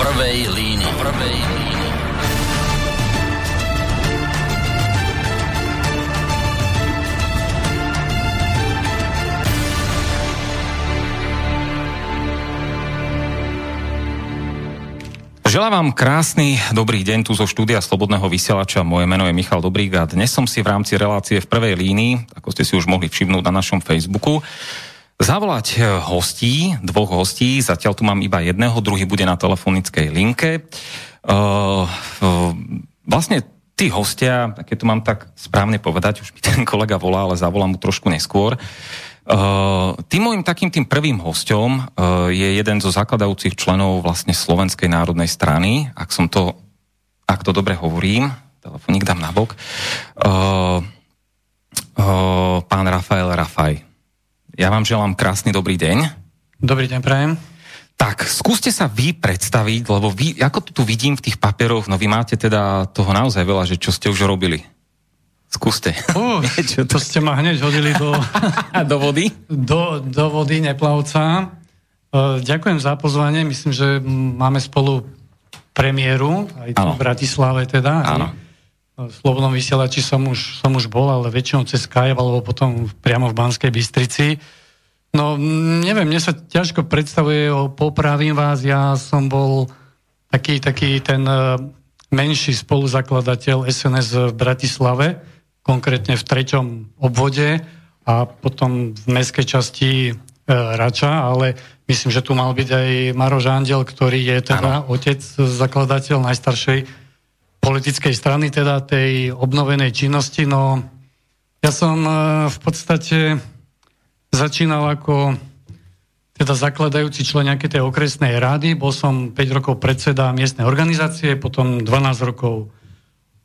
prvej línii. Prvej línii. Želám vám krásny dobrý deň tu zo štúdia Slobodného vysielača. Moje meno je Michal Dobrík a dnes som si v rámci relácie v prvej línii, ako ste si už mohli všimnúť na našom Facebooku, zavolať eh, hostí, dvoch hostí, zatiaľ tu mám iba jedného, druhý bude na telefonickej linke. Uh, uh, vlastne tí hostia, keď tu mám tak správne povedať, už mi ten kolega volá, ale zavolám mu trošku neskôr, Uh, tým môjim takým tým prvým hosťom uh, je jeden zo zakladajúcich členov vlastne Slovenskej národnej strany, ak som to, ak to dobre hovorím, telefoník dám nabok, uh, uh, pán Rafael Rafaj. Ja vám želám krásny dobrý deň. Dobrý deň, prajem. Tak, skúste sa vy predstaviť, lebo vy, ako to tu vidím v tých papieroch, no vy máte teda toho naozaj veľa, že čo ste už robili. Skúste. Uh, to ste ma hneď hodili do... do vody? Do, do vody neplavca. Uh, ďakujem za pozvanie. Myslím, že máme spolu premiéru, aj tu v Bratislave teda. Áno. V Slobodnom vysielači som už, som už bol, ale väčšinou cez Skype, alebo potom priamo v Banskej Bystrici. No, neviem, mne sa ťažko predstavuje, popravím vás, ja som bol taký, taký ten uh, menší spoluzakladateľ SNS v Bratislave, konkrétne v treťom obvode a potom v meskej časti e, Rača, ale myslím, že tu mal byť aj Maroš Andel, ktorý je teda ano. otec, zakladateľ najstaršej politickej strany, teda tej obnovenej činnosti. No ja som e, v podstate začínal ako teda zakladajúci člen nejakej tej okresnej rady, bol som 5 rokov predseda miestnej organizácie, potom 12 rokov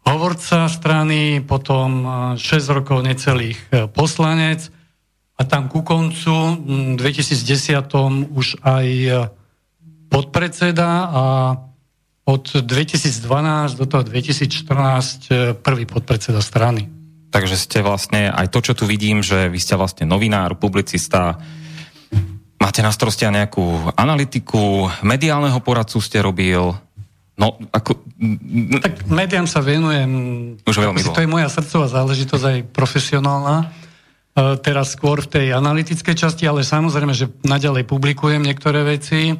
hovorca strany, potom 6 e, rokov necelých e, poslanec a tam ku koncu 2010 už aj e, podpredseda a od 2012 do toho 2014 prvý podpredseda strany. Takže ste vlastne, aj to, čo tu vidím, že vy ste vlastne novinár, publicista, máte na starosti nejakú analytiku, mediálneho poradcu ste robil, No, ako... Tak médiám sa venujem. Už veľmi To je moja srdcová záležitosť, aj profesionálna. E, teraz skôr v tej analytickej časti, ale samozrejme, že naďalej publikujem niektoré veci. E,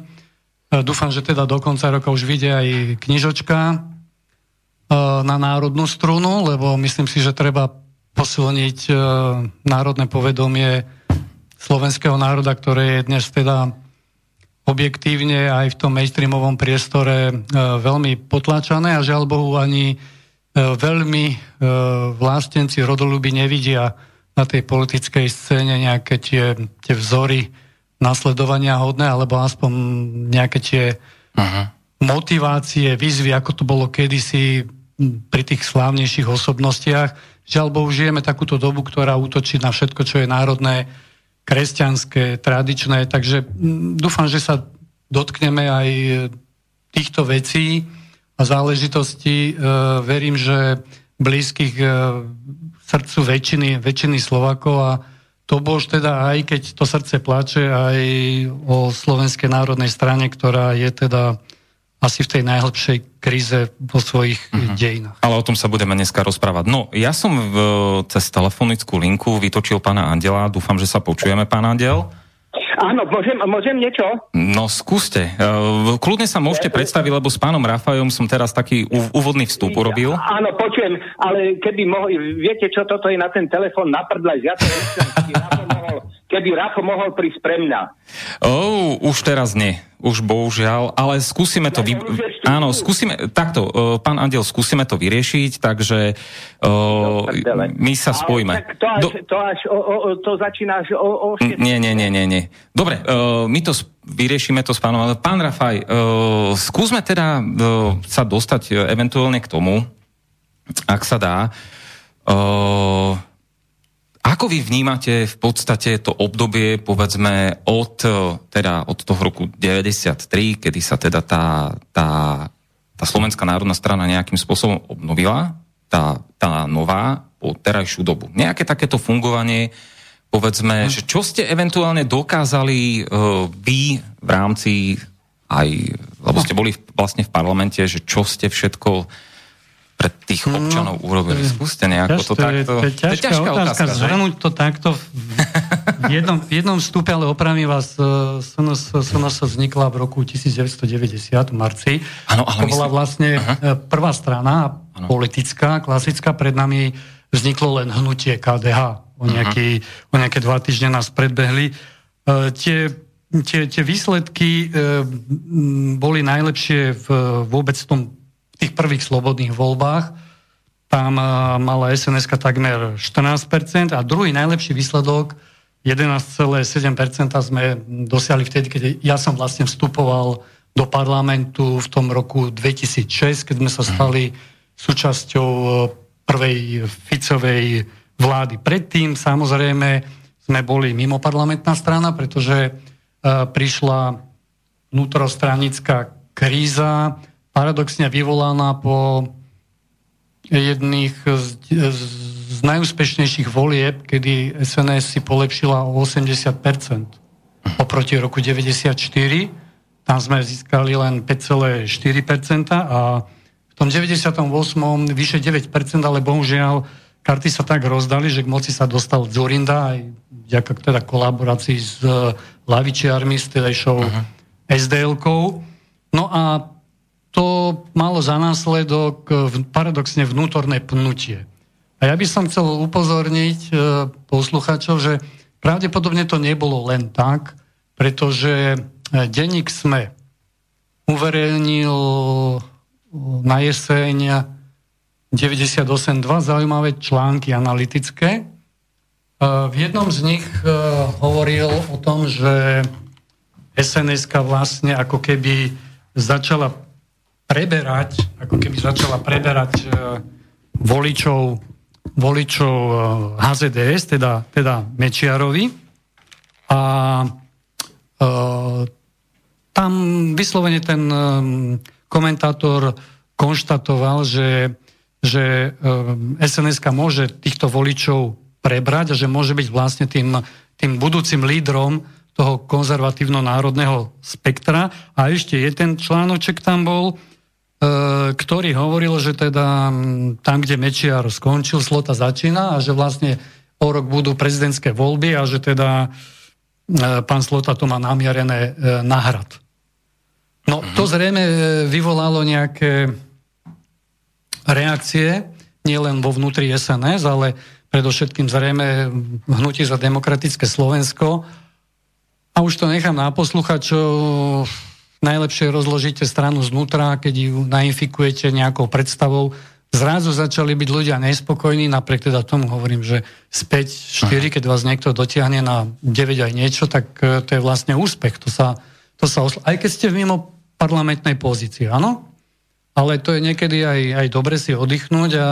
dúfam, že teda do konca roka už vyjde aj knižočka e, na národnú strunu, lebo myslím si, že treba posilniť e, národné povedomie slovenského národa, ktoré je dnes teda objektívne aj v tom mainstreamovom priestore e, veľmi potláčané a žiaľ Bohu ani e, veľmi vlástenci rodolúby nevidia na tej politickej scéne nejaké tie, tie vzory nasledovania hodné, alebo aspoň nejaké tie Aha. motivácie, výzvy, ako to bolo kedysi pri tých slávnejších osobnostiach. Žiaľ Bohu, žijeme takúto dobu, ktorá útočí na všetko, čo je národné, kresťanské, tradičné, takže mm, dúfam, že sa dotkneme aj týchto vecí a záležitostí. E, verím, že blízkych e, srdcu väčšiny, väčšiny Slovakov a to bož teda aj keď to srdce plače aj o Slovenskej národnej strane, ktorá je teda asi v tej najhlbšej kríze vo svojich uh-huh. dejinách. Ale o tom sa budeme dneska rozprávať. No, ja som v, cez telefonickú linku vytočil pána Andela. Dúfam, že sa počujeme, pán Andel. Áno, môžem, môžem niečo? No skúste. Uh, kľudne sa môžete predstaviť, lebo s pánom Rafajom som teraz taký úvodný vstup urobil. Áno, počujem, ale keby mohli, viete čo, toto je na ten telefon naprdlať, ja to keby Rafo mohol prísť pre mňa. Oh, už teraz nie. Už bohužiaľ, ale skúsime to... Vy... Áno, skúsime... Takto, uh, pán Andel, skúsime to vyriešiť, takže uh, my sa spojíme. Ale to až, Do... to, až o, o, to začína až o... o nie, nie, nie, nie, nie. Dobre, uh, my to vyriešime to s pánom, ale pán Rafaj, uh, skúsme teda uh, sa dostať uh, eventuálne k tomu, ak sa dá. Uh, ako vy vnímate v podstate to obdobie, povedzme, od, e, teda od toho roku 93, kedy sa teda tá, tá, tá Slovenská národná strana nejakým spôsobom obnovila, tá, tá nová, po terajšiu dobu. Nejaké takéto fungovanie, povedzme, hm. že čo ste eventuálne dokázali uh, vy v rámci aj, lebo ste boli vlastne v parlamente, že čo ste všetko pre tých no, občanov no, urobili? Skúste nejako to, to takto... To je, to je ťažká, ťažká otázka, otázka zhrnúť to takto v jednom, v jednom vstupe, ale opravím vás, SNS, SNS vznikla v roku 1990 v marci. Ano, ale to bola vlastne uh-huh. prvá strana ano. politická, klasická, pred nami vzniklo len hnutie KDH. O, nejaký, uh-huh. o nejaké dva týždne nás predbehli. Uh, tie tie, tie výsledky e, boli najlepšie v, vôbec v tom v tých prvých slobodných voľbách. Tam mala sns takmer 14% a druhý najlepší výsledok 11,7% sme dosiahli vtedy, keď ja som vlastne vstupoval do parlamentu v tom roku 2006, keď sme sa mhm. stali súčasťou e, prvej Ficovej vlády. Predtým samozrejme sme boli mimo parlamentná strana, pretože uh, prišla vnútrostranická kríza, paradoxne vyvolaná po jedných z, z najúspešnejších volieb, kedy SNS si polepšila o 80% oproti roku 94. Tam sme získali len 5,4% a v tom 98. vyše 9%, ale bohužiaľ karty sa tak rozdali, že k moci sa dostal Zurinda aj vďaka teda kolaborácii s lavičiarmi, s tedajšou uh-huh. SDL-kou. No a to malo za následok e, paradoxne vnútorné pnutie. A ja by som chcel upozorniť e, posluchačov, že pravdepodobne to nebolo len tak, pretože e, denník SME uverejnil na jeseň 98 dva zaujímavé články analytické. V jednom z nich hovoril o tom, že sns vlastne ako keby začala preberať, ako keby začala preberať e, voličov, voličov HZDS, e, teda, teda Mečiarovi. A e, tam vyslovene ten e, komentátor konštatoval, že, že sns môže týchto voličov prebrať a že môže byť vlastne tým, tým budúcim lídrom toho konzervatívno-národného spektra. A ešte je ten článoček tam bol, ktorý hovoril, že teda tam, kde Mečiar skončil, Slota začína a že vlastne o rok budú prezidentské voľby a že teda e, pán Slota to má namierené e, na hrad. No to mhm. zrejme vyvolalo nejaké reakcie, nielen vo vnútri SNS, ale predovšetkým zrejme hnutí za demokratické Slovensko. A už to nechám na posluchačov, najlepšie rozložíte stranu znútra, keď ju nainfikujete nejakou predstavou, zrazu začali byť ľudia nespokojní, napriek teda tomu hovorím, že z 5, 4, keď vás niekto dotiahne na 9 aj niečo, tak e, to je vlastne úspech. To sa, to sa osl- aj keď ste mimo parlamentnej pozície, áno? Ale to je niekedy aj, aj dobre si oddychnúť a,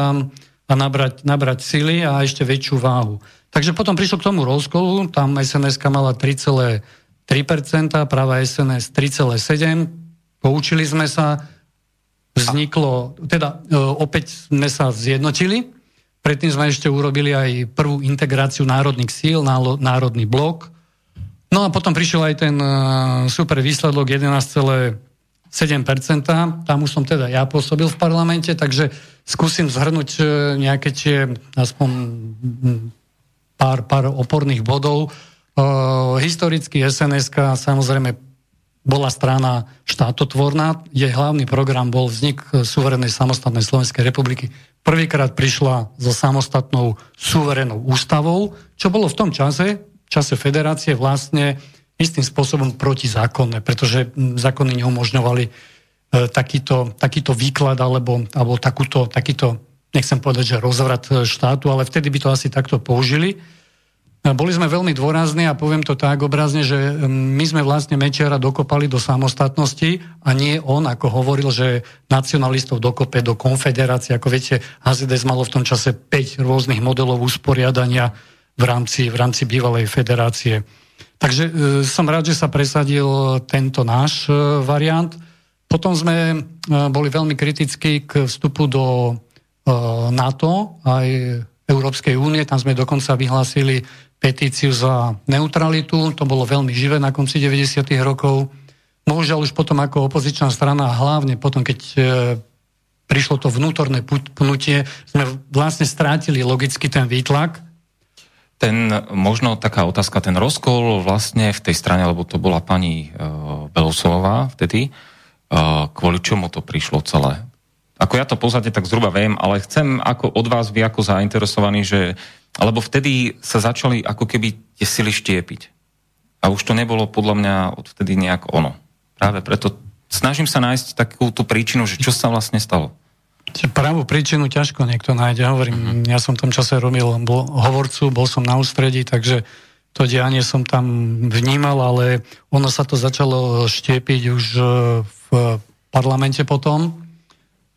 a nabrať, nabrať sily a ešte väčšiu váhu. Takže potom prišlo k tomu rozkolu, tam sns mala 3, 3%, práva SNS 3,7%. Poučili sme sa, vzniklo, teda e, opäť sme sa zjednotili. Predtým sme ešte urobili aj prvú integráciu národných síl, národný blok. No a potom prišiel aj ten e, super výsledok 11,7%. Tam už som teda ja pôsobil v parlamente, takže skúsim zhrnúť e, nejaké tie aspoň pár, pár oporných bodov Uh, historicky sns samozrejme bola strana štátotvorná. Jej hlavný program bol vznik suverenej samostatnej Slovenskej republiky. Prvýkrát prišla so samostatnou suverenou ústavou, čo bolo v tom čase, čase federácie vlastne istým spôsobom protizákonné, pretože zákony neumožňovali e, takýto, takýto výklad alebo, alebo takúto, takýto, nechcem povedať, že rozvrat štátu, ale vtedy by to asi takto použili. Boli sme veľmi dôrazní a poviem to tak obrazne, že my sme vlastne Mečiara dokopali do samostatnosti a nie on, ako hovoril, že nacionalistov dokope do konfederácie. Ako viete, HZDS malo v tom čase 5 rôznych modelov usporiadania v rámci, v rámci bývalej federácie. Takže e, som rád, že sa presadil tento náš e, variant. Potom sme e, boli veľmi kritickí k vstupu do e, NATO aj Európskej únie. Tam sme dokonca vyhlásili petíciu za neutralitu, to bolo veľmi živé na konci 90. rokov. Bohužiaľ už potom ako opozičná strana, hlavne potom, keď e, prišlo to vnútorné pnutie, sme vlastne strátili logicky ten výtlak. Ten, možno taká otázka, ten rozkol vlastne v tej strane, lebo to bola pani e, Belosová vtedy, e, kvôli čomu to prišlo celé? Ako ja to pozadie tak zhruba viem, ale chcem ako od vás vy ako zainteresovaní, že alebo vtedy sa začali ako keby tie sily štiepiť. A už to nebolo podľa mňa odvtedy nejak ono. Práve preto snažím sa nájsť takú tú príčinu, že čo sa vlastne stalo. Pravú príčinu ťažko niekto nájde. Hovorím, mm-hmm. ja som v tom čase robil bol hovorcu, bol som na ústredí, takže to dianie som tam vnímal, ale ono sa to začalo štiepiť už e, v parlamente potom.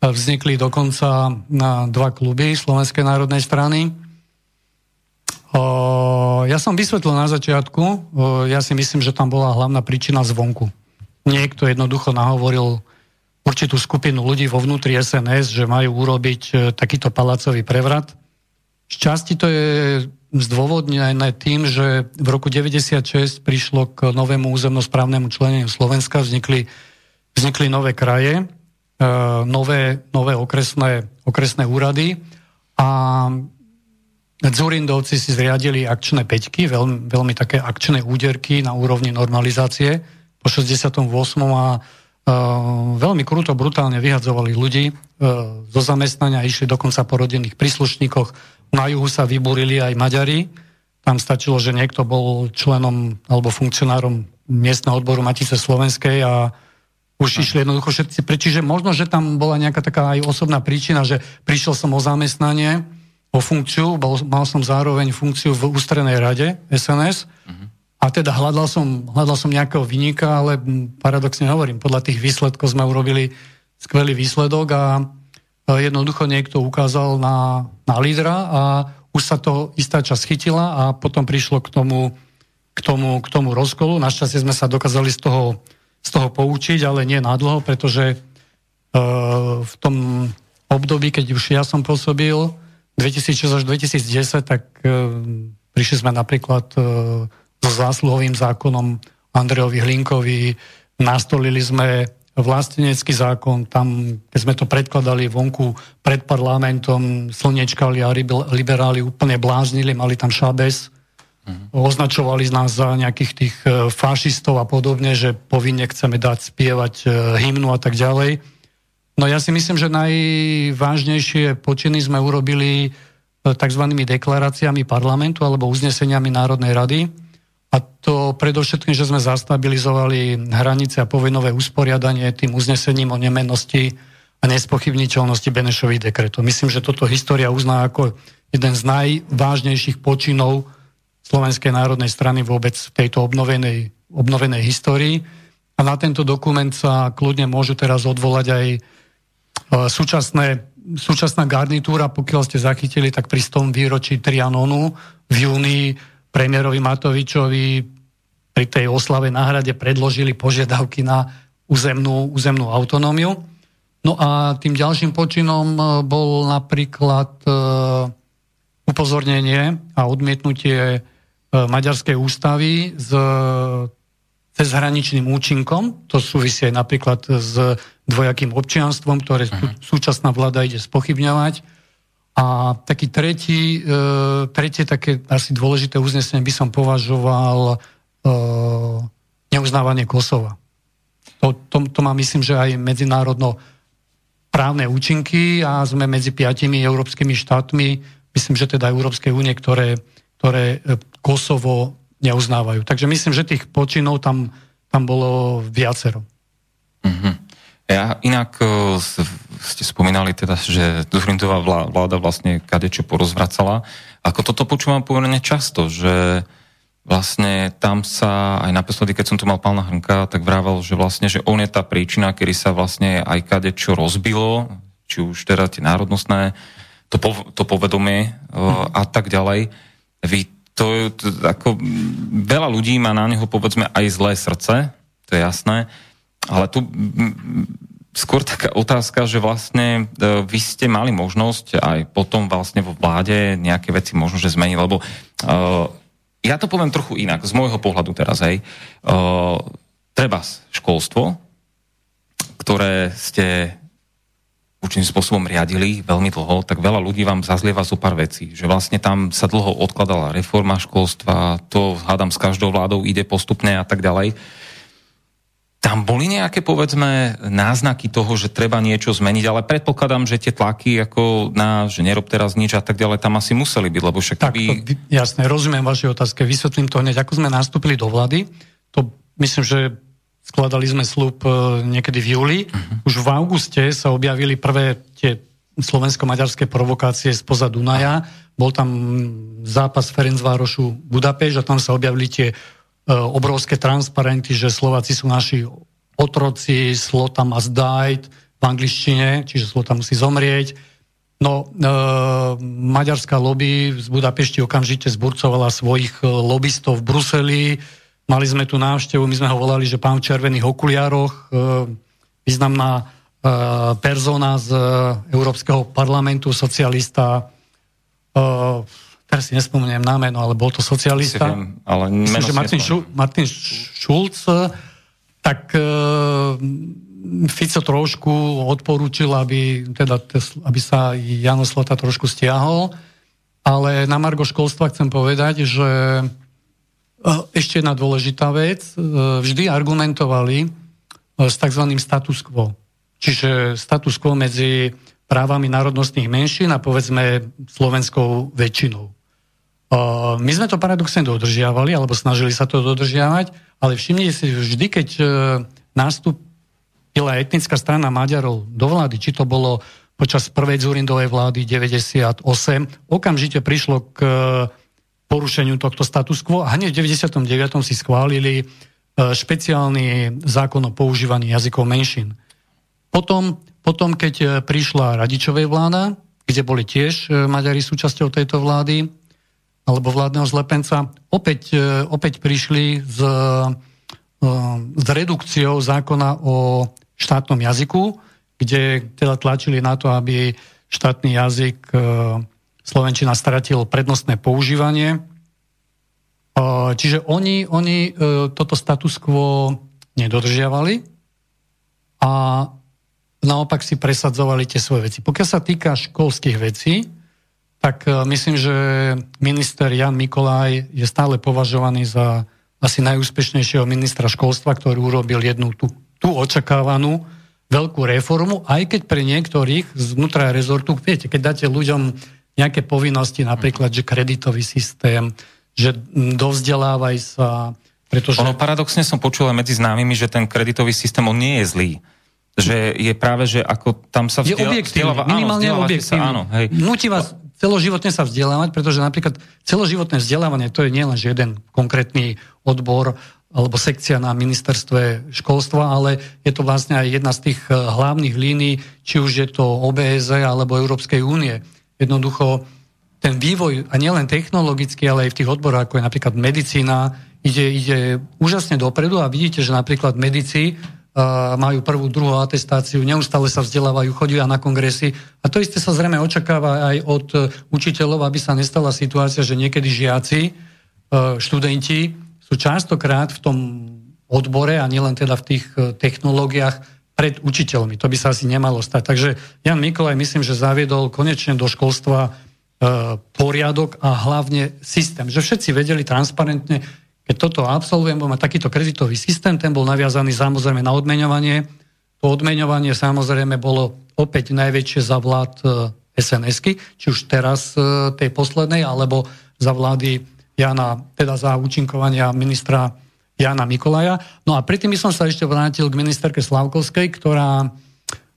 Vznikli dokonca na dva kluby Slovenskej národnej strany. Ja som vysvetlil na začiatku, ja si myslím, že tam bola hlavná príčina zvonku niekto jednoducho nahovoril určitú skupinu ľudí vo vnútri SNS, že majú urobiť e, takýto palacový prevrat. Z časti to je zdôvodnené tým, že v roku 96 prišlo k novému územnosprávnemu členeniu Slovenska, vznikli, vznikli nové kraje, e, nové, nové okresné, okresné úrady a Dzurindovci si zriadili akčné peťky, veľmi, veľmi také akčné úderky na úrovni normalizácie po 68. a uh, veľmi kruto, brutálne vyhadzovali ľudí uh, zo zamestnania, išli dokonca po rodinných príslušníkoch. Na juhu sa vybúrili aj Maďari. Tam stačilo, že niekto bol členom alebo funkcionárom miestneho odboru Matice Slovenskej a už išli jednoducho všetci preč. Čiže možno, že tam bola nejaká taká aj osobná príčina, že prišiel som o zamestnanie, o funkciu, bol, mal som zároveň funkciu v ústrednej rade SNS uh-huh. A teda hľadal som, hľadal som nejakého vynika, ale paradoxne hovorím, podľa tých výsledkov sme urobili skvelý výsledok a jednoducho niekto ukázal na, na lídra a už sa to istá čas chytila a potom prišlo k tomu, k tomu, k tomu rozkolu. Našťastie sme sa dokázali z toho, z toho poučiť, ale nie nadlho, pretože uh, v tom období, keď už ja som pôsobil, 2006 až 2010, tak uh, prišli sme napríklad uh, so zásluhovým zákonom Andrejovi Hlinkovi, nastolili sme vlastenecký zákon, tam, keď sme to predkladali vonku pred parlamentom, slnečkali a liberáli úplne bláznili, mali tam šabes, uh-huh. označovali nás za nejakých tých e, fašistov a podobne, že povinne chceme dať spievať e, hymnu a tak ďalej. No ja si myslím, že najvážnejšie počiny sme urobili e, tzv. deklaráciami parlamentu alebo uzneseniami Národnej rady, a to predovšetkým, že sme zastabilizovali hranice a povinové usporiadanie tým uznesením o nemennosti a nespochybniteľnosti Benešových dekretov. Myslím, že toto história uzná ako jeden z najvážnejších počinov Slovenskej národnej strany vôbec v tejto obnovenej, obnovenej histórii. A na tento dokument sa kľudne môžu teraz odvolať aj súčasné, súčasná garnitúra, pokiaľ ste zachytili, tak pri 100. výročí Trianonu v júni premiérovi Matovičovi pri tej oslave na hrade predložili požiadavky na územnú, územnú autonómiu. No a tým ďalším počinom e, bol napríklad e, upozornenie a odmietnutie e, Maďarskej ústavy s cezhraničným účinkom. To súvisí aj napríklad s dvojakým občianstvom, ktoré uh-huh. súčasná vláda ide spochybňovať a taký tretí, e, tretie také asi dôležité uznesenie by som považoval e, neuznávanie Kosova. To, to, to má myslím, že aj medzinárodno právne účinky a sme medzi piatimi európskymi štátmi, myslím, že teda Európskej únie, ktoré, ktoré e, Kosovo neuznávajú. Takže myslím, že tých počinov tam, tam bolo viacero. Mm-hmm. Ja inak e, ste spomínali teda, že Zuhrindová vláda vlastne kadečo porozvracala. Ako toto počúvam pomerne často, že vlastne tam sa, aj naposledy, keď som tu mal pána Hrnka, tak vrával, že vlastne, že on je tá príčina, kedy sa vlastne aj kadečo rozbilo, či už teda tie národnostné, to, po, to povedomie mm. a tak ďalej. Vy to, to, ako, veľa ľudí má na neho povedzme aj zlé srdce, to je jasné, ale tu skôr taká otázka, že vlastne e, vy ste mali možnosť aj potom vlastne vo vláde nejaké veci možno, že zmeniť, lebo uh, ja to poviem trochu inak, z môjho pohľadu teraz, hej. Uh, treba školstvo, ktoré ste určitým spôsobom riadili veľmi dlho, tak veľa ľudí vám zazlieva zo pár vecí. Že vlastne tam sa dlho odkladala reforma školstva, to hádam s každou vládou ide postupne a tak ďalej. Tam boli nejaké, povedzme, náznaky toho, že treba niečo zmeniť, ale predpokladám, že tie tlaky ako na, že nerob teraz nič a tak ďalej, tam asi museli byť, lebo však tak, by... to, jasné, rozumiem vašej otázke, vysvetlím to hneď. Ako sme nastúpili do vlády, to myslím, že Skladali sme slúb e, niekedy v júli. Uh-huh. Už v auguste sa objavili prvé tie slovensko-maďarské provokácie spoza Dunaja. Bol tam zápas Ferencvárošu Budapeš a tam sa objavili tie obrovské transparenty, že Slováci sú naši otroci, Slota must die v angličtine, čiže Slota musí zomrieť. No, e, maďarská lobby z Budapešti okamžite zburcovala svojich lobbystov v Bruseli, Mali sme tu návštevu, my sme ho volali, že pán v červených okuliároch, e, významná e, persona z e, Európskeho parlamentu, socialista, teraz si nespomeniem na meno, ale bol to socialista. Viem, ale Myslím, že Martin, Šu, Martin Šulc, tak Fico trošku odporúčil, aby, teda, aby sa Jano Slota trošku stiahol, ale na Margo školstva chcem povedať, že ešte jedna dôležitá vec. E, vždy argumentovali e, s tzv. status quo. Čiže status quo medzi právami národnostných menšín a povedzme slovenskou väčšinou. E, my sme to paradoxne dodržiavali, alebo snažili sa to dodržiavať, ale všimnite si, vždy, keď nastúpila etnická strana Maďarov do vlády, či to bolo počas prvej Zurindovej vlády 98, okamžite prišlo k porušeniu tohto status quo a hneď v 99. si schválili špeciálny zákon o používaní jazykov menšín. Potom, potom, keď prišla Radičovej vláda, kde boli tiež Maďari súčasťou tejto vlády, alebo vládneho zlepenca, opäť, opäť prišli s, s redukciou zákona o štátnom jazyku, kde teda tlačili na to, aby štátny jazyk Slovenčina stratil prednostné používanie. Čiže oni, oni e, toto status quo nedodržiavali a naopak si presadzovali tie svoje veci. Pokiaľ sa týka školských vecí, tak e, myslím, že minister Jan Mikolaj je stále považovaný za asi najúspešnejšieho ministra školstva, ktorý urobil jednu tú, tú očakávanú veľkú reformu, aj keď pre niektorých znútra rezortu, viete, keď dáte ľuďom nejaké povinnosti, napríklad, že kreditový systém, že dovzdelávaj sa, pretože... Ono paradoxne som počul aj medzi známymi, že ten kreditový systém, on nie je zlý. Že je práve, že ako tam sa vzdiela, je objektívny, vzdielava, minimálne áno, objektívny. Sa, áno, hej. Nutí vás celoživotne sa vzdelávať, pretože napríklad celoživotné vzdelávanie to je nielen jeden konkrétny odbor alebo sekcia na ministerstve školstva, ale je to vlastne aj jedna z tých eh, hlavných línií, či už je to OBS alebo Európskej únie. Jednoducho ten vývoj, a nielen technologický, ale aj v tých odboroch, ako je napríklad medicína, ide, ide úžasne dopredu a vidíte, že napríklad medici majú prvú, druhú atestáciu, neustále sa vzdelávajú, chodia na kongresy a to isté sa zrejme očakáva aj od uh, učiteľov, aby sa nestala situácia, že niekedy žiaci, uh, študenti sú častokrát v tom odbore a nielen teda v tých uh, technológiách pred učiteľmi. To by sa asi nemalo stať. Takže Jan Mikolaj myslím, že zaviedol konečne do školstva e, poriadok a hlavne systém. Že všetci vedeli transparentne, keď toto absolvujem, má takýto kreditový systém, ten bol naviazaný samozrejme na odmeňovanie. To odmeňovanie samozrejme bolo opäť najväčšie za vlád e, SNS-ky, či už teraz e, tej poslednej, alebo za vlády Jana, teda za účinkovania ministra Jana Mikolaja. No a predtým som sa ešte vrátil k ministerke Slavkovskej, ktorá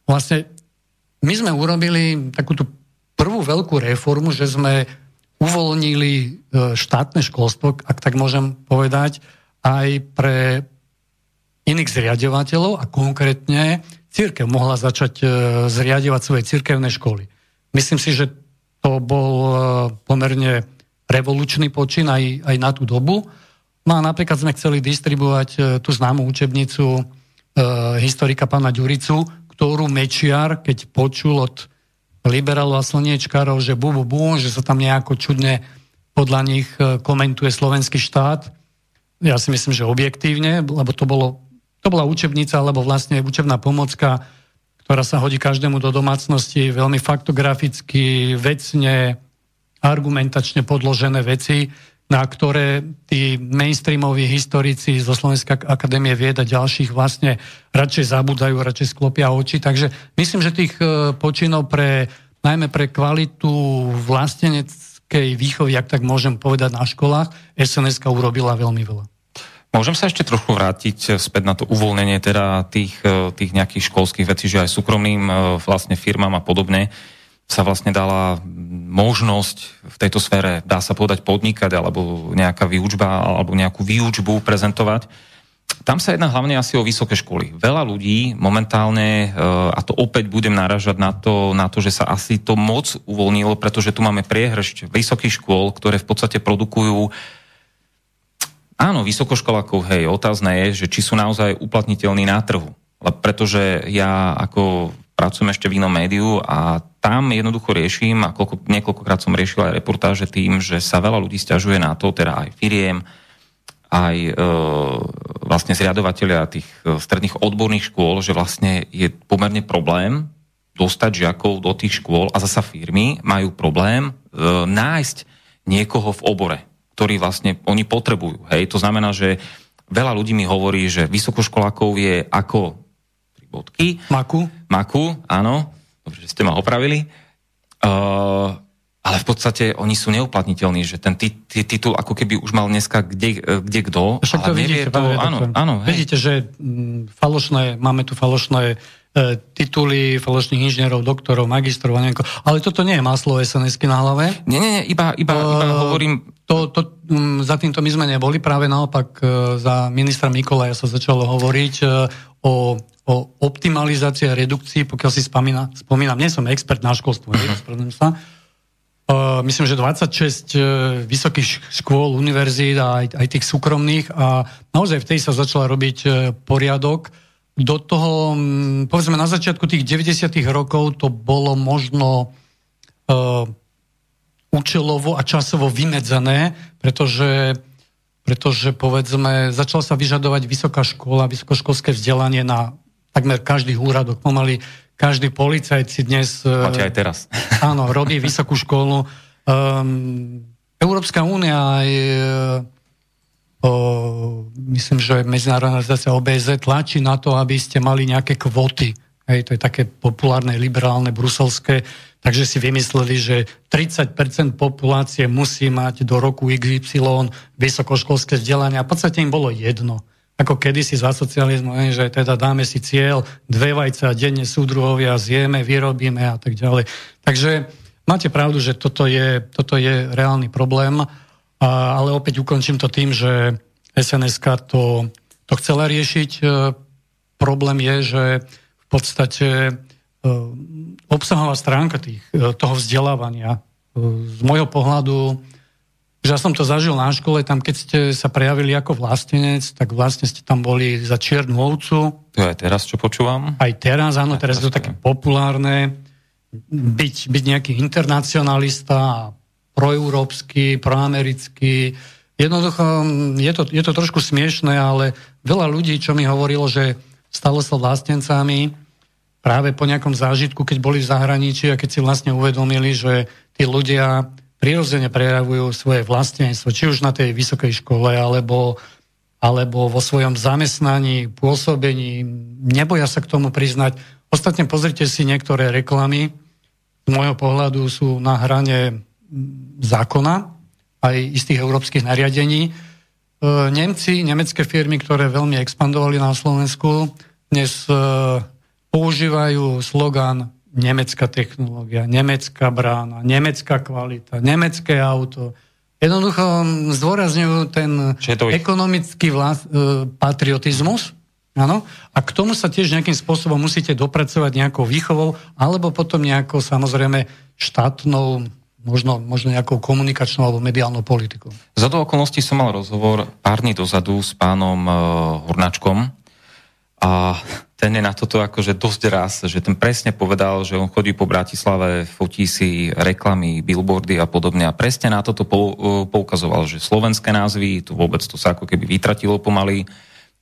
vlastne, my sme urobili takúto prvú veľkú reformu, že sme uvoľnili e, štátne školstvo, ak tak môžem povedať, aj pre iných zriadovateľov a konkrétne církev mohla začať e, zriadovať svoje církevné školy. Myslím si, že to bol e, pomerne revolučný počin aj, aj na tú dobu. No a napríklad sme chceli distribuovať tú známu učebnicu e, historika pána Ďuricu, ktorú Mečiar, keď počul od liberálov a slniečkárov, že bu, bu, bu, že sa tam nejako čudne podľa nich e, komentuje slovenský štát. Ja si myslím, že objektívne, lebo to bolo to bola učebnica, alebo vlastne učebná pomocka, ktorá sa hodí každému do domácnosti, veľmi faktograficky, vecne, argumentačne podložené veci, na ktoré tí mainstreamoví historici zo Slovenskej akadémie vied a ďalších vlastne radšej zabúdajú, radšej sklopia oči. Takže myslím, že tých e, počinov pre, najmä pre kvalitu vlasteneckej výchovy, ak tak môžem povedať na školách, sns urobila veľmi veľa. Môžem sa ešte trochu vrátiť späť na to uvoľnenie teda tých, e, tých nejakých školských vecí, že aj súkromným e, vlastne firmám a podobne sa vlastne dala možnosť v tejto sfére, dá sa povedať, podnikať alebo nejaká výučba alebo nejakú výučbu prezentovať. Tam sa jedná hlavne asi o vysoké školy. Veľa ľudí momentálne, e, a to opäť budem naražať na to, na to, že sa asi to moc uvoľnilo, pretože tu máme priehršť vysokých škôl, ktoré v podstate produkujú Áno, vysokoškolákov, hej, otázne je, že či sú naozaj uplatniteľní na trhu. Pretože ja ako pracujem ešte v inom médiu a tam jednoducho riešim, a koľko, niekoľkokrát som riešil aj reportáže tým, že sa veľa ľudí stiažuje na to, teda aj firiem, aj e, vlastne zriadovateľia tých e, stredných odborných škôl, že vlastne je pomerne problém dostať žiakov do tých škôl a zasa firmy majú problém e, nájsť niekoho v obore ktorý vlastne oni potrebujú. Hej? To znamená, že veľa ľudí mi hovorí, že vysokoškolákov je ako bodky. Maku. Maku, áno. Dobre, že ste ma opravili. Uh, ale v podstate oni sú neuplatniteľní, že ten titul ako keby už mal dneska kde, kde kto. Však to vidíte, to, áno, áno, hej. Vidíte, že mm, falošné, máme tu falošné E, tituly falošných inžinierov, doktorov, magistrov a nejako. Ale toto nie je maslo sns na hlave. Nie, nie, nie, iba, iba, iba uh, hovorím... To, to, um, za týmto my sme neboli, práve naopak uh, za ministra Mikolaja sa začalo hovoriť uh, o, o optimalizácii a redukcii, pokiaľ si spomína, spomínam, nie som expert na školstvo, uh-huh. sa, Uh, myslím, že 26 uh, vysokých škôl, univerzít a aj, aj tých súkromných a naozaj v tej sa začala robiť uh, poriadok do toho, mm, povedzme na začiatku tých 90. rokov to bolo možno uh, účelovo a časovo vymedzené, pretože, pretože povedzme začala sa vyžadovať vysoká škola, vysokoškolské vzdelanie na takmer každých úradoch. Pomaly každý policajt si dnes... Máte aj teraz. Áno, robí vysokú školu. Um, Európska únia aj o, myslím, že Medzinárodná organizácia OBZ tlačí na to, aby ste mali nejaké kvoty. Hej, to je také populárne, liberálne, bruselské. Takže si vymysleli, že 30% populácie musí mať do roku XY vysokoškolské vzdelanie a v podstate im bolo jedno. Ako kedysi za socializmu, že teda dáme si cieľ, dve vajca denne súdruhovia zjeme, vyrobíme a tak ďalej. Takže máte pravdu, že toto je, toto je reálny problém ale opäť ukončím to tým, že sns to, to chcela riešiť. E, problém je, že v podstate e, obsahová stránka tých, e, toho vzdelávania z môjho pohľadu, že ja som to zažil na škole, tam keď ste sa prejavili ako vlastenec, tak vlastne ste tam boli za čiernu ovcu. To aj teraz, čo počúvam? Aj teraz, áno, teraz je to také populárne. Byť, byť nejaký internacionalista proeurópsky, proamerický. Jednoducho je to, je to trošku smiešné, ale veľa ľudí, čo mi hovorilo, že stalo sa vlastencami práve po nejakom zážitku, keď boli v zahraničí a keď si vlastne uvedomili, že tí ľudia prirodzene prejavujú svoje vlastenstvo, či už na tej vysokej škole, alebo, alebo vo svojom zamestnaní, pôsobení, neboja sa k tomu priznať. Ostatne pozrite si niektoré reklamy, z môjho pohľadu sú na hrane zákona, aj istých európskych nariadení. E, Nemci, nemecké firmy, ktoré veľmi expandovali na Slovensku, dnes e, používajú slogan nemecká technológia, nemecká brána, nemecká kvalita, nemecké auto. Jednoducho zdôrazňujú ten ekonomický vlast, e, patriotizmus, Áno. A k tomu sa tiež nejakým spôsobom musíte dopracovať nejakou výchovou, alebo potom nejakou samozrejme štátnou možno, možno nejakou komunikačnou alebo mediálnou politikou. Za to okolností som mal rozhovor pár dní dozadu s pánom uh, Hurnačkom a ten je na toto akože dosť raz, že ten presne povedal, že on chodí po Bratislave, fotí si reklamy, billboardy a podobne a presne na toto uh, poukazoval, že slovenské názvy, tu vôbec to sa ako keby vytratilo pomaly,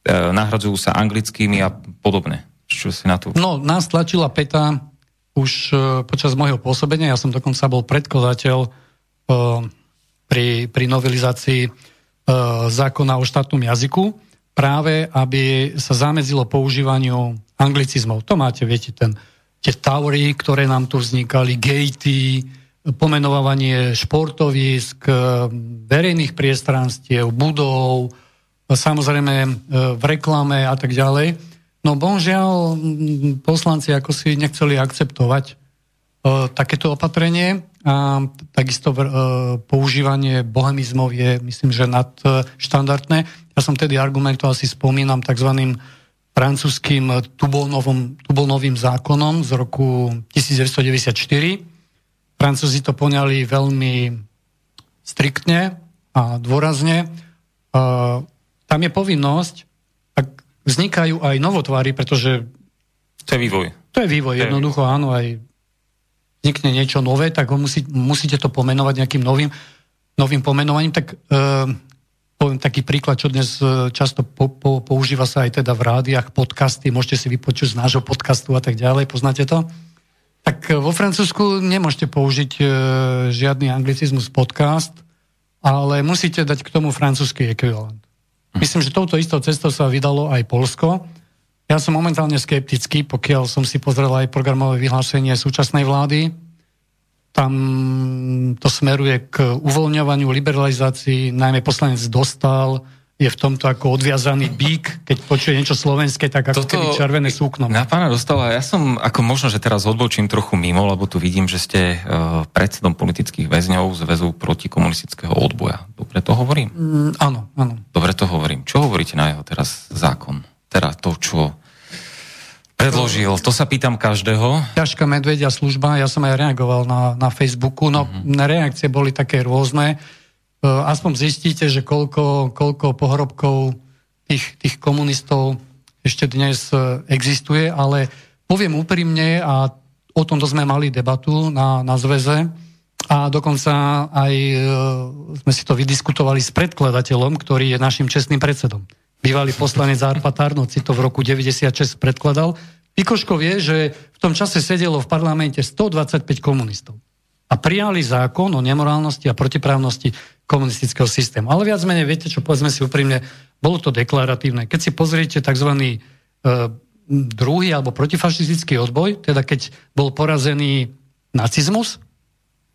nahradzujú sa anglickými a podobne. Čo si na to? No, nás tlačila PETA už e, počas môjho pôsobenia, ja som dokonca bol predkladateľ e, pri, pri novelizácii e, zákona o štátnom jazyku, práve aby sa zamedzilo používaniu anglicizmov. To máte, viete, ten, tie taury, ktoré nám tu vznikali, gatey, pomenovanie športovisk, verejných priestranstiev, budov, samozrejme v reklame a tak ďalej No bohužiaľ, poslanci ako si nechceli akceptovať takéto opatrenie a takisto používanie bohemizmov je, myslím, že nadštandardné. Ja som tedy argumentoval, si spomínam, tzv. francúzským Tubolnovým zákonom z roku 1994. Francúzi to poňali veľmi striktne a dôrazne. Tam je povinnosť vznikajú aj novotvary, pretože... To je vývoj. To je vývoj, jednoducho, je... áno, aj vznikne niečo nové, tak ho musí, musíte to pomenovať nejakým novým, novým pomenovaním. Tak e, poviem taký príklad, čo dnes e, často po, po, používa sa aj teda v rádiách, podcasty, môžete si vypočuť z nášho podcastu a tak ďalej, poznáte to? Tak e, vo Francúzsku nemôžete použiť e, žiadny anglicizmus podcast, ale musíte dať k tomu francúzsky ekvivalent. Myslím, že touto istou cestou sa vydalo aj Polsko. Ja som momentálne skeptický, pokiaľ som si pozrel aj programové vyhlásenie súčasnej vlády. Tam to smeruje k uvoľňovaniu, liberalizácii, najmä poslanec dostal, je v tomto ako odviazaný bík, keď počuje niečo slovenské, tak ako Toto keby červené súkno. Na pána dostala, ja som ako možno, že teraz odbočím trochu mimo, lebo tu vidím, že ste uh, predsedom politických väzňov z väzu protikomunistického odboja. Dobre to hovorím? Mm, áno, áno. Dobre to hovorím. Čo hovoríte na jeho teraz zákon? Teda to, čo predložil. To sa pýtam každého. Ťažká medvedia služba, ja som aj reagoval na, na Facebooku, no uh-huh. reakcie boli také rôzne. E, aspoň zistíte, že koľko, koľko pohrobkov tých, tých komunistov ešte dnes e, existuje, ale poviem úprimne, a o tomto sme mali debatu na, na zväze, a dokonca aj e, sme si to vydiskutovali s predkladateľom, ktorý je našim čestným predsedom. Bývalý poslanec Arpa Tarnoci to v roku 96 predkladal. Pikoško vie, že v tom čase sedelo v parlamente 125 komunistov a prijali zákon o nemorálnosti a protiprávnosti komunistického systému. Ale viac menej, viete čo, povedzme si úprimne, bolo to deklaratívne. Keď si pozriete tzv. E, druhý alebo protifašistický odboj, teda keď bol porazený nacizmus,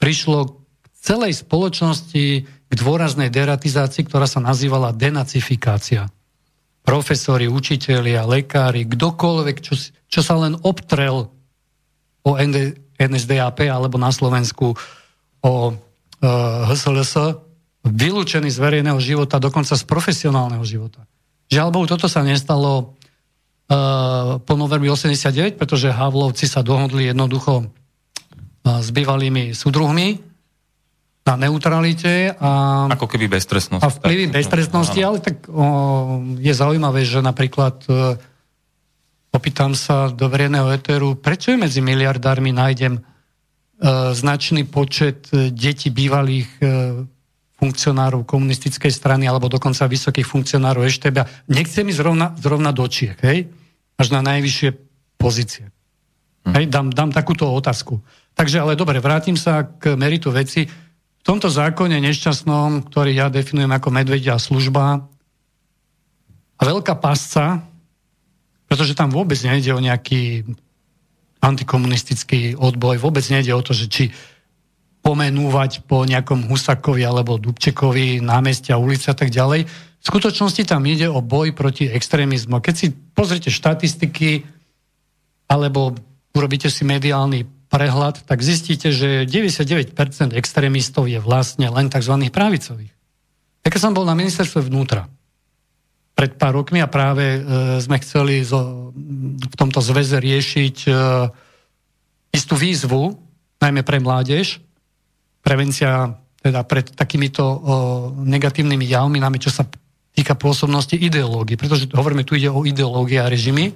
prišlo k celej spoločnosti k dôraznej deratizácii, ktorá sa nazývala denacifikácia. Profesori, učitelia, lekári, kdokoľvek, čo, čo sa len obtrel o NSDAP alebo na Slovensku o e, HSLS vylúčený z verejného života, dokonca z profesionálneho života. Žiaľ Bohu, toto sa nestalo e, po novembri 89, pretože Havlovci sa dohodli jednoducho e, s bývalými súdruhmi na neutralite a... Ako keby beztrestnosť. A vplyvy beztrestnosti, ale tak o, je zaujímavé, že napríklad e, opýtam sa do verejného eteru, prečo je medzi miliardármi nájdem e, značný počet e, detí bývalých e, funkcionárov komunistickej strany alebo dokonca vysokých funkcionárov Ešteba. Nechce mi zrovna, zrovna do Čiek, hej? Až na najvyššie pozície. Hm. Hej, dám, dám takúto otázku. Takže, ale dobre, vrátim sa k meritu veci. V tomto zákone nešťastnom, ktorý ja definujem ako medvedia služba, a veľká pasca, pretože tam vôbec nejde o nejaký antikomunistický odboj, vôbec nejde o to, že či pomenúvať po nejakom Husakovi alebo Dubčekovi námestia, ulice a tak ďalej. V skutočnosti tam ide o boj proti extrémizmu. Keď si pozrite štatistiky alebo urobíte si mediálny prehľad, tak zistíte, že 99% extrémistov je vlastne len tzv. pravicových. Tak som bol na ministerstve vnútra, pred pár rokmi a práve e, sme chceli zo, v tomto zväze riešiť e, istú výzvu, najmä pre mládež, prevencia teda pred takýmito o, negatívnymi javmi, najmä čo sa týka pôsobnosti ideológie, pretože hovoríme, tu ide o ideológie a režimy,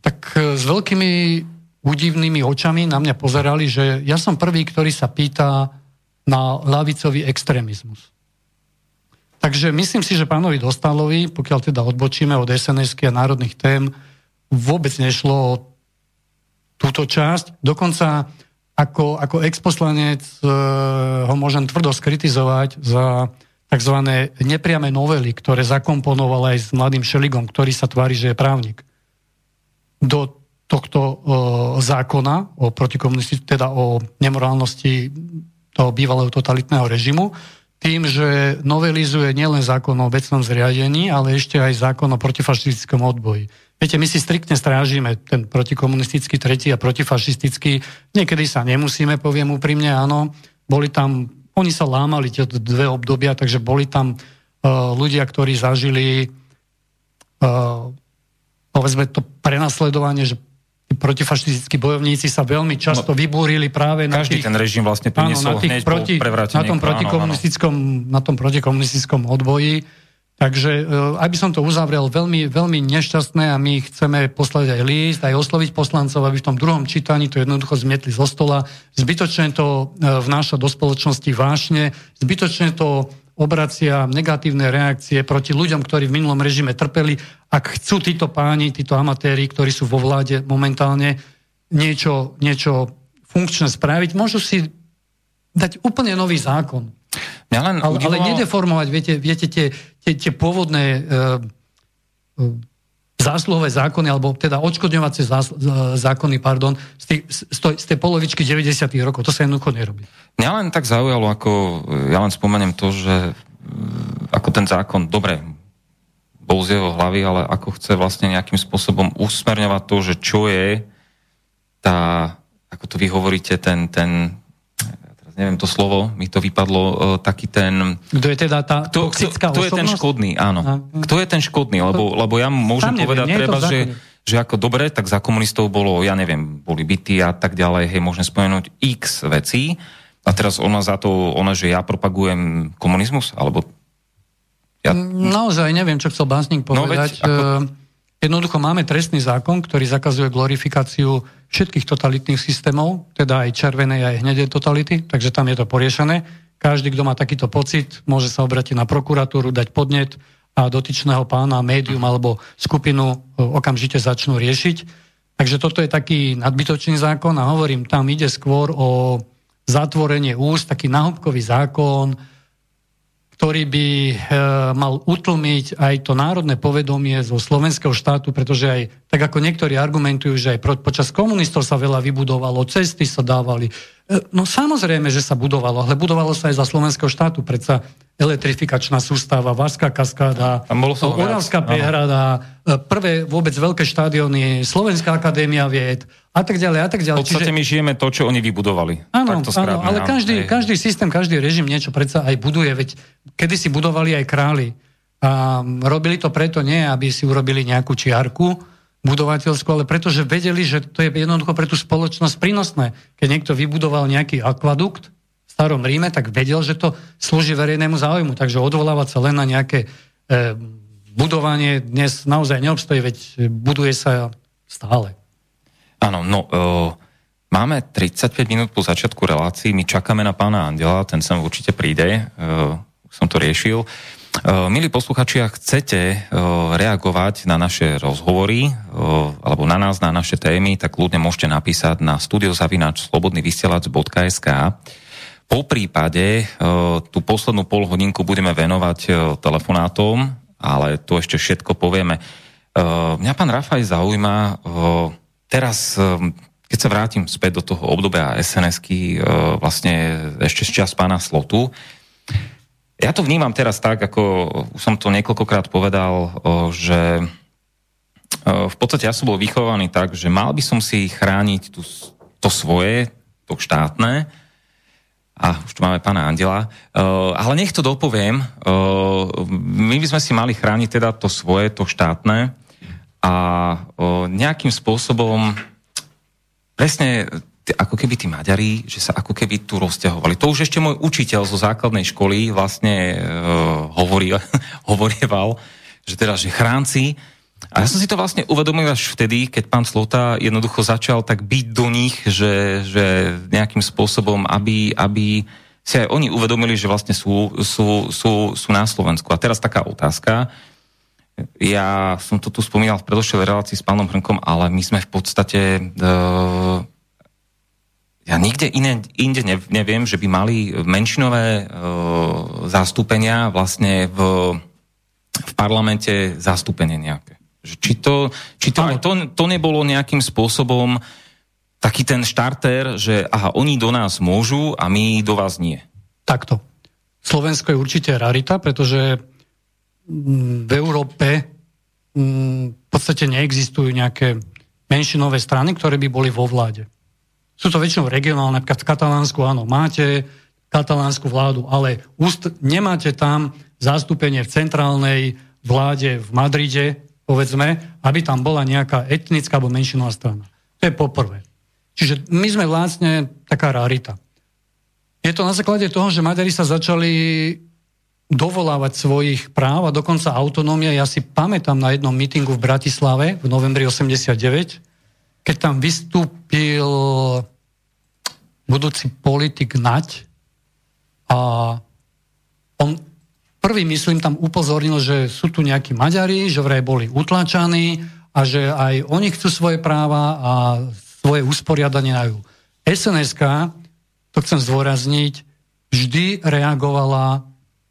tak e, s veľkými údivnými očami na mňa pozerali, že ja som prvý, ktorý sa pýta na lavicový extrémizmus. Takže myslím si, že pánovi Dostalovi, pokiaľ teda odbočíme od sns a národných tém, vôbec nešlo o túto časť. Dokonca ako, ako exposlanec e, ho môžem tvrdo skritizovať za tzv. nepriame novely, ktoré zakomponoval aj s mladým Šeligom, ktorý sa tvári, že je právnik. Do tohto e, zákona o protikomunisti, teda o nemorálnosti toho bývalého totalitného režimu, tým, že novelizuje nielen zákon o obecnom zriadení, ale ešte aj zákon o protifašistickom odboji. Viete, my si striktne strážime ten protikomunistický tretí a protifašistický. Niekedy sa nemusíme, poviem úprimne, áno. Boli tam, oni sa lámali tie dve obdobia, takže boli tam uh, ľudia, ktorí zažili uh, povedzme to prenasledovanie, že protifašistickí bojovníci sa veľmi často no, vybúrili práve na Každý tých, ten režim vlastne priniesol áno, na, tých proti, na tom protikomunistickom, na tom protikomunistickom odboji. Takže e, aby som to uzavrel, veľmi, veľmi nešťastné a my chceme poslať aj list, aj osloviť poslancov, aby v tom druhom čítaní to jednoducho zmietli zo stola. Zbytočne to e, vnáša do spoločnosti vášne, zbytočne to obracia negatívne reakcie proti ľuďom, ktorí v minulom režime trpeli. Ak chcú títo páni, títo amatéri, ktorí sú vo vláde momentálne, niečo, niečo funkčné spraviť, môžu si dať úplne nový zákon. Ja len ale, udivalo... ale nedeformovať, viete, viete tie, tie, tie pôvodné e, zásluhové zákony, alebo teda odškodňovacie zákony, pardon, z, tých, z tej polovičky 90. rokov. To sa jednoducho nerobí. Mňa len tak zaujalo, ako ja len spomeniem to, že mm, ako ten zákon, dobre, bol z jeho hlavy, ale ako chce vlastne nejakým spôsobom usmerňovať to, že čo je tá, ako to vy hovoríte, ten, ten neviem to slovo, mi to vypadlo, uh, taký ten... Kto je teda tá kto, toxická kto, kto je ten škodný, áno. A, kto je ten škodný, lebo, lebo ja môžem neviem, povedať treba, že, že ako dobre, tak za komunistov bolo, ja neviem, boli byty a tak ďalej, hej, môžem spomenúť x vecí. A teraz ona za to, ona, že ja propagujem komunizmus, alebo... Ja... Naozaj neviem, čo chcel Básnik povedať. No, veď, ako... Jednoducho máme trestný zákon, ktorý zakazuje glorifikáciu všetkých totalitných systémov, teda aj červenej, aj hnedej totality, takže tam je to poriešené. Každý, kto má takýto pocit, môže sa obratiť na prokuratúru, dať podnet a dotyčného pána, médium alebo skupinu e, okamžite začnú riešiť. Takže toto je taký nadbytočný zákon a hovorím, tam ide skôr o zatvorenie úst, taký nahobkový zákon, ktorý by e, mal utlmiť aj to národné povedomie zo slovenského štátu, pretože aj, tak ako niektorí argumentujú, že aj počas komunistov sa veľa vybudovalo, cesty sa dávali. E, no samozrejme, že sa budovalo, ale budovalo sa aj za slovenského štátu, predsa elektrifikačná sústava, Varská kaskáda, Oravská prehrada, e, prvé vôbec veľké štadióny, Slovenská akadémia vied, a tak ďalej, a tak ďalej. V podstate Čiže... my žijeme to, čo oni vybudovali. Áno, áno ale každý, každý systém, každý režim niečo predsa aj buduje, veď kedy si budovali aj králi. A robili to preto nie, aby si urobili nejakú čiarku budovateľskú, ale preto, že vedeli, že to je jednoducho pre tú spoločnosť prínosné. Keď niekto vybudoval nejaký akvadukt starom Ríme, tak vedel, že to slúži verejnému záujmu. Takže odvolávať sa len na nejaké e, budovanie dnes naozaj neobstojí, veď buduje sa stále. Áno, no uh, máme 35 minút po začiatku relácií, my čakáme na pána Andela, ten sem určite príde, uh, som to riešil. Uh, milí posluchači, ak chcete uh, reagovať na naše rozhovory uh, alebo na nás, na naše témy, tak ľudne môžete napísať na studiozavinač.slobodnyvysielac.sk Po prípade uh, tú poslednú pol hodinku budeme venovať uh, telefonátom, ale to ešte všetko povieme. Uh, mňa pán Rafaj zaujíma teraz, keď sa vrátim späť do toho obdobia SNS-ky, vlastne ešte z čas pána Slotu, ja to vnímam teraz tak, ako už som to niekoľkokrát povedal, že v podstate ja som bol vychovaný tak, že mal by som si chrániť tú, to svoje, to štátne, a už tu máme pána Andela, ale nech to dopoviem, my by sme si mali chrániť teda to svoje, to štátne, a o, nejakým spôsobom presne ako keby tí Maďari, že sa ako keby tu rozťahovali. To už ešte môj učiteľ zo základnej školy vlastne e, hovorí, hovorieval, že teda, že chránci, a ja som si to vlastne uvedomil až vtedy, keď pán Slota jednoducho začal tak byť do nich, že, že nejakým spôsobom, aby, aby si aj oni uvedomili, že vlastne sú, sú, sú, sú na Slovensku. A teraz taká otázka. Ja som to tu spomínal v predošlej relácii s pánom Hrnkom, ale my sme v podstate... Uh, ja nikde iné, inde neviem, že by mali menšinové uh, zastúpenia vlastne v, v parlamente zastúpenie nejaké. Či to, či to, to, to nebolo nejakým spôsobom taký ten štarter, že aha, oni do nás môžu a my do vás nie. Takto. Slovensko je určite rarita, pretože mm, v Európe mm, v podstate neexistujú nejaké menšinové strany, ktoré by boli vo vláde. Sú to väčšinou regionálne, napríklad v Katalánsku, áno, máte katalánsku vládu, ale úst, nemáte tam zastúpenie v centrálnej vláde v Madride, povedzme, aby tam bola nejaká etnická alebo menšinová strana. To je poprvé. Čiže my sme vlastne taká rarita. Je to na základe toho, že Maďari sa začali dovolávať svojich práv a dokonca autonómie. Ja si pamätám na jednom mítingu v Bratislave v novembri 89, keď tam vystúpil budúci politik Nať a on prvý, myslím, tam upozornil, že sú tu nejakí Maďari, že vraj boli utlačaní a že aj oni chcú svoje práva a svoje usporiadanie majú. sns to chcem zdôrazniť, vždy reagovala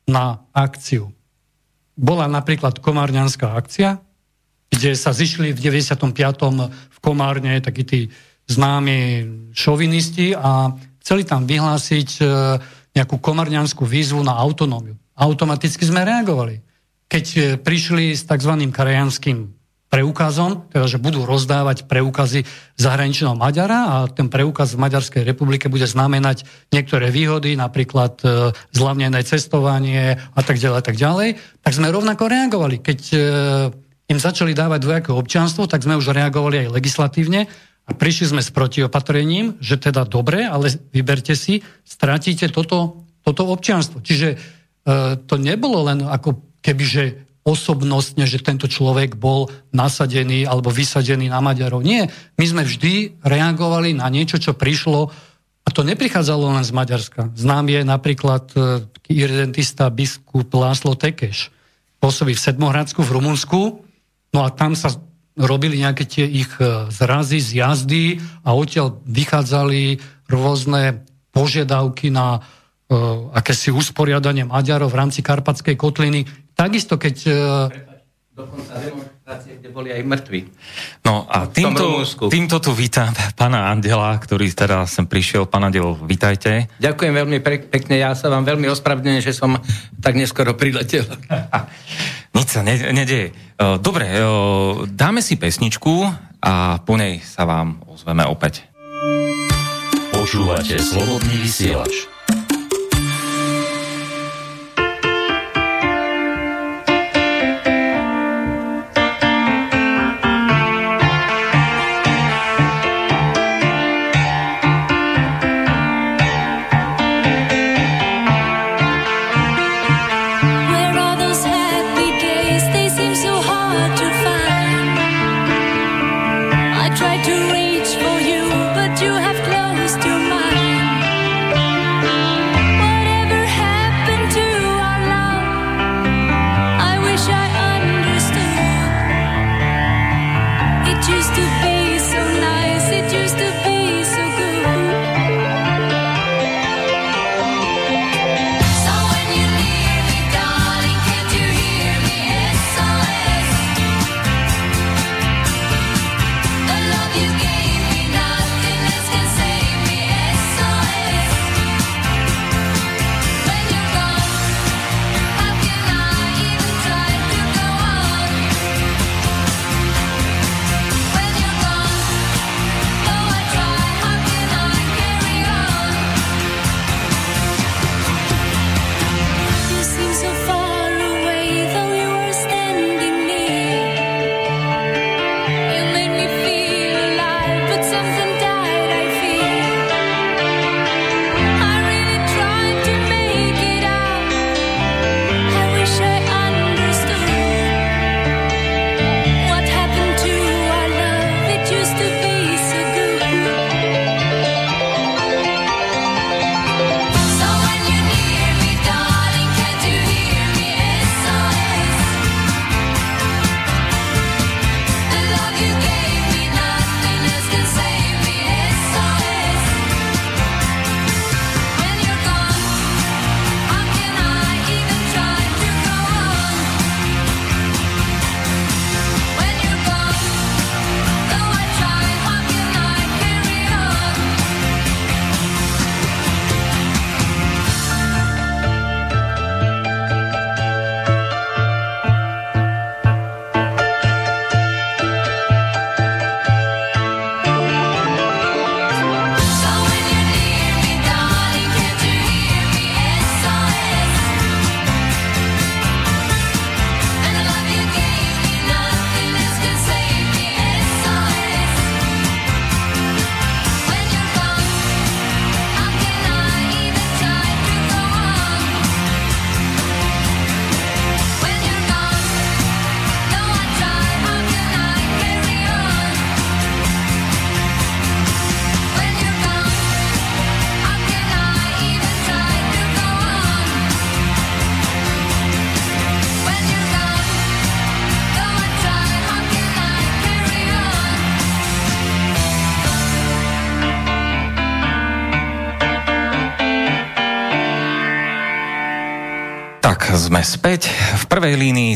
na akciu. Bola napríklad komárňanská akcia, kde sa zišli v 95. v Komárne takí tí známi šovinisti a chceli tam vyhlásiť e, nejakú komárňanskú výzvu na autonómiu. Automaticky sme reagovali. Keď e, prišli s tzv. krajanským preukazom, teda že budú rozdávať preukazy zahraničného Maďara a ten preukaz v Maďarskej republike bude znamenať niektoré výhody, napríklad e, zlavnené cestovanie a tak ďalej, a tak ďalej, tak sme rovnako reagovali. Keď e, im začali dávať dvojaké občianstvo, tak sme už reagovali aj legislatívne a prišli sme s protiopatrením, že teda dobre, ale vyberte si, stratíte toto, toto občianstvo. Čiže to nebolo len ako kebyže osobnostne, že tento človek bol nasadený alebo vysadený na Maďarov. Nie, my sme vždy reagovali na niečo, čo prišlo a to neprichádzalo len z Maďarska. Znám je napríklad e, irredentista biskup Láslo Tekeš. Pôsobí v Sedmohradsku v Rumunsku, no a tam sa robili nejaké tie ich e, zrazy, zjazdy a odtiaľ vychádzali rôzne požiadavky na akési usporiadanie Maďarov v rámci Karpatskej kotliny. Takisto, keď... E, dokonca demonstrácie, kde boli aj mŕtvi. No a týmto, týmto tu vítam pána Andela, ktorý teda sem prišiel. Pán Andel, vítajte. Ďakujem veľmi pekne, ja sa vám veľmi ospravedlňujem, že som tak neskoro priletel. Nič sa ne, nedeje. E, dobre, e, dáme si pesničku a po nej sa vám ozveme opäť. Počúvate Slobodný vysielač.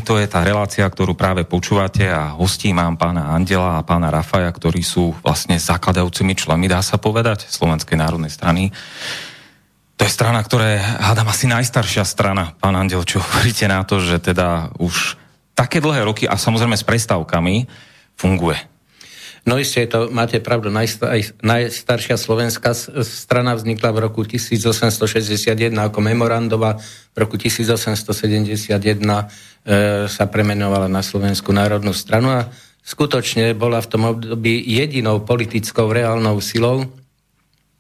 To je tá relácia, ktorú práve počúvate a hostí mám pána Andela a pána Rafaja, ktorí sú vlastne zakladajúcimi členmi, dá sa povedať, Slovenskej národnej strany. To je strana, ktorá je, hádam, asi najstaršia strana. Pán Andel, čo hovoríte na to, že teda už také dlhé roky a samozrejme s prestávkami funguje? No isté, to máte pravdu, najstaršia slovenská strana vznikla v roku 1861 ako memorandová, v roku 1871 e, sa premenovala na Slovenskú národnú stranu a skutočne bola v tom období jedinou politickou reálnou silou,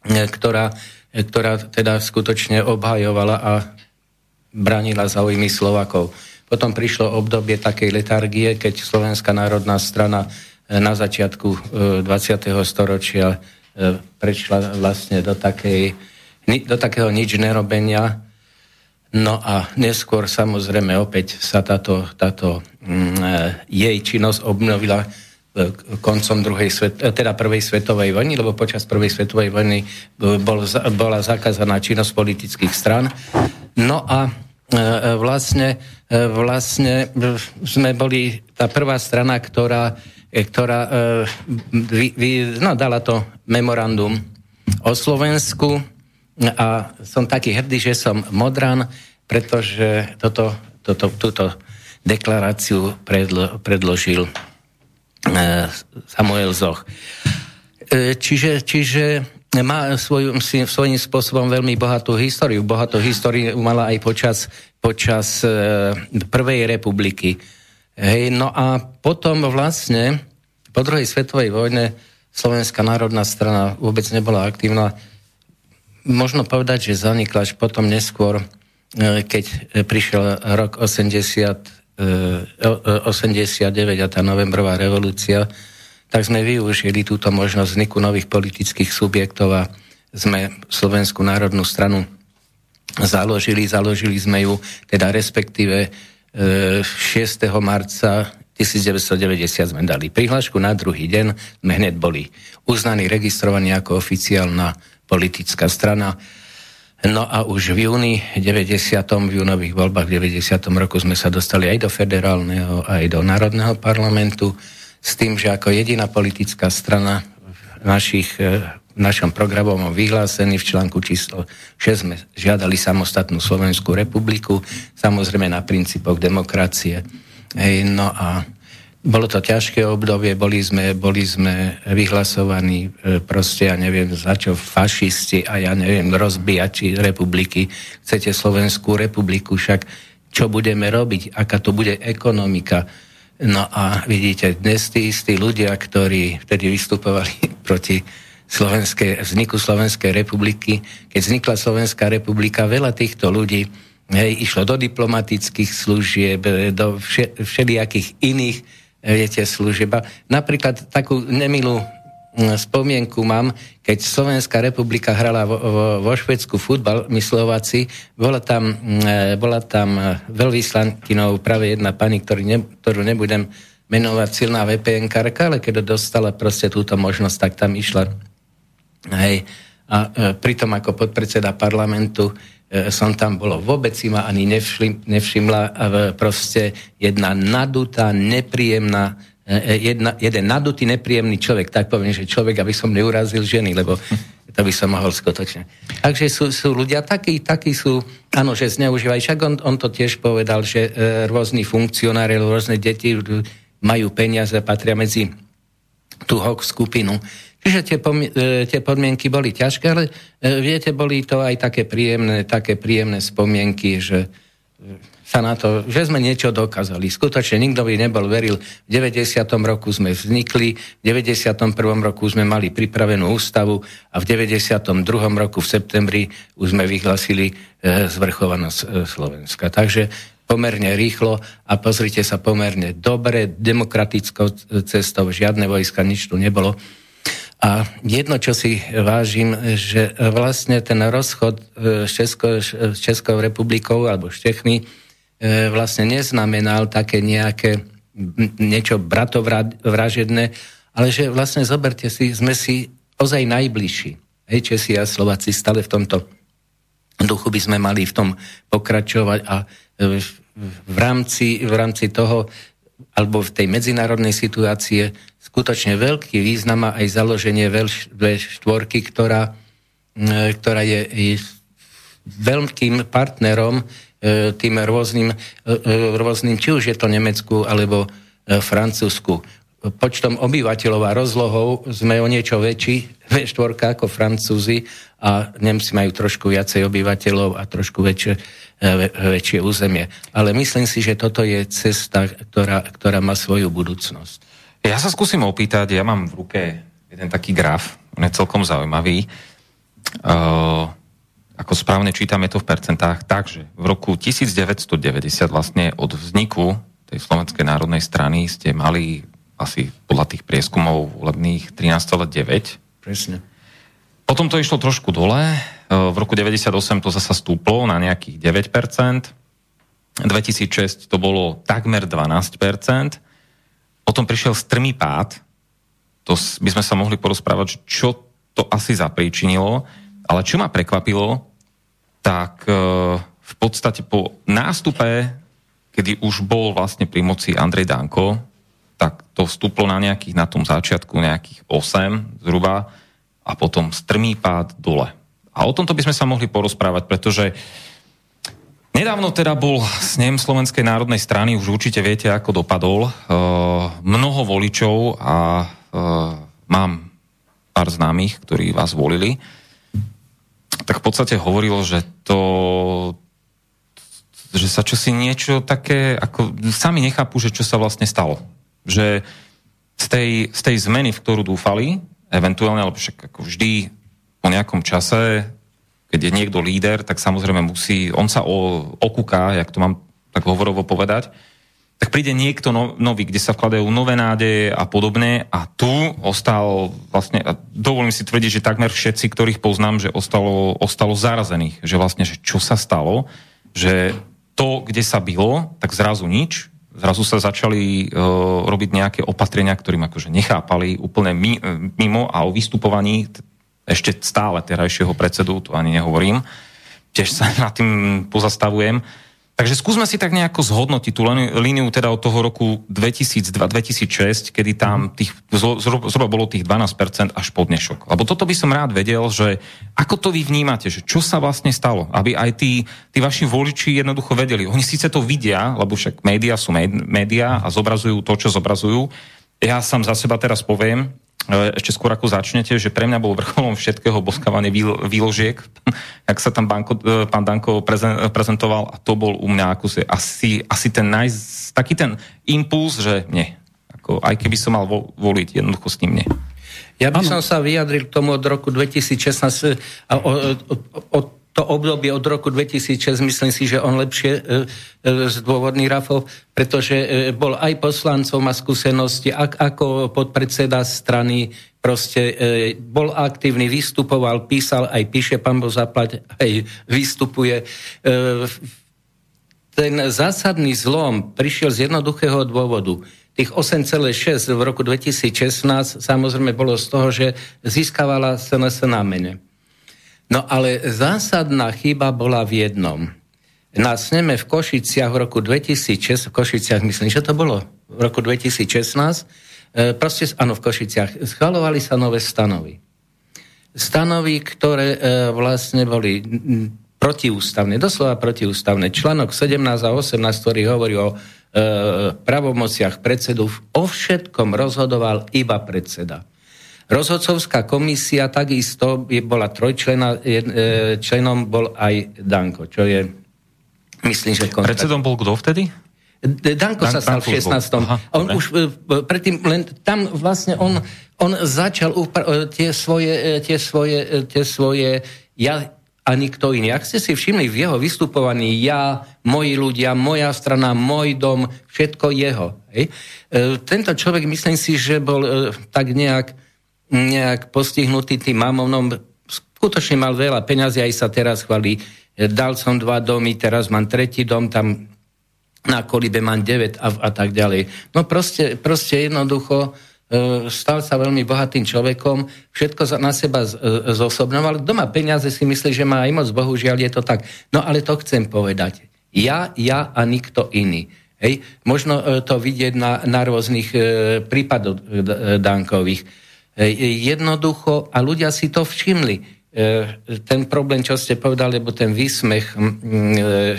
e, ktorá, e, ktorá teda skutočne obhajovala a bránila záujmy Slovakov. Potom prišlo obdobie takej letargie, keď Slovenská národná strana na začiatku 20. E, storočia e, prešla vlastne do, takej, do takého nič nerobenia. No a neskôr samozrejme opäť sa táto, táto mm, e, jej činnosť obnovila koncom druhej svet, teda prvej svetovej vojny, lebo počas prvej svetovej vojny bol, bola zakázaná činnosť politických stran. No a vlastne, vlastne sme boli tá prvá strana, ktorá E, ktorá e, vy, vy, no, dala to memorandum o Slovensku a som taký hrdý, že som modran, pretože toto, toto, túto deklaráciu predlo, predložil e, Samuel Zoch. E, čiže, čiže má svoju, svojím spôsobom veľmi bohatú históriu. Bohatú históriu mala aj počas, počas e, Prvej republiky. Hej, no a potom vlastne po druhej svetovej vojne Slovenská národná strana vôbec nebola aktívna. Možno povedať, že zanikla až potom neskôr, e, keď prišiel rok 80, 89 e, a tá novembrová revolúcia, tak sme využili túto možnosť vzniku nových politických subjektov a sme Slovenskú národnú stranu založili. Založili sme ju, teda respektíve 6. E, marca 1990 sme dali prihlášku, na druhý deň sme hneď boli uznaní, registrovaní ako oficiálna politická strana. No a už v júni 90. v júnových voľbách v 90. roku sme sa dostali aj do federálneho, aj do národného parlamentu s tým, že ako jediná politická strana v našich v našom programovom vyhlásení v článku číslo 6 sme žiadali samostatnú Slovenskú republiku, samozrejme na princípoch demokracie. Hej, no a bolo to ťažké obdobie, boli sme, boli sme vyhlasovaní e, proste, ja neviem, za čo fašisti a ja neviem, rozbijači republiky. Chcete Slovenskú republiku, však čo budeme robiť, aká to bude ekonomika. No a vidíte, dnes tí istí ľudia, ktorí vtedy vystupovali proti Slovenskej, vzniku Slovenskej republiky. Keď vznikla Slovenská republika, veľa týchto ľudí hej, išlo do diplomatických služieb, do všelijakých iných viete, služieb. Napríklad takú nemilú spomienku mám, keď Slovenská republika hrala vo, vo, Švedsku futbal, my Slováci, bola tam, bola tam veľvyslankynou práve jedna pani, ktorý ne, ktorú nebudem menovať silná vpn karka, ale keď dostala proste túto možnosť, tak tam išla Hej. A e, pritom ako podpredseda parlamentu e, som tam bolo, vôbec si ani nevšli, nevšimla e, proste jedna nadutá, nepríjemná e, e, jedna, jeden nadutý, nepríjemný človek, tak poviem, že človek, aby som neurazil ženy, lebo to by som mohol skutočne. Takže sú, sú ľudia takí, takí sú, áno, že zneužívajú. Však on, on to tiež povedal, že e, rôzni funkcionári, rôzne deti majú peniaze, patria medzi tú HOK skupinu. Čiže tie, pom- e, tie podmienky boli ťažké, ale e, viete, boli to aj také príjemné, také príjemné spomienky, že e, sa na to, že sme niečo dokázali. Skutočne nikto by nebol veril. V 90. roku sme vznikli, v 91. roku sme mali pripravenú ústavu a v 92. roku v septembri už sme vyhlasili zvrchovanosť Slovenska. Takže pomerne rýchlo a pozrite sa pomerne dobre, demokratickou cestou, žiadne vojska, nič tu nebolo. A jedno, čo si vážim, že vlastne ten rozchod e, s, Česko, s Českou republikou alebo s Čechmi e, vlastne neznamenal také nejaké niečo bratovražedné, ale že vlastne zoberte si, sme si ozaj najbližší. Hej, Česi a Slováci stále v tomto duchu by sme mali v tom pokračovať a v rámci, v rámci toho, alebo v tej medzinárodnej situácie skutočne veľký význam má aj založenie V4, ktorá, ktorá je, je veľkým partnerom tým rôznym, rôznym, či už je to Nemecku alebo Francúzsku počtom obyvateľov a rozlohou sme o niečo väčší, V4 ako Francúzi a Nemci majú trošku viacej obyvateľov a trošku väčšie, e, väčšie územie. Ale myslím si, že toto je cesta, ktorá, ktorá má svoju budúcnosť. Ja sa skúsim opýtať, ja mám v ruke jeden taký graf, on je celkom zaujímavý. Uh, ako správne čítame to v percentách, takže v roku 1990 vlastne od vzniku tej Slovenskej národnej strany ste mali asi podľa tých prieskumov volebných 13,9. Presne. Potom to išlo trošku dole. E, v roku 98 to zasa stúplo na nejakých 9%. 2006 to bolo takmer 12%. Potom prišiel strmý pád. To by sme sa mohli porozprávať, čo to asi zapríčinilo. Ale čo ma prekvapilo, tak e, v podstate po nástupe, kedy už bol vlastne pri moci Andrej Danko, tak to vstúplo na nejakých, na tom začiatku nejakých 8 zhruba a potom strmý pád dole. A o tomto by sme sa mohli porozprávať, pretože nedávno teda bol snem Slovenskej národnej strany, už určite viete, ako dopadol. E, mnoho voličov a e, mám pár známych, ktorí vás volili, tak v podstate hovorilo, že to že sa čosi niečo také, ako sami nechápu, že čo sa vlastne stalo. Že z tej, z tej zmeny, v ktorú dúfali, eventuálne, alebo však ako vždy po nejakom čase, keď je niekto líder, tak samozrejme musí, on sa o, okúka, jak to mám tak hovorovo povedať, tak príde niekto no, nový, kde sa vkladajú nové nádeje a podobne a tu ostal vlastne, a dovolím si tvrdiť, že takmer všetci, ktorých poznám, že ostalo, ostalo zarazených, že vlastne, že čo sa stalo, že to, kde sa bylo, tak zrazu nič, zrazu sa začali uh, robiť nejaké opatrenia, ktorým akože nechápali úplne mi, e, mimo a o vystupovaní ešte stále terajšieho predsedu, tu ani nehovorím, tiež sa nad tým pozastavujem. Takže skúsme si tak nejako zhodnotiť tú líniu teda od toho roku 2002-2006, kedy tam tých, zhruba bolo tých 12% až po dnešok. Lebo toto by som rád vedel, že ako to vy vnímate, že čo sa vlastne stalo, aby aj tí, tí vaši voliči jednoducho vedeli. Oni síce to vidia, lebo však médiá sú médiá a zobrazujú to, čo zobrazujú. Ja sám za seba teraz poviem, ešte skôr ako začnete, že pre mňa bol vrcholom všetkého boskávanie výložiek, jak sa tam banko, e, pán Danko prezentoval a to bol u mňa ako asi, asi ten naj, taký ten impuls, že nie. Ako, aj keby som mal voliť, jednoducho s ním nie. Ja by ano. som sa vyjadril k tomu od roku 2016 a od, od, od to obdobie od roku 2006, myslím si, že on lepšie e, e, zdôvodný Rafov, pretože e, bol aj poslancom, má skúsenosti, ak, ako podpredseda strany, proste e, bol aktívny, vystupoval, písal, aj píše, pán Bo zaplať, aj vystupuje. Ten zásadný zlom prišiel z jednoduchého dôvodu. Tých 8,6 v roku 2016 samozrejme bolo z toho, že získavala SNS na mene. No ale zásadná chyba bola v jednom. Na sneme v Košiciach v roku 2006, v Košiciach myslím, že to bolo v roku 2016, e, proste, áno, v Košiciach, schvalovali sa nové stanovy. Stanovy, ktoré e, vlastne boli protiústavné, doslova protiústavné. Článok 17 a 18, ktorý hovorí o e, pravomociach predsedu, o všetkom rozhodoval iba predseda. Rozhodcovská komisia takisto bola trojčlena, e, členom bol aj Danko, čo je, myslím, že... Kontrakt. Predsedom bol kto vtedy? Danko Dan, sa stal v 16. Aha, on už e, predtým, len tam vlastne on, on začal upra- e, tie svoje, tie svoje, tie svoje ja a nikto iný. Ak ste si všimli v jeho vystupovaní, ja, moji ľudia, moja strana, môj dom, všetko jeho. Hej? Tento človek, myslím si, že bol tak nejak nejak postihnutý tým mamonom, skutočne mal veľa peňazí, aj sa teraz chvalí, dal som dva domy, teraz mám tretí dom, tam na kolibe mám 9 a, a tak ďalej. No proste, proste jednoducho e, stal sa veľmi bohatým človekom, všetko za, na seba z, e, zosobnoval. Kto má peniaze, si myslí, že má aj moc, bohužiaľ je to tak. No ale to chcem povedať. Ja, ja a nikto iný. Hej. Možno e, to vidieť na, na rôznych e, prípadoch e, Dankových. E, jednoducho, a ľudia si to všimli. E, ten problém, čo ste povedali, lebo ten výsmech e,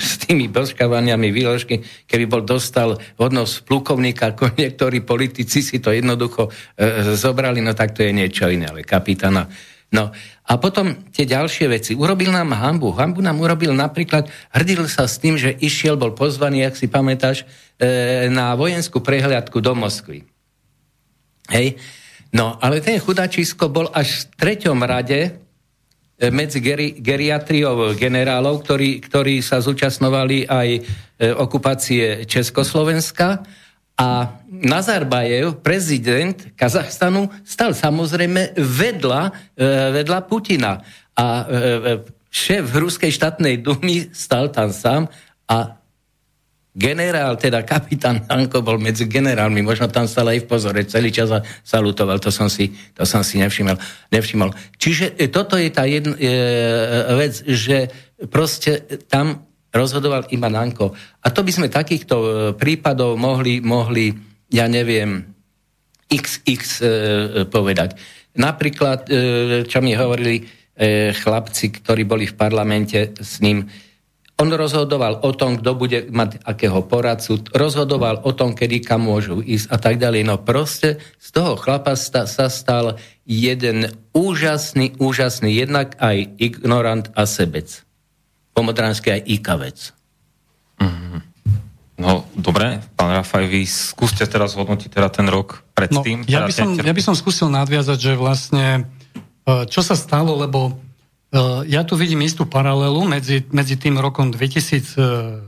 s tými božkavaniami výložky, keby bol dostal hodnosť plukovníka, ako niektorí politici si to jednoducho e, zobrali, no tak to je niečo iné, ale kapitána No a potom tie ďalšie veci. Urobil nám hambu. Hambu nám urobil napríklad, hrdil sa s tým, že išiel, bol pozvaný, ak si pamätáš, e, na vojenskú prehliadku do Moskvy. Hej. No, ale ten chudačisko bol až v treťom rade e, medzi geri, geriatriou generálov, ktorí, ktorí sa zúčastnovali aj e, okupácie Československa a Nazarbajev, prezident Kazachstanu, stal samozrejme vedľa, e, vedľa Putina. A e, šéf Ruskej štátnej dumy stal tam sám a generál, teda kapitán Hanko bol medzi generálmi, možno tam stal aj v pozore, celý čas a salutoval, to som si, to som si nevšimol. nevšimol. Čiže toto je tá jedna e, vec, že proste tam rozhodoval iba Nanko. A to by sme takýchto e, prípadov mohli, mohli ja neviem, XX e, e, povedať. Napríklad, e, čo mi hovorili e, chlapci, ktorí boli v parlamente s ním, on rozhodoval o tom, kto bude mať akého poradcu, rozhodoval o tom, kedy kam môžu ísť a tak ďalej. No proste z toho chlapa sta, sa stal jeden úžasný, úžasný, jednak aj ignorant a sebec pomodranský aj ikavec. Mm-hmm. No, dobre, pán Rafaj, vy skúste teraz hodnotiť teda ten rok predtým. No, ja, by som, ja by som skúsil nadviazať, že vlastne e, čo sa stalo, lebo ja tu vidím istú paralelu medzi, medzi tým rokom 2006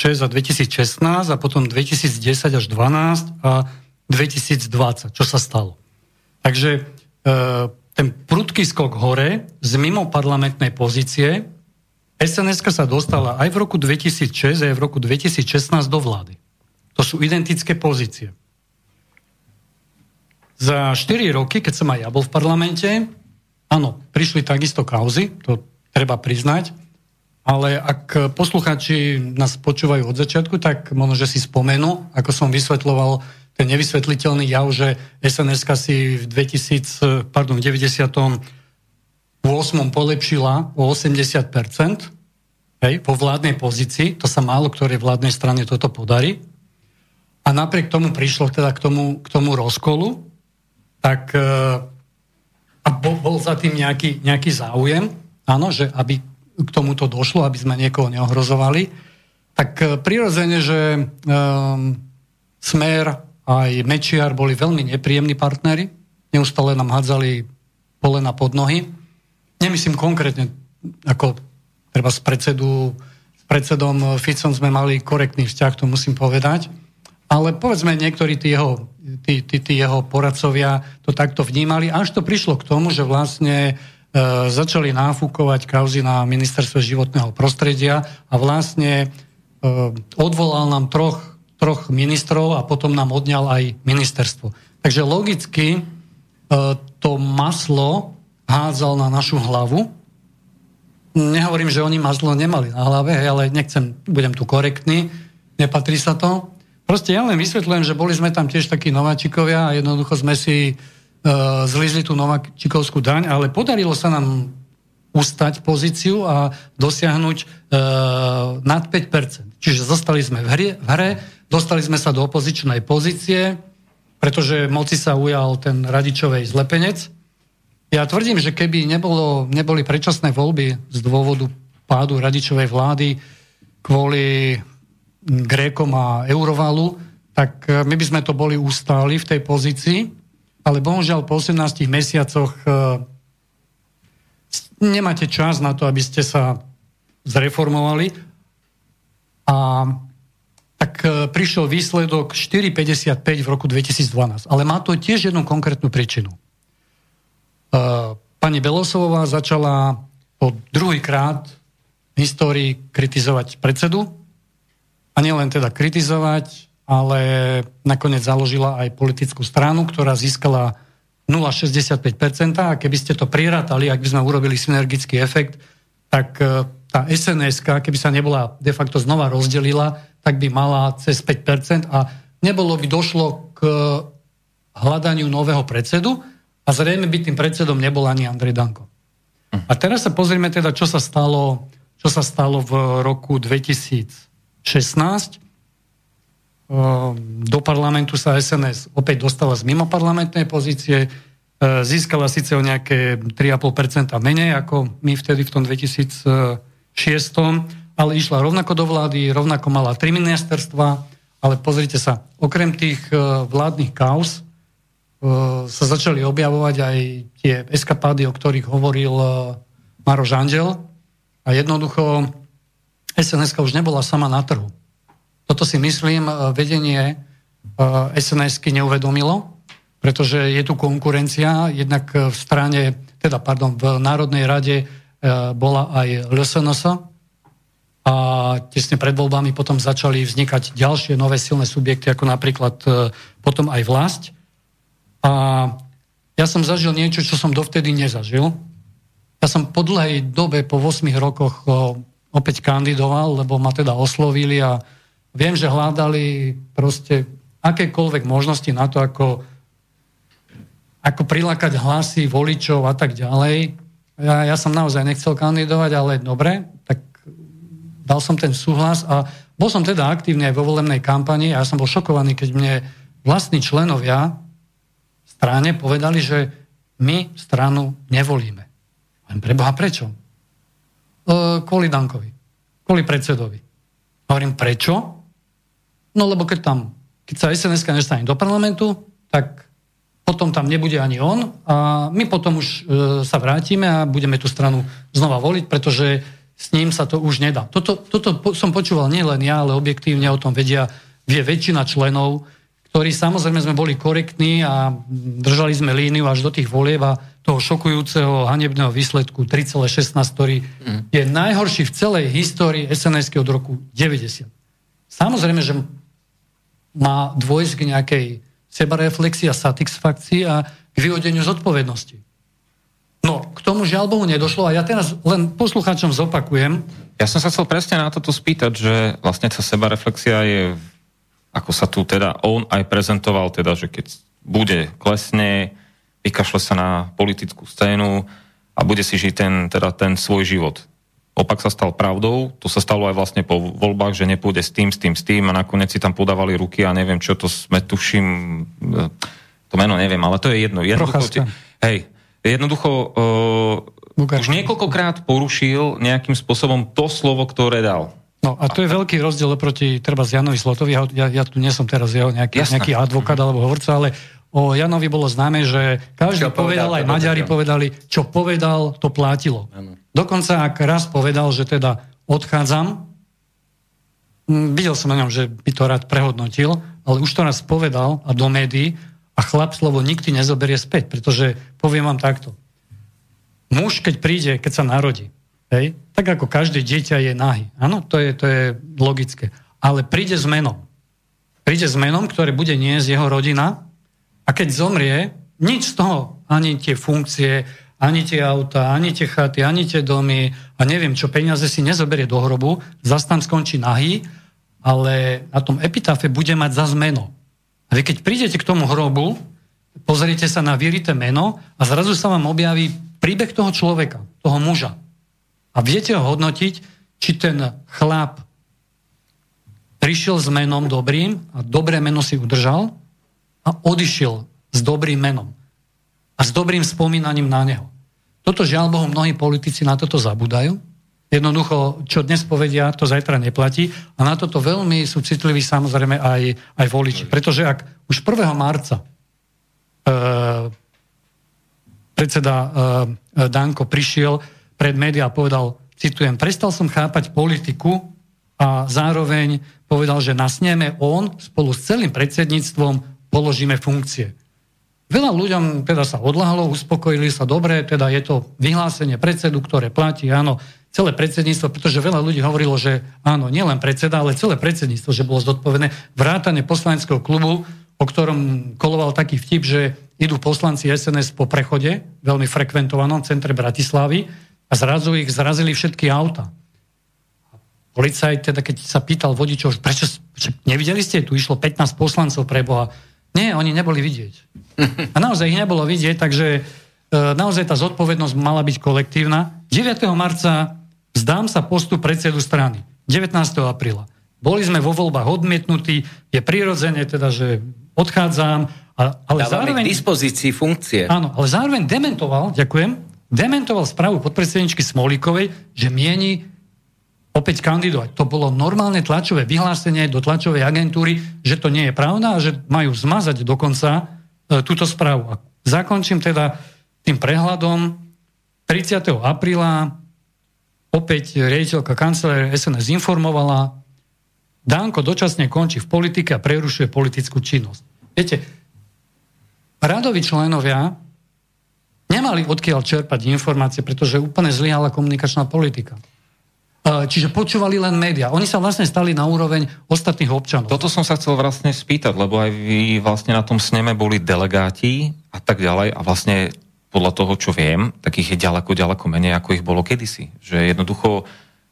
a 2016 a potom 2010 až 2012 a 2020, čo sa stalo. Takže e, ten prudký skok hore z mimo parlamentnej pozície sns sa dostala aj v roku 2006, aj v roku 2016 do vlády. To sú identické pozície. Za 4 roky, keď som aj ja bol v parlamente, áno, prišli takisto kauzy, to treba priznať, ale ak posluchači nás počúvajú od začiatku, tak možno, že si spomenú, ako som vysvetloval ten nevysvetliteľný jav, že sns si v 2000, pardon, v 90 8. polepšila o 80%, hej, vo vládnej pozícii, to sa málo ktorej vládnej strane toto podarí, a napriek tomu prišlo teda k tomu, k tomu rozkolu, tak e, a bol, bol za tým nejaký, nejaký záujem, áno, že aby k tomuto došlo, aby sme niekoho neohrozovali, tak e, prirodzene, že um, Smer aj Mečiar boli veľmi nepríjemní partnery, neustále nám hádzali polena pod nohy, Nemyslím konkrétne, ako treba s, predsedu, s predsedom Ficom sme mali korektný vzťah, to musím povedať, ale povedzme niektorí tí jeho, tí, tí, tí jeho poradcovia to takto vnímali, až to prišlo k tomu, že vlastne e, začali náfúkovať kauzy na ministerstve životného prostredia a vlastne e, odvolal nám troch, troch ministrov a potom nám odňal aj ministerstvo. Takže logicky e, to maslo hádzal na našu hlavu. Nehovorím, že oni ma zlo nemali na hlave, ale nechcem, budem tu korektný, nepatrí sa to. Proste ja len vysvetľujem, že boli sme tam tiež takí nováčikovia a jednoducho sme si uh, zlizli tú nováčikovskú daň, ale podarilo sa nám ustať pozíciu a dosiahnuť uh, nad 5%. Čiže zostali sme v hre, v hre, dostali sme sa do opozičnej pozície, pretože moci sa ujal ten radičovej zlepenec, ja tvrdím, že keby nebolo, neboli predčasné voľby z dôvodu pádu radičovej vlády kvôli Grékom a Eurovalu, tak e, my by sme to boli ustáli v tej pozícii, ale bohužiaľ po 18 mesiacoch e, nemáte čas na to, aby ste sa zreformovali a tak e, prišiel výsledok 4,55 v roku 2012. Ale má to tiež jednu konkrétnu príčinu. Pani Belosová začala po druhýkrát v histórii kritizovať predsedu a nielen teda kritizovať, ale nakoniec založila aj politickú stranu, ktorá získala 0,65% a keby ste to prirátali, ak by sme urobili synergický efekt, tak e, tá sns keby sa nebola de facto znova rozdelila, tak by mala cez 5% a nebolo by došlo k hľadaniu nového predsedu a zrejme by tým predsedom nebol ani Andrej Danko. Hm. A teraz sa pozrieme teda, čo sa stalo, čo sa stalo v roku 2000. 16. Ehm, do parlamentu sa SNS opäť dostala z mimo parlamentnej pozície, ehm, získala síce o nejaké 3,5% menej ako my vtedy v tom 2006, ale išla rovnako do vlády, rovnako mala tri ministerstva, ale pozrite sa, okrem tých ehm, vládnych kaos sa začali objavovať aj tie eskapády, o ktorých hovoril Maroš Andel. A jednoducho sns už nebola sama na trhu. Toto si myslím, vedenie sns neuvedomilo, pretože je tu konkurencia, jednak v strane, teda pardon, v Národnej rade e, bola aj LSNS a tesne pred voľbami potom začali vznikať ďalšie nové silné subjekty, ako napríklad e, potom aj vlast. A ja som zažil niečo, čo som dovtedy nezažil. Ja som po dlhej dobe, po 8 rokoch opäť kandidoval, lebo ma teda oslovili a viem, že hľadali proste akékoľvek možnosti na to, ako ako prilákať hlasy voličov a tak ďalej. Ja, ja som naozaj nechcel kandidovať, ale dobre, tak dal som ten súhlas a bol som teda aktívny aj vo volebnej kampani a ja som bol šokovaný, keď mne vlastní členovia strane povedali, že my stranu nevolíme. Len preboha prečo? E, kvôli Dankovi. Kvôli predsedovi. Hovorím, prečo? No lebo keď tam, keď sa SNS nestane do parlamentu, tak potom tam nebude ani on a my potom už e, sa vrátime a budeme tú stranu znova voliť, pretože s ním sa to už nedá. Toto, toto po, som počúval nielen ja, ale objektívne o tom vedia, vie väčšina členov, ktorí samozrejme sme boli korektní a držali sme líniu až do tých volieb a toho šokujúceho hanebného výsledku 3,16, ktorý mm. je najhorší v celej histórii sns od roku 90. Samozrejme, že má dôjsť k nejakej sebareflexia, satisfakcii a k vyhodeniu zodpovednosti. No, k tomu žiaľ Bohu nedošlo a ja teraz len poslucháčom zopakujem. Ja som sa chcel presne na toto spýtať, že vlastne tá sebareflexia je, ako sa tu teda on aj prezentoval, teda, že keď bude klesne, vykašle sa na politickú scénu a bude si žiť ten, teda ten svoj život opak sa stal pravdou, to sa stalo aj vlastne po voľbách, že nepôjde s tým, s tým, s tým a nakoniec si tam podávali ruky a neviem čo, to sme tuším, e, to meno neviem, ale to je jedno. Jednoducho, hej, jednoducho uh, už niekoľkokrát porušil nejakým spôsobom to slovo, ktoré dal. No a to je veľký rozdiel proti treba z Janovi Slotovi. Ja, ja, ja tu nie som teraz jeho nejaký, nejaký advokát alebo hovorca, ale o Janovi bolo známe, že každý čo povedal, povedal aj Maďari povedali, čo povedal, to plátilo. Ano. Dokonca ak raz povedal, že teda odchádzam, videl som na ňom, že by to rád prehodnotil, ale už to raz povedal a do médií a chlap slovo nikdy nezoberie späť, pretože poviem vám takto. Muž, keď príde, keď sa narodí, hej, tak ako každé dieťa je nahý. Áno, to je, to je logické. Ale príde s menom. Príde s menom, ktoré bude niesť jeho rodina a keď zomrie, nič z toho, ani tie funkcie, ani tie auta, ani tie chaty, ani tie domy a neviem čo, peniaze si nezoberie do hrobu, zase tam skončí nahý, ale na tom epitafe bude mať za meno. A vy keď prídete k tomu hrobu, pozrite sa na vyrité meno a zrazu sa vám objaví príbeh toho človeka, toho muža. A viete ho hodnotiť, či ten chlap prišiel s menom dobrým a dobré meno si udržal, a odišiel s dobrým menom a s dobrým spomínaním na neho. Toto žiaľ Bohu mnohí politici na toto zabudajú. Jednoducho, čo dnes povedia, to zajtra neplatí. A na toto veľmi sú citliví samozrejme aj, aj voliči. Pretože ak už 1. marca e, predseda e, Danko prišiel pred médiá a povedal, citujem, prestal som chápať politiku a zároveň povedal, že nasnieme on spolu s celým predsedníctvom položíme funkcie. Veľa ľuďom teda sa odláhlo, uspokojili sa dobre, teda je to vyhlásenie predsedu, ktoré platí, áno, celé predsedníctvo, pretože veľa ľudí hovorilo, že áno, nielen predseda, ale celé predsedníctvo, že bolo zodpovedné vrátane poslaneckého klubu, o ktorom koloval taký vtip, že idú poslanci SNS po prechode, veľmi frekventovanom centre Bratislavy a zrazu ich zrazili všetky auta. policajt, teda keď sa pýtal vodičov, prečo, prečo nevideli ste, tu išlo 15 poslancov pre Boha. Nie, oni neboli vidieť. A naozaj ich nebolo vidieť, takže e, naozaj tá zodpovednosť mala byť kolektívna. 9. marca vzdám sa postup predsedu strany. 19. apríla. Boli sme vo voľbách odmietnutí, je prirodzené teda, že odchádzam, ale Dávame zároveň... k dispozícii funkcie. Áno, ale zároveň dementoval, ďakujem, dementoval správu podpredsedničky Smolíkovej, že mieni opäť kandidovať. To bolo normálne tlačové vyhlásenie do tlačovej agentúry, že to nie je pravda a že majú zmazať dokonca e, túto správu. A zakončím teda tým prehľadom. 30. apríla opäť riaditeľka kancelárie SNS informovala, Dánko dočasne končí v politike a prerušuje politickú činnosť. Viete, radoví členovia nemali odkiaľ čerpať informácie, pretože úplne zlyhala komunikačná politika. E, čiže počúvali len médiá. Oni sa vlastne stali na úroveň ostatných občanov. Toto som sa chcel vlastne spýtať, lebo aj vy vlastne na tom sneme boli delegáti a tak ďalej a vlastne podľa toho, čo viem, tak ich je ďaleko, ďaleko menej, ako ich bolo kedysi. Že jednoducho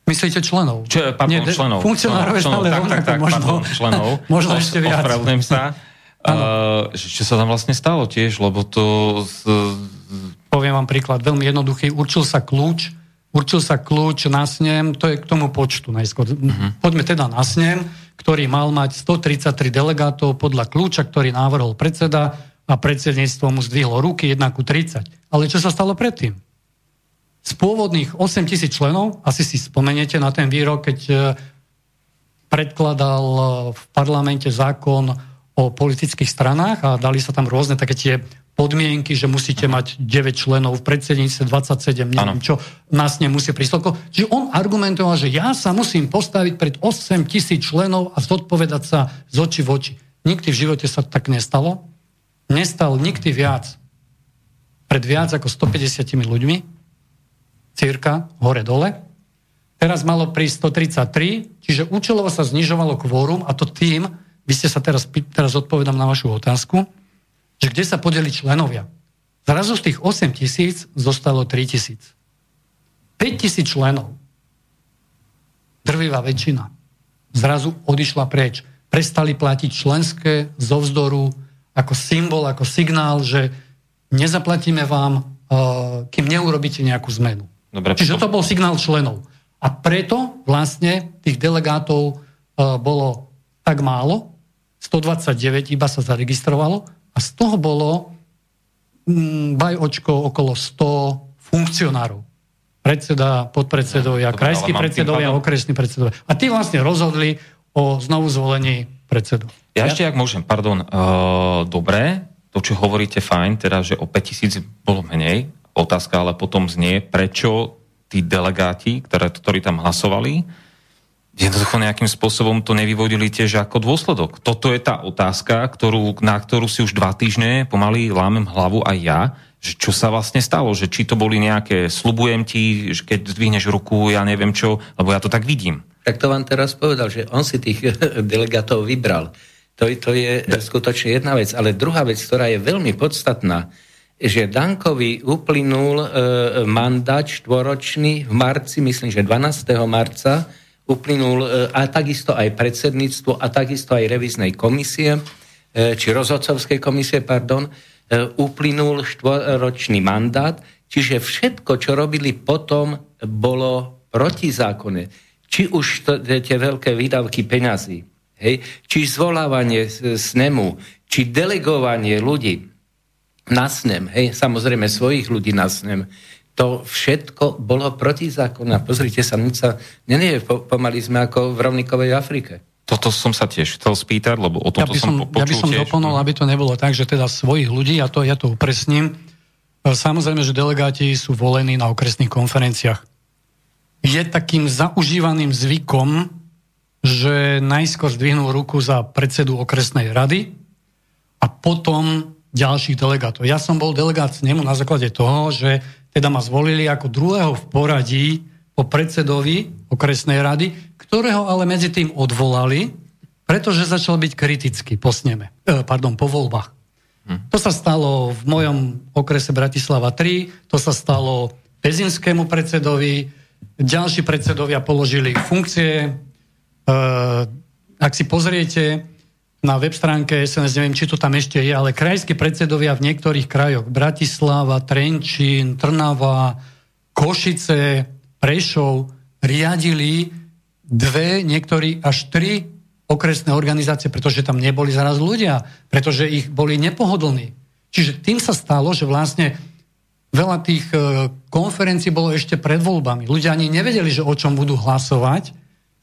Myslíte členov? Čo, pardon, Nie, členov. Funkcionárov členov, členov, tak, tak, tak, možno, pardon, členov. možno ešte viac. Ospravedlňujem sa. uh, čo sa tam vlastne stalo tiež, lebo to... Z... Poviem vám príklad, veľmi jednoduchý. Určil sa kľúč, určil sa kľúč na snem, to je k tomu počtu najskôr. Uh-huh. Poďme teda na snem, ktorý mal mať 133 delegátov podľa kľúča, ktorý návrhol predseda a predsedníctvo mu zdvihlo ruky 1 ku 30. Ale čo sa stalo predtým? z pôvodných 8 tisíc členov, asi si spomeniete na ten výrok, keď e, predkladal e, v parlamente zákon o politických stranách a dali sa tam rôzne také tie podmienky, že musíte mať 9 členov v predsedníctve, 27, neviem ano. čo, nás nemusí prísť Čiže on argumentoval, že ja sa musím postaviť pred 8 tisíc členov a zodpovedať sa z oči v oči. Nikdy v živote sa tak nestalo. Nestal nikdy viac pred viac ako 150 ľuďmi cirka hore-dole. Teraz malo prísť 133, čiže účelovo sa znižovalo kvórum a to tým, vy ste sa teraz, teraz odpovedám na vašu otázku, že kde sa podeli členovia. Zrazu z tých 8 tisíc zostalo 3 tisíc. 5 tisíc členov, drvivá väčšina, zrazu odišla preč. Prestali platiť členské zo vzdoru ako symbol, ako signál, že nezaplatíme vám, uh, kým neurobíte nejakú zmenu. Dobre, Čiže to bol signál členov. A preto vlastne tých delegátov uh, bolo tak málo, 129 iba sa zaregistrovalo a z toho bolo mm, očko okolo 100 funkcionárov. Predseda, podpredsedovia, ja, krajskí predsedovia, okresní predsedovia. A tí vlastne rozhodli o znovu zvolení predsedu. Ja, ja ešte, ak môžem, pardon. Uh, dobre, to, čo hovoríte, fajn, teda, že o 5000 bolo menej, Otázka ale potom znie, prečo tí delegáti, ktoré, ktorí tam hlasovali, jednoducho nejakým spôsobom to nevyvodili tiež ako dôsledok. Toto je tá otázka, ktorú, na ktorú si už dva týždne pomaly lámem hlavu aj ja, že čo sa vlastne stalo, že či to boli nejaké, slubujem ti, že keď zdvihneš ruku, ja neviem čo, lebo ja to tak vidím. Tak to vám teraz povedal, že on si tých delegátov vybral. To, to je skutočne jedna vec. Ale druhá vec, ktorá je veľmi podstatná, že Dankovi uplynul e, mandát štvoročný v marci, myslím, že 12. marca uplynul e, a takisto aj predsedníctvo a takisto aj reviznej komisie, e, či rozhodcovskej komisie, pardon, e, uplynul štvoročný mandát, čiže všetko, čo robili potom, bolo protizákonné. Či už to, tie veľké výdavky peňazí, hej, či zvolávanie snemu, či delegovanie ľudí, na snem, hej, samozrejme svojich ľudí na snem, to všetko bolo protizákonné. Pozrite sa, nič sa nenieje, pomaly sme ako v rovnikovej Afrike. Toto som sa tiež chcel spýtať, lebo o tomto ja by som, som počul Ja by som tiež. doplnul, aby to nebolo tak, že teda svojich ľudí, a to ja to upresním, e, samozrejme, že delegáti sú volení na okresných konferenciách. Je takým zaužívaným zvykom, že najskôr zdvihnú ruku za predsedu okresnej rady a potom ďalších delegátov. Ja som bol delegát s nemu na základe toho, že teda ma zvolili ako druhého v poradí po predsedovi okresnej rady, ktorého ale medzi tým odvolali, pretože začal byť kritický po sneme, eh, pardon, po voľbách. Hm. To sa stalo v mojom okrese Bratislava 3, to sa stalo Pezinskému predsedovi, ďalší predsedovia položili funkcie. Ak si pozriete na web stránke SNS, neviem, či to tam ešte je, ale krajskí predsedovia v niektorých krajoch, Bratislava, Trenčín, Trnava, Košice, Prešov, riadili dve, niektorí až tri okresné organizácie, pretože tam neboli zaraz ľudia, pretože ich boli nepohodlní. Čiže tým sa stalo, že vlastne veľa tých e, konferencií bolo ešte pred voľbami. Ľudia ani nevedeli, že o čom budú hlasovať,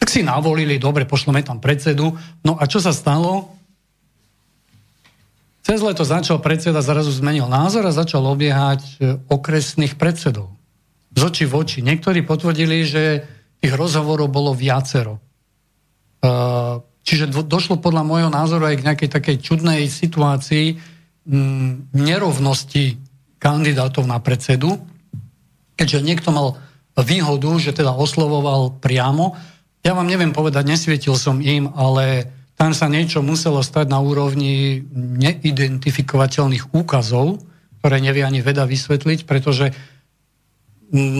tak si navolili, dobre, pošleme tam predsedu. No a čo sa stalo? Cez leto začal predseda, zrazu zmenil názor a začal obiehať e, okresných predsedov. Z očí v oči. Niektorí potvrdili, že tých rozhovorov bolo viacero. E, čiže došlo podľa môjho názoru aj k nejakej takej čudnej situácii nerovnosti kandidátov na predsedu, keďže niekto mal výhodu, že teda oslovoval priamo. Ja vám neviem povedať, nesvietil som im, ale tam sa niečo muselo stať na úrovni neidentifikovateľných úkazov, ktoré nevie ani veda vysvetliť, pretože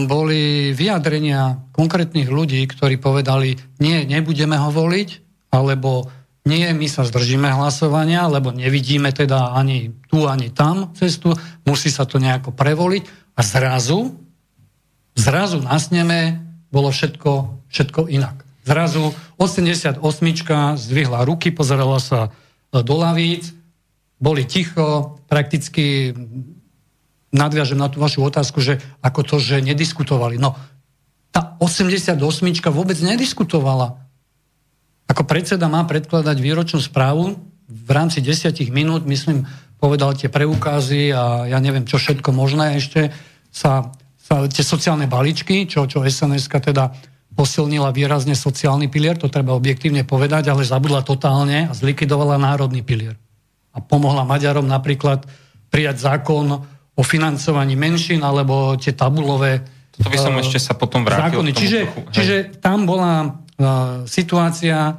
boli vyjadrenia konkrétnych ľudí, ktorí povedali, nie, nebudeme ho voliť, alebo nie, my sa zdržíme hlasovania, lebo nevidíme teda ani tu, ani tam cestu, musí sa to nejako prevoliť a zrazu, zrazu na sneme bolo všetko, všetko inak. Zrazu 88 zdvihla ruky, pozerala sa e, do lavíc, boli ticho, prakticky nadviažem na tú vašu otázku, že ako to, že nediskutovali. No, tá 88 vôbec nediskutovala ako predseda má predkladať výročnú správu v rámci desiatich minút, myslím, povedal tie preukázy a ja neviem, čo všetko možné ešte sa, sa tie sociálne balíčky, čo, čo sns teda posilnila výrazne sociálny pilier, to treba objektívne povedať, ale zabudla totálne a zlikvidovala národný pilier. A pomohla Maďarom napríklad prijať zákon o financovaní menšín alebo tie tabulové to by som uh, ešte sa potom vrátil. Zákony. Čiže, čiže tam bola situácia,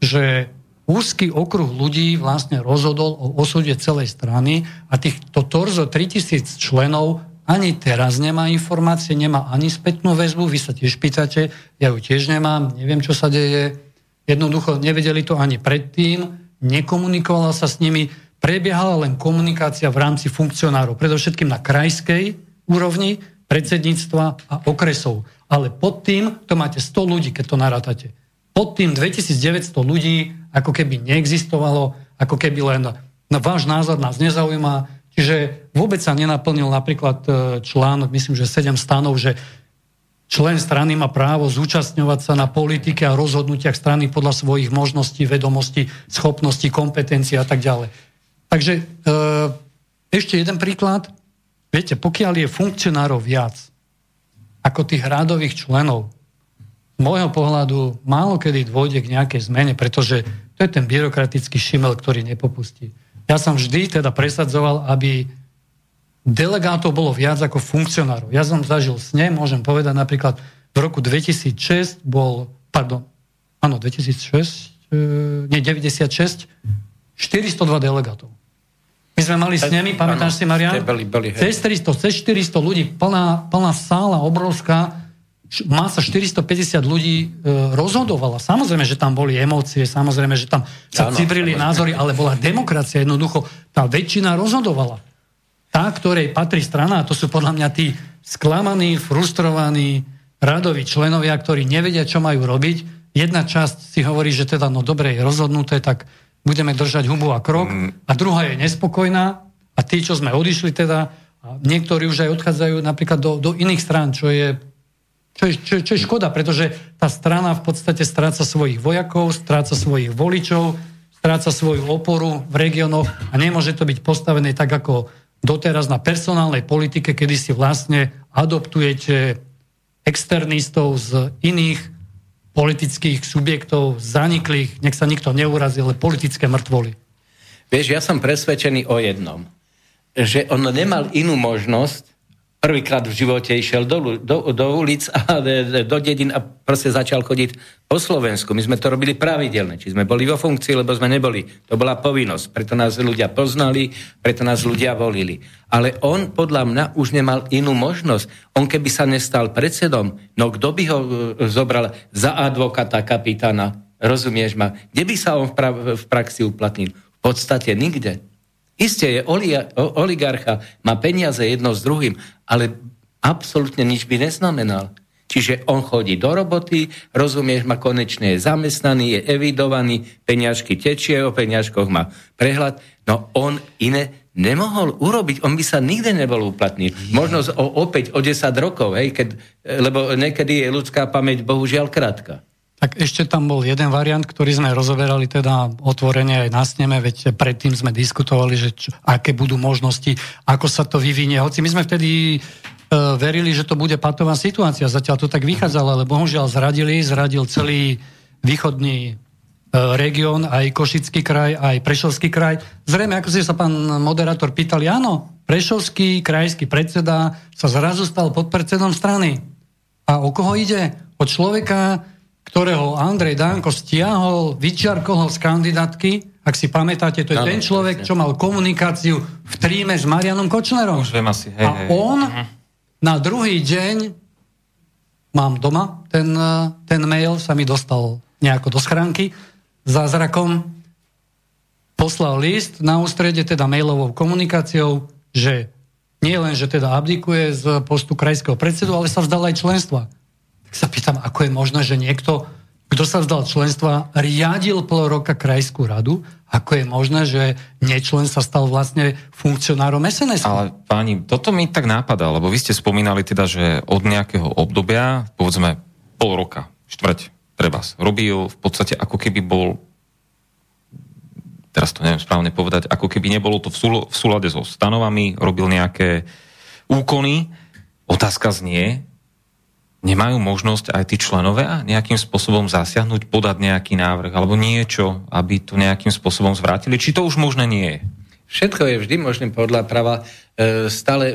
že úzky okruh ľudí vlastne rozhodol o osude celej strany a týchto torzo 3000 členov ani teraz nemá informácie, nemá ani spätnú väzbu, vy sa tiež pýtate, ja ju tiež nemám, neviem, čo sa deje. Jednoducho nevedeli to ani predtým, nekomunikovala sa s nimi, prebiehala len komunikácia v rámci funkcionárov, predovšetkým na krajskej úrovni, predsedníctva a okresov. Ale pod tým to máte 100 ľudí, keď to narátate. Pod tým 2900 ľudí ako keby neexistovalo, ako keby len na váš názor nás nezaujíma. Čiže vôbec sa nenaplnil napríklad e, článok, myslím, že 7 stanov, že člen strany má právo zúčastňovať sa na politike a rozhodnutiach strany podľa svojich možností, vedomostí, schopností, kompetencií a tak ďalej. Takže e, ešte jeden príklad. Viete, pokiaľ je funkcionárov viac ako tých rádových členov, z môjho pohľadu málo kedy dôjde k nejakej zmene, pretože to je ten byrokratický šimel, ktorý nepopustí. Ja som vždy teda presadzoval, aby delegátov bolo viac ako funkcionárov. Ja som zažil s ne, môžem povedať napríklad v roku 2006 bol, pardon, áno, 2006, e, nie, 96, 402 delegátov. My sme mali s nimi, pamätáš si, Marian? Boli, boli, cez 300, cez 400 ľudí, plná, plná sála, obrovská, masa 450 ľudí e, rozhodovala. Samozrejme, že tam boli emócie, samozrejme, že tam sa ano, cibrili názory, ale bola demokracia. Jednoducho, tá väčšina rozhodovala. Tá, ktorej patrí strana, a to sú podľa mňa tí sklamaní, frustrovaní radoví členovia, ktorí nevedia, čo majú robiť. Jedna časť si hovorí, že teda, no dobre, je rozhodnuté, tak budeme držať hubu a krok mm. a druhá je nespokojná a tí, čo sme odišli teda, a niektorí už aj odchádzajú napríklad do, do iných strán, čo je, čo, je, čo, čo je škoda, pretože tá strana v podstate stráca svojich vojakov, stráca svojich voličov, stráca svoju oporu v regiónoch a nemôže to byť postavené tak ako doteraz na personálnej politike, kedy si vlastne adoptujete externistov z iných politických subjektov zaniklých, nech sa nikto neurazí, ale politické mŕtvoly. Vieš, ja som presvedčený o jednom, že on nemal inú možnosť, prvýkrát v živote išiel do, do, do ulic a do dedin a proste začal chodiť po Slovensku. My sme to robili pravidelne, či sme boli vo funkcii, lebo sme neboli. To bola povinnosť, preto nás ľudia poznali, preto nás ľudia volili. Ale on podľa mňa už nemal inú možnosť. On keby sa nestal predsedom, no kto by ho e, zobral za advokata kapitána? Rozumieš ma? Kde by sa on v, pra- v praxi uplatnil? V podstate nikde. Isté je oligarcha, má peniaze jedno s druhým, ale absolútne nič by neznamenal. Čiže on chodí do roboty, rozumieš ma, konečne je zamestnaný, je evidovaný, peňažky tečie, o peňažkoch má prehľad, no on iné nemohol urobiť, on by sa nikdy nebol uplatniť. Možno o, opäť o 10 rokov, hej, keď, lebo niekedy je ľudská pamäť bohužiaľ krátka. Tak ešte tam bol jeden variant, ktorý sme rozoberali teda otvorene aj na sneme, veď predtým sme diskutovali, že čo, aké budú možnosti, ako sa to vyvinie. Hoci my sme vtedy e, verili, že to bude patová situácia. Zatiaľ to tak vychádzalo, ale bohužiaľ zradili, zradil celý východný e, región, aj Košický kraj, aj Prešovský kraj. Zrejme, ako si sa pán moderátor pýtali, áno, Prešovský krajský predseda sa zrazu stal podpredsedom strany. A o koho ide? O človeka, ktorého Andrej Danko stiahol, vyčiarkol ho z kandidátky, ak si pamätáte, to je ano, ten človek, čo mal komunikáciu v tríme s Marianom Kočnerom. Už viem asi. Hej, a hej. on uh-huh. na druhý deň, mám doma ten, ten mail, sa mi dostal nejako do schránky, zázrakom poslal list na ústrede, teda mailovou komunikáciou, že nie len, že teda abdikuje z postu krajského predsedu, ale sa vzdal aj členstva sa pýtam, ako je možné, že niekto, kto sa vzdal členstva, riadil pol roka krajskú radu, ako je možné, že nečlen sa stal vlastne funkcionárom SNS. Ale páni, toto mi tak nápada, lebo vy ste spomínali teda, že od nejakého obdobia, povedzme pol roka, štvrť, treba, robil v podstate ako keby bol teraz to neviem správne povedať, ako keby nebolo to v, súl- v súlade so stanovami, robil nejaké úkony. Otázka znie, nemajú možnosť aj tí členovia nejakým spôsobom zasiahnuť, podať nejaký návrh alebo niečo, aby to nejakým spôsobom zvrátili? Či to už možné nie je? Všetko je vždy možné podľa práva. E, stále,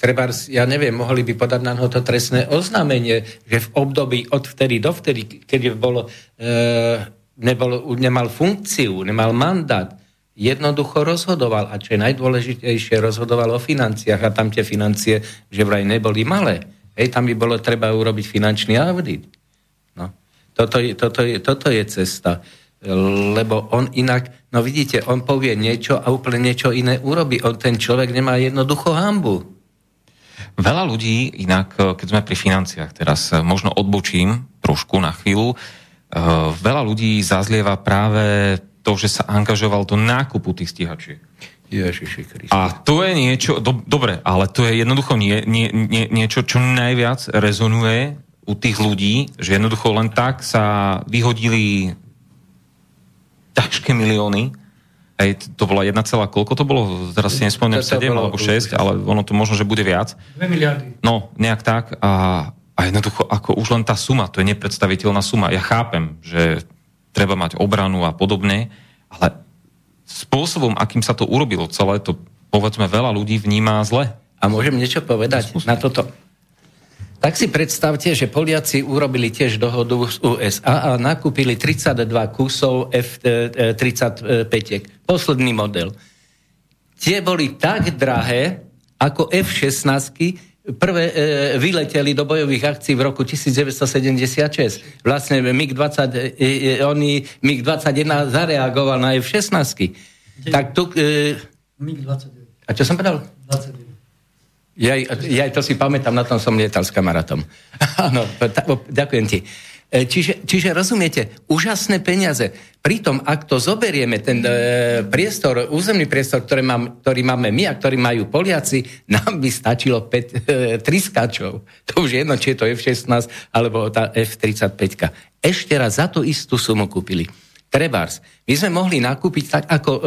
treba, ja neviem, mohli by podať na to trestné oznámenie, že v období od vtedy do vtedy, keď bolo, e, nebol, nemal funkciu, nemal mandát, jednoducho rozhodoval. A čo je najdôležitejšie, rozhodoval o financiách. A tam tie financie, že vraj neboli malé Hej, tam by bolo treba urobiť finančný audit. No. Toto, je, toto, je, toto je cesta. Lebo on inak, no vidíte, on povie niečo a úplne niečo iné urobi. On, ten človek nemá jednoducho hambu. Veľa ľudí, inak keď sme pri financiách teraz, možno odbočím trošku na chvíľu, eh, veľa ľudí zazlieva práve to, že sa angažoval do nákupu tých stíhačiek. Ježiši Kriste. A to je niečo, do, dobre, ale to je jednoducho nie, nie, nie, niečo, čo najviac rezonuje u tých ľudí, že jednoducho len tak sa vyhodili ťažké milióny. Hej, to bola jedna celá, koľko to bolo? Teraz si nespomínam, 7 alebo 6, ale ono to možno, že bude viac. 2 miliardy. No, nejak tak. A, a jednoducho, ako už len tá suma, to je nepredstaviteľná suma. Ja chápem, že treba mať obranu a podobne, ale spôsobom, akým sa to urobilo celé, to povedzme veľa ľudí vníma zle. A môžem niečo povedať na toto? Tak si predstavte, že Poliaci urobili tiež dohodu z USA a nakúpili 32 kusov F-35, posledný model. Tie boli tak drahé, ako F-16, prvé e, vyleteli do bojových akcií v roku 1976. Vlastne MiG-20, e, e, oni MiG-21 zareagoval na F-16. Tak tu... E, MiG-29. A čo som povedal? 29. Ja, ja to si pamätám, na tom som lietal s kamarátom. Áno, ďakujem ti. E, čiže, čiže rozumiete, úžasné peniaze. Pritom, ak to zoberieme, ten e, priestor, územný priestor, ktorý, mám, ktorý máme my a ktorý majú Poliaci, nám by stačilo 5, e, 3 skačov. To už jedno, či je to F-16 alebo tá F-35. Ešte raz za tú istú sumu kúpili. Trebárs. My sme mohli nakúpiť tak ako e,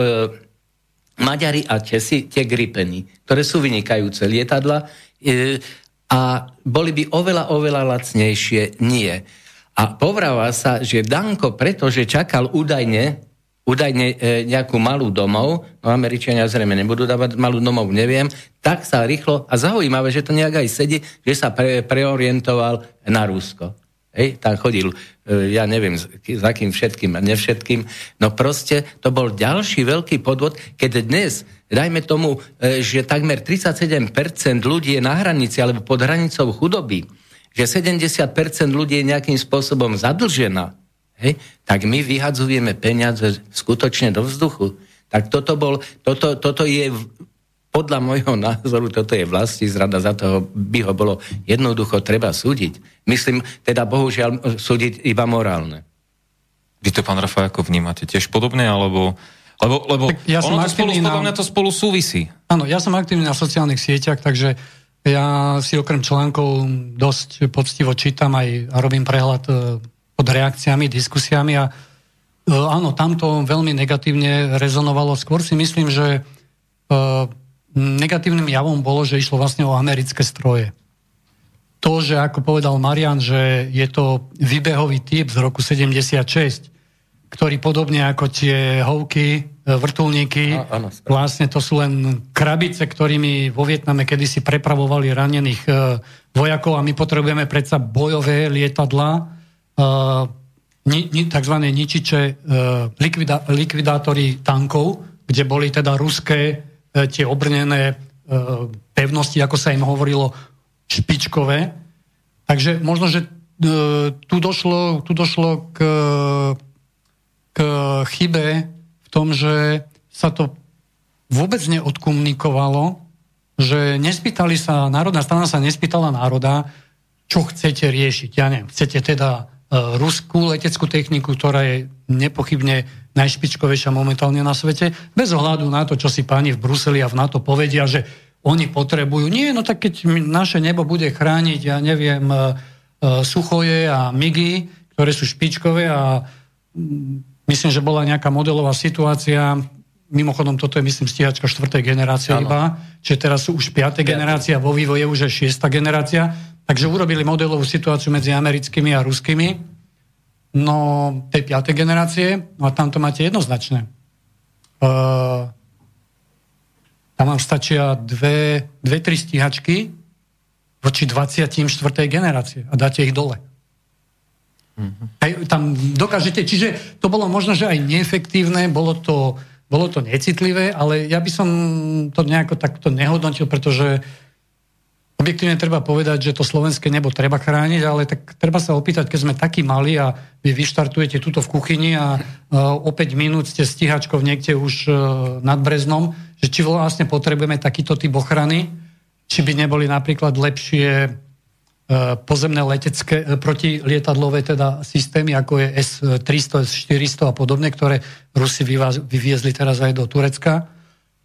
Maďari a Česi tie gripeny, ktoré sú vynikajúce lietadla e, a boli by oveľa, oveľa lacnejšie. Nie. A povráva sa, že Danko, pretože čakal údajne údajne e, nejakú malú domov, no Američania zrejme nebudú dávať malú domov, neviem, tak sa rýchlo, a zaujímavé, že to nejak aj sedí, že sa pre, preorientoval na Rusko. Hej, tam chodil, e, ja neviem, za kým všetkým a nevšetkým. No proste to bol ďalší veľký podvod, keď dnes, dajme tomu, e, že takmer 37% ľudí je na hranici alebo pod hranicou chudoby, že 70% ľudí je nejakým spôsobom zadlžená, hej, tak my vyhadzujeme peniaze skutočne do vzduchu. Tak toto, bol, toto, toto je podľa môjho názoru, toto je vlastní zrada, za toho by ho bolo jednoducho treba súdiť. Myslím, teda bohužiaľ súdiť iba morálne. Vy to, pán Rafa, ako vnímate? Tiež podobne, alebo... Lebo, lebo ja ono to spolu, na... to spolu súvisí. Áno, ja som aktívny na sociálnych sieťach, takže ja si okrem článkov dosť poctivo čítam aj a robím prehľad e, pod reakciami, diskusiami a e, áno, tamto veľmi negatívne rezonovalo. Skôr si myslím, že e, negatívnym javom bolo, že išlo vlastne o americké stroje. To, že ako povedal Marian, že je to výbehový typ z roku 76, ktorý podobne ako tie hovky, e, vrtulníky, a, áno, vlastne to sú len krabice, ktorými vo Vietname kedysi prepravovali ranených vojakov a my potrebujeme predsa bojové lietadla, ni, tzv. ničiče, e, likvida, likvidátory tankov, kde boli teda ruské e, tie obrnené e, pevnosti, ako sa im hovorilo, špičkové. Takže možno, že tu došlo, tu došlo k, k chybe v tom, že sa to vôbec neodkomunikovalo, že nespýtali sa, národná strana sa nespýtala národa, čo chcete riešiť. Ja neviem, chcete teda E, ruskú leteckú techniku, ktorá je nepochybne najšpičkovejšia momentálne na svete, bez ohľadu na to, čo si páni v Bruseli a v NATO povedia, že oni potrebujú. Nie, no tak keď naše nebo bude chrániť, ja neviem, e, e, suchoje a migy, ktoré sú špičkové a myslím, že bola nejaká modelová situácia, mimochodom toto je myslím stíhačka 4. generácie iba, čiže teraz sú už 5. generácia, vo vývoje už je 6. generácia, Takže urobili modelovú situáciu medzi americkými a ruskými, no tej piatej generácie, no a tam to máte jednoznačné. Uh, tam vám stačia dve, dve, tri stíhačky voči 24. generácie a dáte ich dole. Mm-hmm. Hej, tam dokážete, čiže to bolo možno, že aj neefektívne, bolo to, bolo to necitlivé, ale ja by som to nejako takto nehodnotil, pretože Objektívne treba povedať, že to slovenské nebo treba chrániť, ale tak treba sa opýtať, keď sme takí mali a vy vyštartujete túto v kuchyni a uh, o 5 minút ste stíhačkov niekde už uh, nad Breznom, že či vlastne potrebujeme takýto typ ochrany, či by neboli napríklad lepšie pozemné letecké, uh, protilietadlové teda systémy, ako je S-300, S-400 a podobne, ktoré Rusi vyviezli teraz aj do Turecka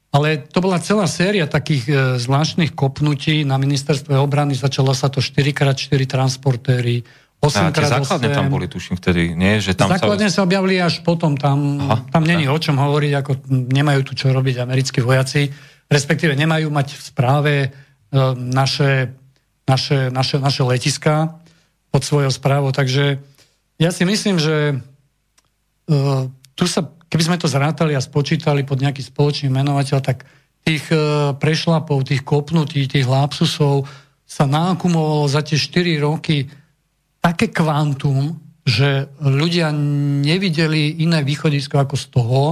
ale to bola celá séria takých e, zvláštnych kopnutí na ministerstve obrany. Začalo sa to 4x4 transportéry, 8x8. základne tam boli, tuším, vtedy, nie? Že tam základne sa... sa objavili až potom. Tam, Aha, tam není o čom hovoriť, ako nemajú tu čo robiť americkí vojaci. Respektíve nemajú mať v správe e, naše, naše, naše, naše letiska pod svojou správou. Takže ja si myslím, že e, tu sa keby sme to zrátali a spočítali pod nejaký spoločný menovateľ, tak tých e, prešlapov, tých kopnutí, tých lápsusov sa nákumovalo za tie 4 roky také kvantum, že ľudia nevideli iné východisko ako z toho,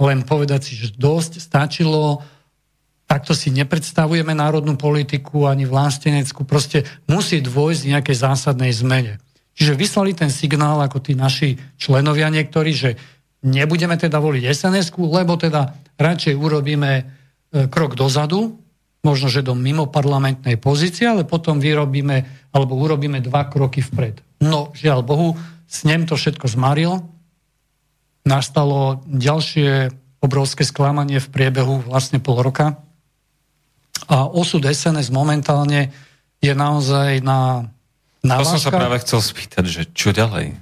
len povedať si, že dosť stačilo, takto si nepredstavujeme národnú politiku ani vlasteneckú, proste musí dôjsť nejakej zásadnej zmene. Čiže vyslali ten signál ako tí naši členovia niektorí, že Nebudeme teda voliť sns lebo teda radšej urobíme e, krok dozadu, možno, že do mimo parlamentnej pozície, ale potom vyrobíme alebo urobíme dva kroky vpred. No, žiaľ Bohu, snem to všetko zmaril. Nastalo ďalšie obrovské sklamanie v priebehu vlastne pol roka. A osud SNS momentálne je naozaj na... na to som sa práve chcel spýtať, že čo ďalej?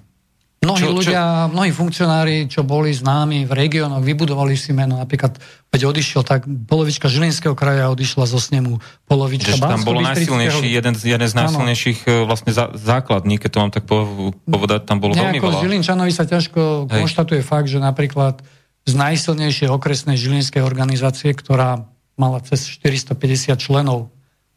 Mnohí čo, ľudia, čo? mnohí funkcionári, čo boli známi v regiónoch, vybudovali si meno. Napríklad, keď odišiel, tak polovička Žilinského kraja odišla zo snemu, polovička Že tam bolo najsilnejší, jeden, jeden z najsilnejších ano. vlastne základní, keď to mám tak povedať, tam bolo veľmi veľa. Žilinčanovi sa ťažko Hej. konštatuje fakt, že napríklad z najsilnejšej okresnej žilinskej organizácie, ktorá mala cez 450 členov.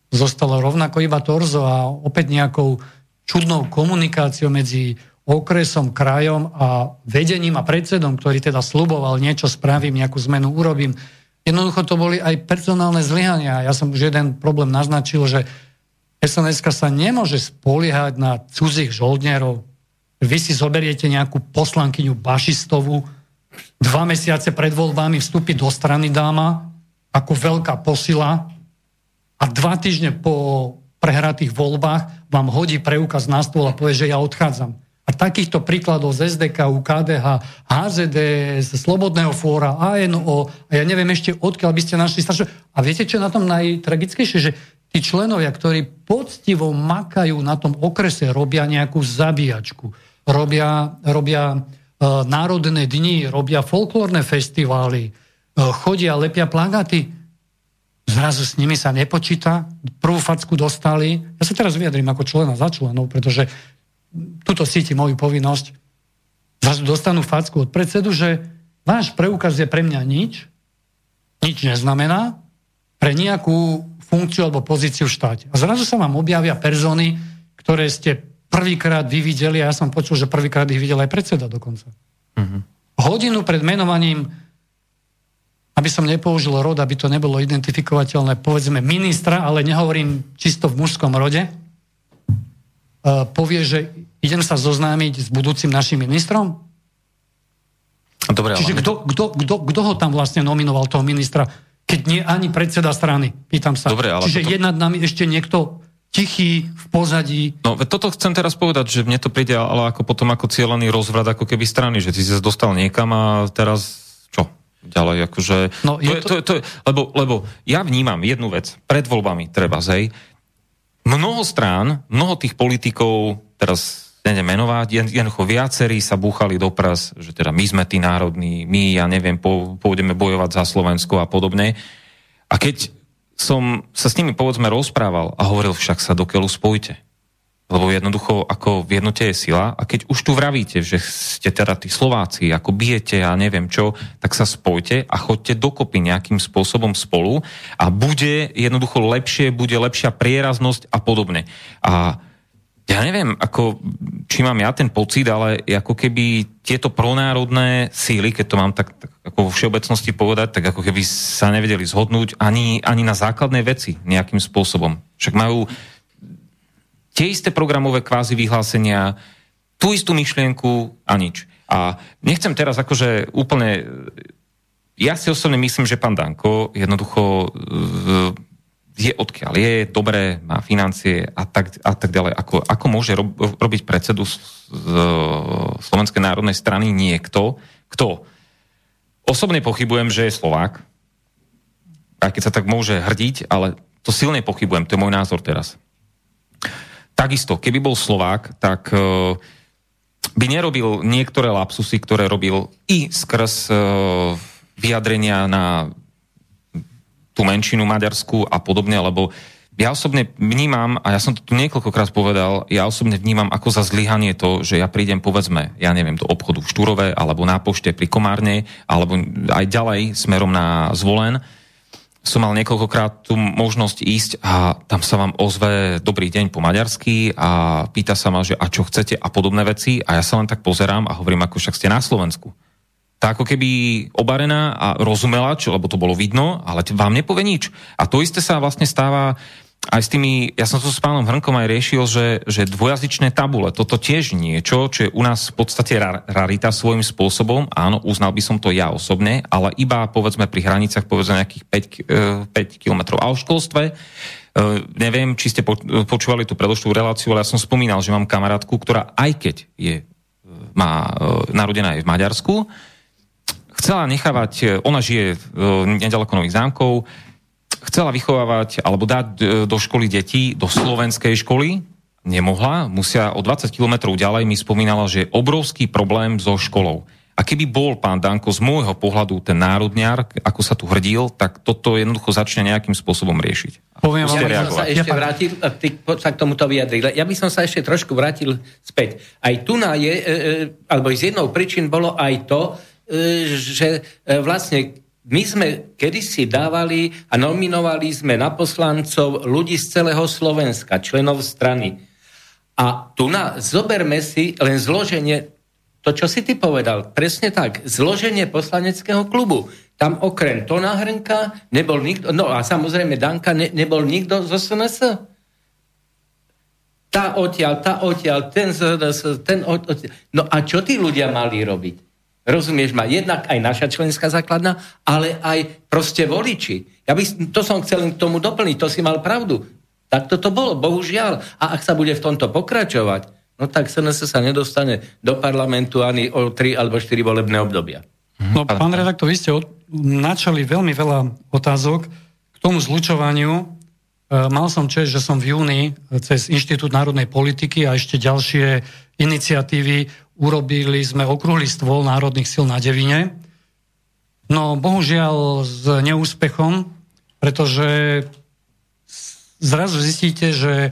Zostalo rovnako iba torzo a opäť nejakou čudnou komunikáciou medzi okresom, krajom a vedením a predsedom, ktorý teda sluboval niečo spravím, nejakú zmenu urobím. Jednoducho to boli aj personálne zlyhania. Ja som už jeden problém naznačil, že sns sa nemôže spoliehať na cudzích žoldnierov. Vy si zoberiete nejakú poslankyňu Bašistovú, dva mesiace pred voľbami vstúpi do strany dáma ako veľká posila a dva týždne po prehratých voľbách vám hodí preukaz na stôl a povie, že ja odchádzam. A takýchto príkladov z SDK, KDH, HZD, z Slobodného fóra, ANO a ja neviem ešte odkiaľ by ste našli strašne. A viete, čo je na tom najtragickejšie? Že tí členovia, ktorí poctivo makajú na tom okrese, robia nejakú zabíjačku, robia, robia uh, národné dni, robia folklórne festivály, chodia, lepia plagáty, zrazu s nimi sa nepočíta, prvú facku dostali. Ja sa teraz vyjadrím ako člena za členov, pretože túto cíti moju povinnosť, zase dostanú facku od predsedu, že váš preukaz je pre mňa nič, nič neznamená, pre nejakú funkciu alebo pozíciu v štáte. A zrazu sa vám objavia persony, ktoré ste prvýkrát vy videli, a ja som počul, že prvýkrát ich videl aj predseda dokonca. Uh-huh. Hodinu pred menovaním, aby som nepoužil rod, aby to nebolo identifikovateľné, povedzme ministra, ale nehovorím čisto v mužskom rode, E, povie, že idem sa zoznámiť s budúcim našim ministrom? Dobre, Čiže kto, kto, kto, kto ho tam vlastne nominoval, toho ministra, keď nie ani predseda strany? Pýtam sa. Dobre, ale Čiže toto... je nad nami ešte niekto tichý v pozadí. No, toto chcem teraz povedať, že mne to príde ale ako potom ako cieľaný rozvrat ako keby strany, že ty si sa dostal niekam a teraz čo? Ďalej, akože... No, je to, je, to... To, to, lebo, lebo ja vnímam jednu vec, pred voľbami treba, zej, mnoho strán, mnoho tých politikov, teraz neviem menovať, jednoducho viacerí sa búchali do pras, že teda my sme tí národní, my, ja neviem, pôjdeme bojovať za Slovensko a podobne. A keď som sa s nimi povedzme rozprával a hovoril však sa do keľu spojte. Lebo jednoducho, ako v jednote je sila a keď už tu vravíte, že ste teda tí Slováci, ako bijete a neviem čo, tak sa spojte a chodte dokopy nejakým spôsobom spolu a bude jednoducho lepšie, bude lepšia prieraznosť a podobne. A ja neviem, ako, či mám ja ten pocit, ale ako keby tieto pronárodné síly, keď to mám tak, tak ako vo všeobecnosti povedať, tak ako keby sa nevedeli zhodnúť ani, ani na základné veci nejakým spôsobom. Však majú tie isté programové kvázi vyhlásenia, tú istú myšlienku a nič. A nechcem teraz akože úplne... Ja si osobne myslím, že pán Danko jednoducho je odkiaľ je, dobre, má financie a tak, a tak ďalej. Ako, ako môže rob, robiť predsedu z, z Slovenskej národnej strany niekto, kto osobne pochybujem, že je Slovák, aj keď sa tak môže hrdiť, ale to silne pochybujem, to je môj názor teraz. Takisto, keby bol Slovák, tak uh, by nerobil niektoré lapsusy, ktoré robil i skrz uh, vyjadrenia na tú menšinu maďarskú a podobne, lebo ja osobne vnímam, a ja som to tu niekoľkokrát povedal, ja osobne vnímam ako za zlyhanie to, že ja prídem povedzme, ja neviem, do obchodu v Štúrove, alebo na pošte pri Komárne, alebo aj ďalej smerom na Zvolen, som mal niekoľkokrát tú možnosť ísť a tam sa vám ozve dobrý deň po maďarsky a pýta sa ma, že a čo chcete a podobné veci a ja sa len tak pozerám a hovorím, ako však ste na Slovensku. Tá ako keby obarená a rozumela, čo, lebo to bolo vidno, ale vám nepovie nič. A to isté sa vlastne stáva aj s tými, ja som to s pánom Hrnkom aj riešil, že, že dvojazyčné tabule, toto tiež niečo, čo je u nás v podstate rarita svojím spôsobom, áno, uznal by som to ja osobne, ale iba povedzme pri hranicách povedzme nejakých 5, 5 kilometrov. A o školstve, e, neviem, či ste počúvali tú predošlú reláciu, ale ja som spomínal, že mám kamarátku, ktorá aj keď je, má e, narodená je v Maďarsku, chcela nechávať, ona žije nedaleko Nových zámkov, chcela vychovávať alebo dať e, do školy detí, do slovenskej školy, nemohla, musia o 20 kilometrov ďalej mi spomínala, že je obrovský problém so školou. A keby bol pán Danko z môjho pohľadu ten národňar, ako sa tu hrdil, tak toto jednoducho začne nejakým spôsobom riešiť. Poviem ja by som sa ešte vrátil, ty sa k tomuto vyjadril. Ja by som sa ešte trošku vrátil späť. Aj tu na je, e, e, alebo z jednou príčin bolo aj to, že vlastne my sme kedysi dávali a nominovali sme na poslancov ľudí z celého Slovenska, členov strany. A tu na, zoberme si len zloženie, to, čo si ty povedal, presne tak, zloženie poslaneckého klubu. Tam okrem Tona Hrnka nebol nikto, no a samozrejme Danka, ne, nebol nikto zo SNS. Tá odtiaľ, tá odtiaľ, ten, ten odtiaľ. No a čo tí ľudia mali robiť? Rozumieš ma? Jednak aj naša členská základna, ale aj proste voliči. Ja by, to som chcel k tomu doplniť, to si mal pravdu. Tak toto bolo, bohužiaľ. A ak sa bude v tomto pokračovať, no tak SNS sa nedostane do parlamentu ani o 3 alebo 4 volebné obdobia. No, pán redaktor, vy ste od, načali veľmi veľa otázok k tomu zlučovaniu. E, mal som čest, že som v júni cez Inštitút národnej politiky a ešte ďalšie iniciatívy urobili sme okrúhly stôl národných sil na Devine. No bohužiaľ s neúspechom, pretože zrazu zistíte, že e,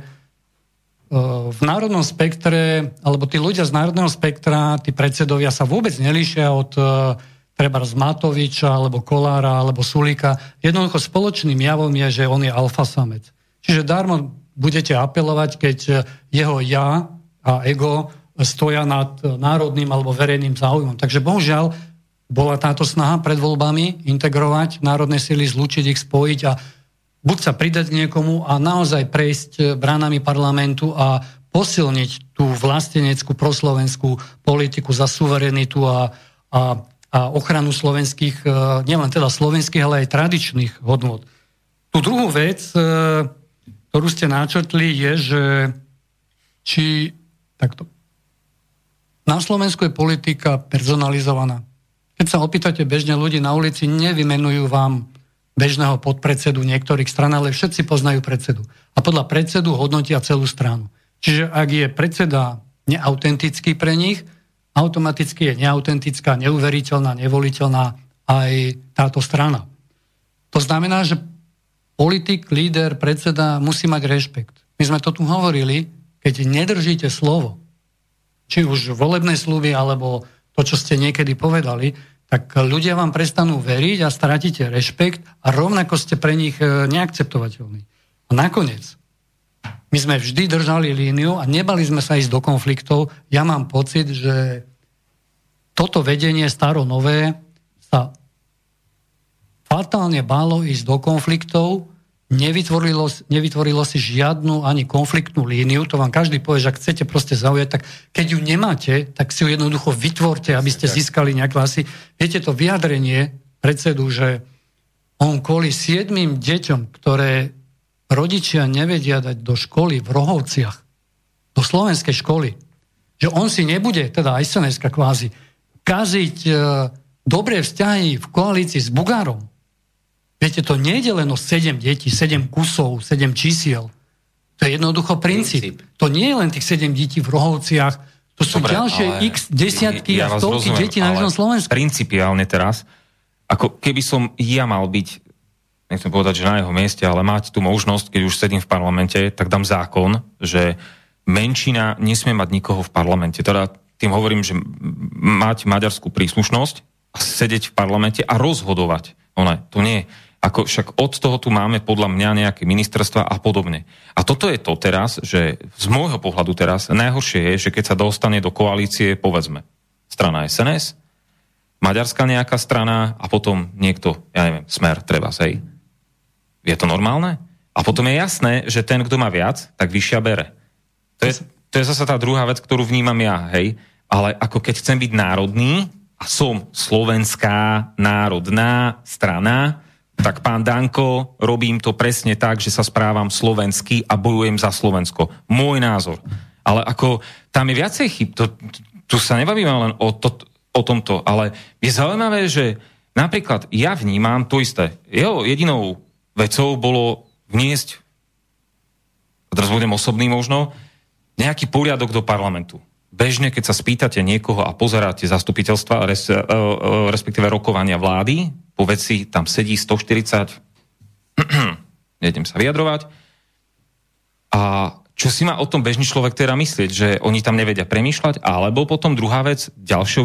v národnom spektre, alebo tí ľudia z národného spektra, tí predsedovia sa vôbec nelíšia od e, treba z Matoviča, alebo Kolára, alebo Sulika. Jednoducho spoločným javom je, že on je alfasamec. Čiže darmo budete apelovať, keď jeho ja a ego stoja nad národným alebo verejným záujmom. Takže bohužiaľ bola táto snaha pred voľbami integrovať národné sily, zlučiť ich, spojiť a buď sa pridať niekomu a naozaj prejsť bránami parlamentu a posilniť tú vlasteneckú proslovenskú politiku za suverenitu a, a, a ochranu slovenských, e, nielen teda slovenských, ale aj tradičných hodnot. Tú druhú vec, e, ktorú ste načrtli, je, že či takto na Slovensku je politika personalizovaná. Keď sa opýtate bežne ľudí na ulici, nevymenujú vám bežného podpredsedu niektorých stran, ale všetci poznajú predsedu. A podľa predsedu hodnotia celú stranu. Čiže ak je predseda neautentický pre nich, automaticky je neautentická, neuveriteľná, nevoliteľná aj táto strana. To znamená, že politik, líder, predseda musí mať rešpekt. My sme to tu hovorili, keď nedržíte slovo, či už volebné sluby, alebo to, čo ste niekedy povedali, tak ľudia vám prestanú veriť a stratíte rešpekt a rovnako ste pre nich e, neakceptovateľní. A nakoniec, my sme vždy držali líniu a nebali sme sa ísť do konfliktov. Ja mám pocit, že toto vedenie staro-nové sa fatálne bálo ísť do konfliktov, nevytvorilo, nevytvorilo si žiadnu ani konfliktnú líniu, to vám každý povie, že ak chcete proste zaujať, tak keď ju nemáte, tak si ju jednoducho vytvorte, aby ste získali nejaké hlasy. Viete to vyjadrenie predsedu, že on kvôli siedmým deťom, ktoré rodičia nevedia dať do školy v Rohovciach, do slovenskej školy, že on si nebude, teda aj sns kvázi, kaziť e, dobré vzťahy v koalícii s Bugárom, Viete, to nie je len o 7 detí, 7 kusov, 7 čísiel. To je jednoducho princíp. princíp. To nie je len tých 7 detí v Rohovciach, to sú Dobre, ďalšie x desiatky ja a stovky rozumiem, detí na južnom Slovensku. Principiálne teraz, ako keby som ja mal byť, nechcem povedať, že na jeho mieste, ale mať tú možnosť, keď už sedím v parlamente, tak dám zákon, že menšina nesmie mať nikoho v parlamente. Teda tým hovorím, že mať maďarskú príslušnosť a sedieť v parlamente a rozhodovať. Ona, to nie je ako však od toho tu máme podľa mňa nejaké ministerstva a podobne. A toto je to teraz, že z môjho pohľadu teraz najhoršie je, že keď sa dostane do koalície, povedzme, strana SNS, maďarská nejaká strana a potom niekto, ja neviem, smer, treba hej. Je to normálne? A potom je jasné, že ten, kto má viac, tak vyššia bere. To je, to je zase tá druhá vec, ktorú vnímam ja, hej. Ale ako keď chcem byť národný a som slovenská národná strana, tak pán Danko, robím to presne tak, že sa správam slovensky a bojujem za Slovensko. Môj názor. Ale ako tam je viacej chyb, to, tu sa nebavíme len o, to, o tomto, ale je zaujímavé, že napríklad ja vnímam to isté. Jeho jedinou vecou bolo vniesť, teraz budem osobný možno, nejaký poriadok do parlamentu. Bežne, keď sa spýtate niekoho a pozeráte zastupiteľstva, res, e, e, respektíve rokovania vlády, po veci tam sedí 140, nejdem sa vyjadrovať, a čo si má o tom bežný človek teda myslieť, že oni tam nevedia premýšľať, alebo potom druhá vec, ďalšou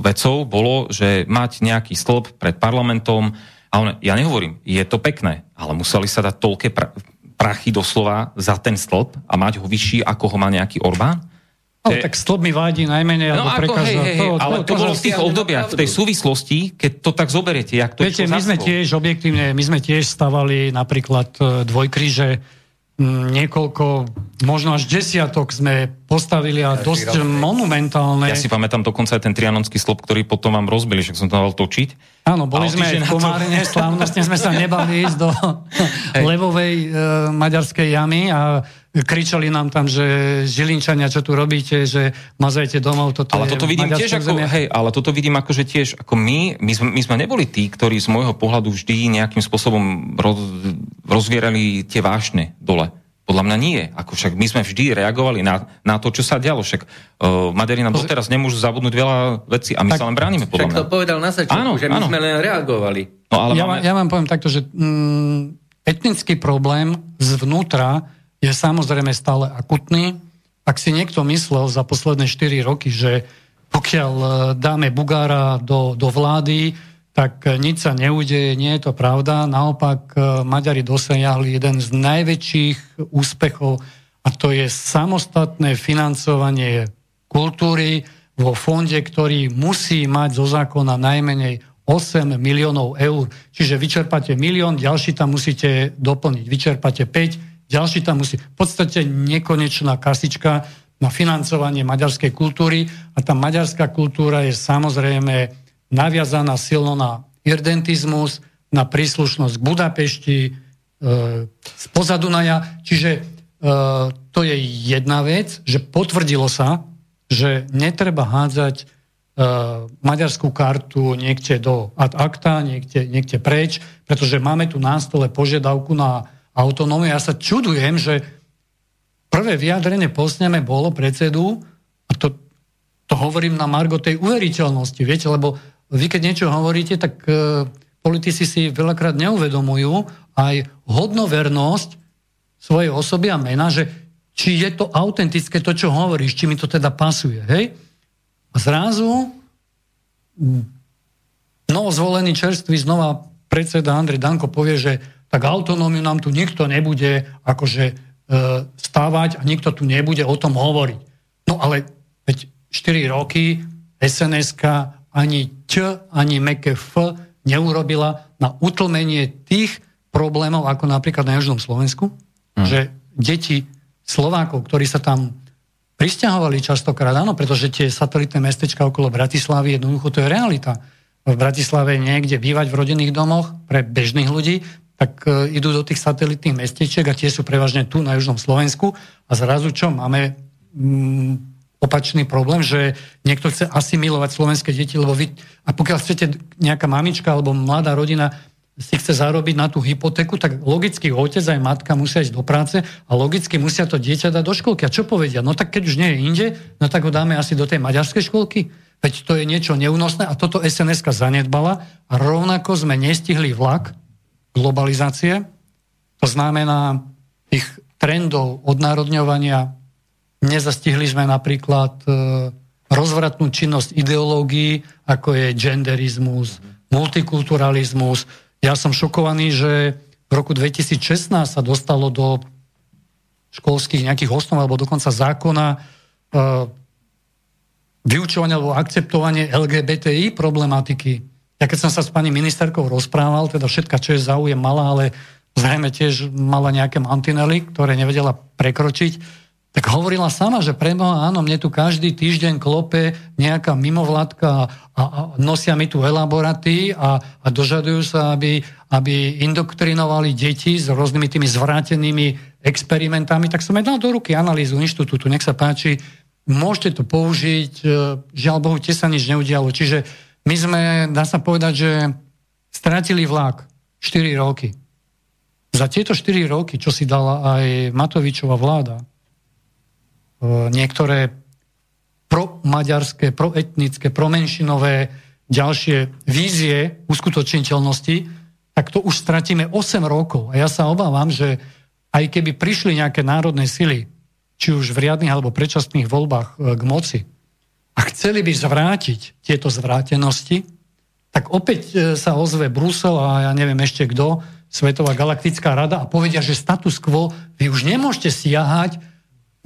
vecou bolo, že mať nejaký stĺp pred parlamentom, a on, ja nehovorím, je to pekné, ale museli sa dať toľké pra, prachy doslova za ten stĺp a mať ho vyšší, ako ho má nejaký Orbán? No, tak stĺp mi vádi najmenej, no, alebo ako, hej, hej, to, ale to, to, to bolo v tých obdobiach, v tej súvislosti, keď to tak zoberiete, jak to Viete, my sme tiež objektívne, my sme tiež stavali napríklad e, dvojkríže niekoľko, možno až desiatok sme postavili a dosť monumentálne. Ja si pamätám dokonca aj ten trianonský slop, ktorý potom vám rozbili, že som to dal točiť. Áno, boli sme v Komárene, to... slávnostne sme sa nebali ísť do levovej e, maďarskej jamy a kričali nám tam, že Žilinčania, čo tu robíte, že mazajte domov, toto ale toto vidím tiež ako, hej, ale toto vidím ako, že tiež ako my, my sme, my sme neboli tí, ktorí z môjho pohľadu vždy nejakým spôsobom roz, rozvierali tie vášne dole. Podľa mňa nie. Ako však my sme vždy reagovali na, na to, čo sa dialo. Však uh, Maďari nám doteraz nemôžu zabudnúť veľa vecí a my tak, sa len bránime, podľa mňa. to povedal na začiatku, áno, že my áno. sme len reagovali. No, ale ja, máme... ja vám poviem takto, že mm, etnický problém zvnútra je samozrejme stále akutný. Ak si niekto myslel za posledné 4 roky, že pokiaľ e, dáme Bugára do, do vlády, tak nič sa neudeje, nie je to pravda. Naopak e, Maďari dosiahli jeden z najväčších úspechov a to je samostatné financovanie kultúry vo fonde, ktorý musí mať zo zákona najmenej 8 miliónov eur. Čiže vyčerpáte milión, ďalší tam musíte doplniť. Vyčerpáte 5, ďalší tam musí. V podstate nekonečná kasička na financovanie maďarskej kultúry a tá maďarská kultúra je samozrejme naviazaná silno na irdentizmus, na príslušnosť k Budapešti, e, z Pozadunaja. Čiže e, to je jedna vec, že potvrdilo sa, že netreba hádzať e, maďarskú kartu niekde do ad acta, niekde, niekde preč, pretože máme tu na stole požiadavku na autonómie. Ja sa čudujem, že prvé vyjadrenie posneme bolo predsedu, a to, to hovorím na margo tej uveriteľnosti, viete, lebo vy keď niečo hovoríte, tak e, politici si veľakrát neuvedomujú aj hodnovernosť svojej osoby a mena, že či je to autentické to, čo hovoríš, či mi to teda pasuje, hej? A zrazu novozvolený čerstvý znova predseda Andrej Danko povie, že tak autonómiu nám tu nikto nebude akože e, stávať a nikto tu nebude o tom hovoriť. No ale veď 4 roky sns ani Č, ani meké F neurobila na utlmenie tých problémov, ako napríklad na Južnom Slovensku, hmm. že deti Slovákov, ktorí sa tam pristahovali častokrát, áno, pretože tie satelitné mestečka okolo Bratislavy, jednoducho to je realita. V Bratislave niekde bývať v rodinných domoch pre bežných ľudí, tak e, idú do tých satelitných mestečiek a tie sú prevažne tu na južnom Slovensku a zrazu čo? Máme mm, opačný problém, že niekto chce asimilovať slovenské deti, lebo vy, a pokiaľ chcete nejaká mamička alebo mladá rodina si chce zarobiť na tú hypotéku, tak logicky otec aj matka musia ísť do práce a logicky musia to dieťa dať do školky. A čo povedia? No tak keď už nie je inde, no tak ho dáme asi do tej maďarskej školky. Veď to je niečo neúnosné a toto sns zanedbala a rovnako sme nestihli vlak, globalizácie. To znamená tých trendov odnárodňovania. Nezastihli sme napríklad e, rozvratnú činnosť ideológií, ako je genderizmus, multikulturalizmus. Ja som šokovaný, že v roku 2016 sa dostalo do školských nejakých osnov alebo dokonca zákona e, vyučovanie alebo akceptovanie LGBTI problematiky. Ja keď som sa s pani ministerkou rozprával, teda všetka, čo je záujem mala, ale zrejme tiež mala nejaké mantinely, ktoré nevedela prekročiť, tak hovorila sama, že preboha, áno, mne tu každý týždeň klope nejaká mimovládka a, a nosia mi tu elaboraty a, a dožadujú sa, aby, aby indoktrinovali deti s rôznymi tými zvrátenými experimentami, tak som jej dal do ruky analýzu inštitútu, nech sa páči, môžete to použiť, e, žiaľ Bohu, tie sa nič neudialo. Čiže my sme, dá sa povedať, že stratili vlak 4 roky. Za tieto 4 roky, čo si dala aj Matovičová vláda, e, niektoré promaďarské, proetnické, promenšinové ďalšie vízie uskutočniteľnosti, tak to už stratíme 8 rokov. A ja sa obávam, že aj keby prišli nejaké národné sily, či už v riadnych alebo predčasných voľbách e, k moci, a chceli by zvrátiť tieto zvrátenosti, tak opäť e, sa ozve Brusel a ja neviem ešte kto, Svetová galaktická rada a povedia, že status quo, vy už nemôžete siahať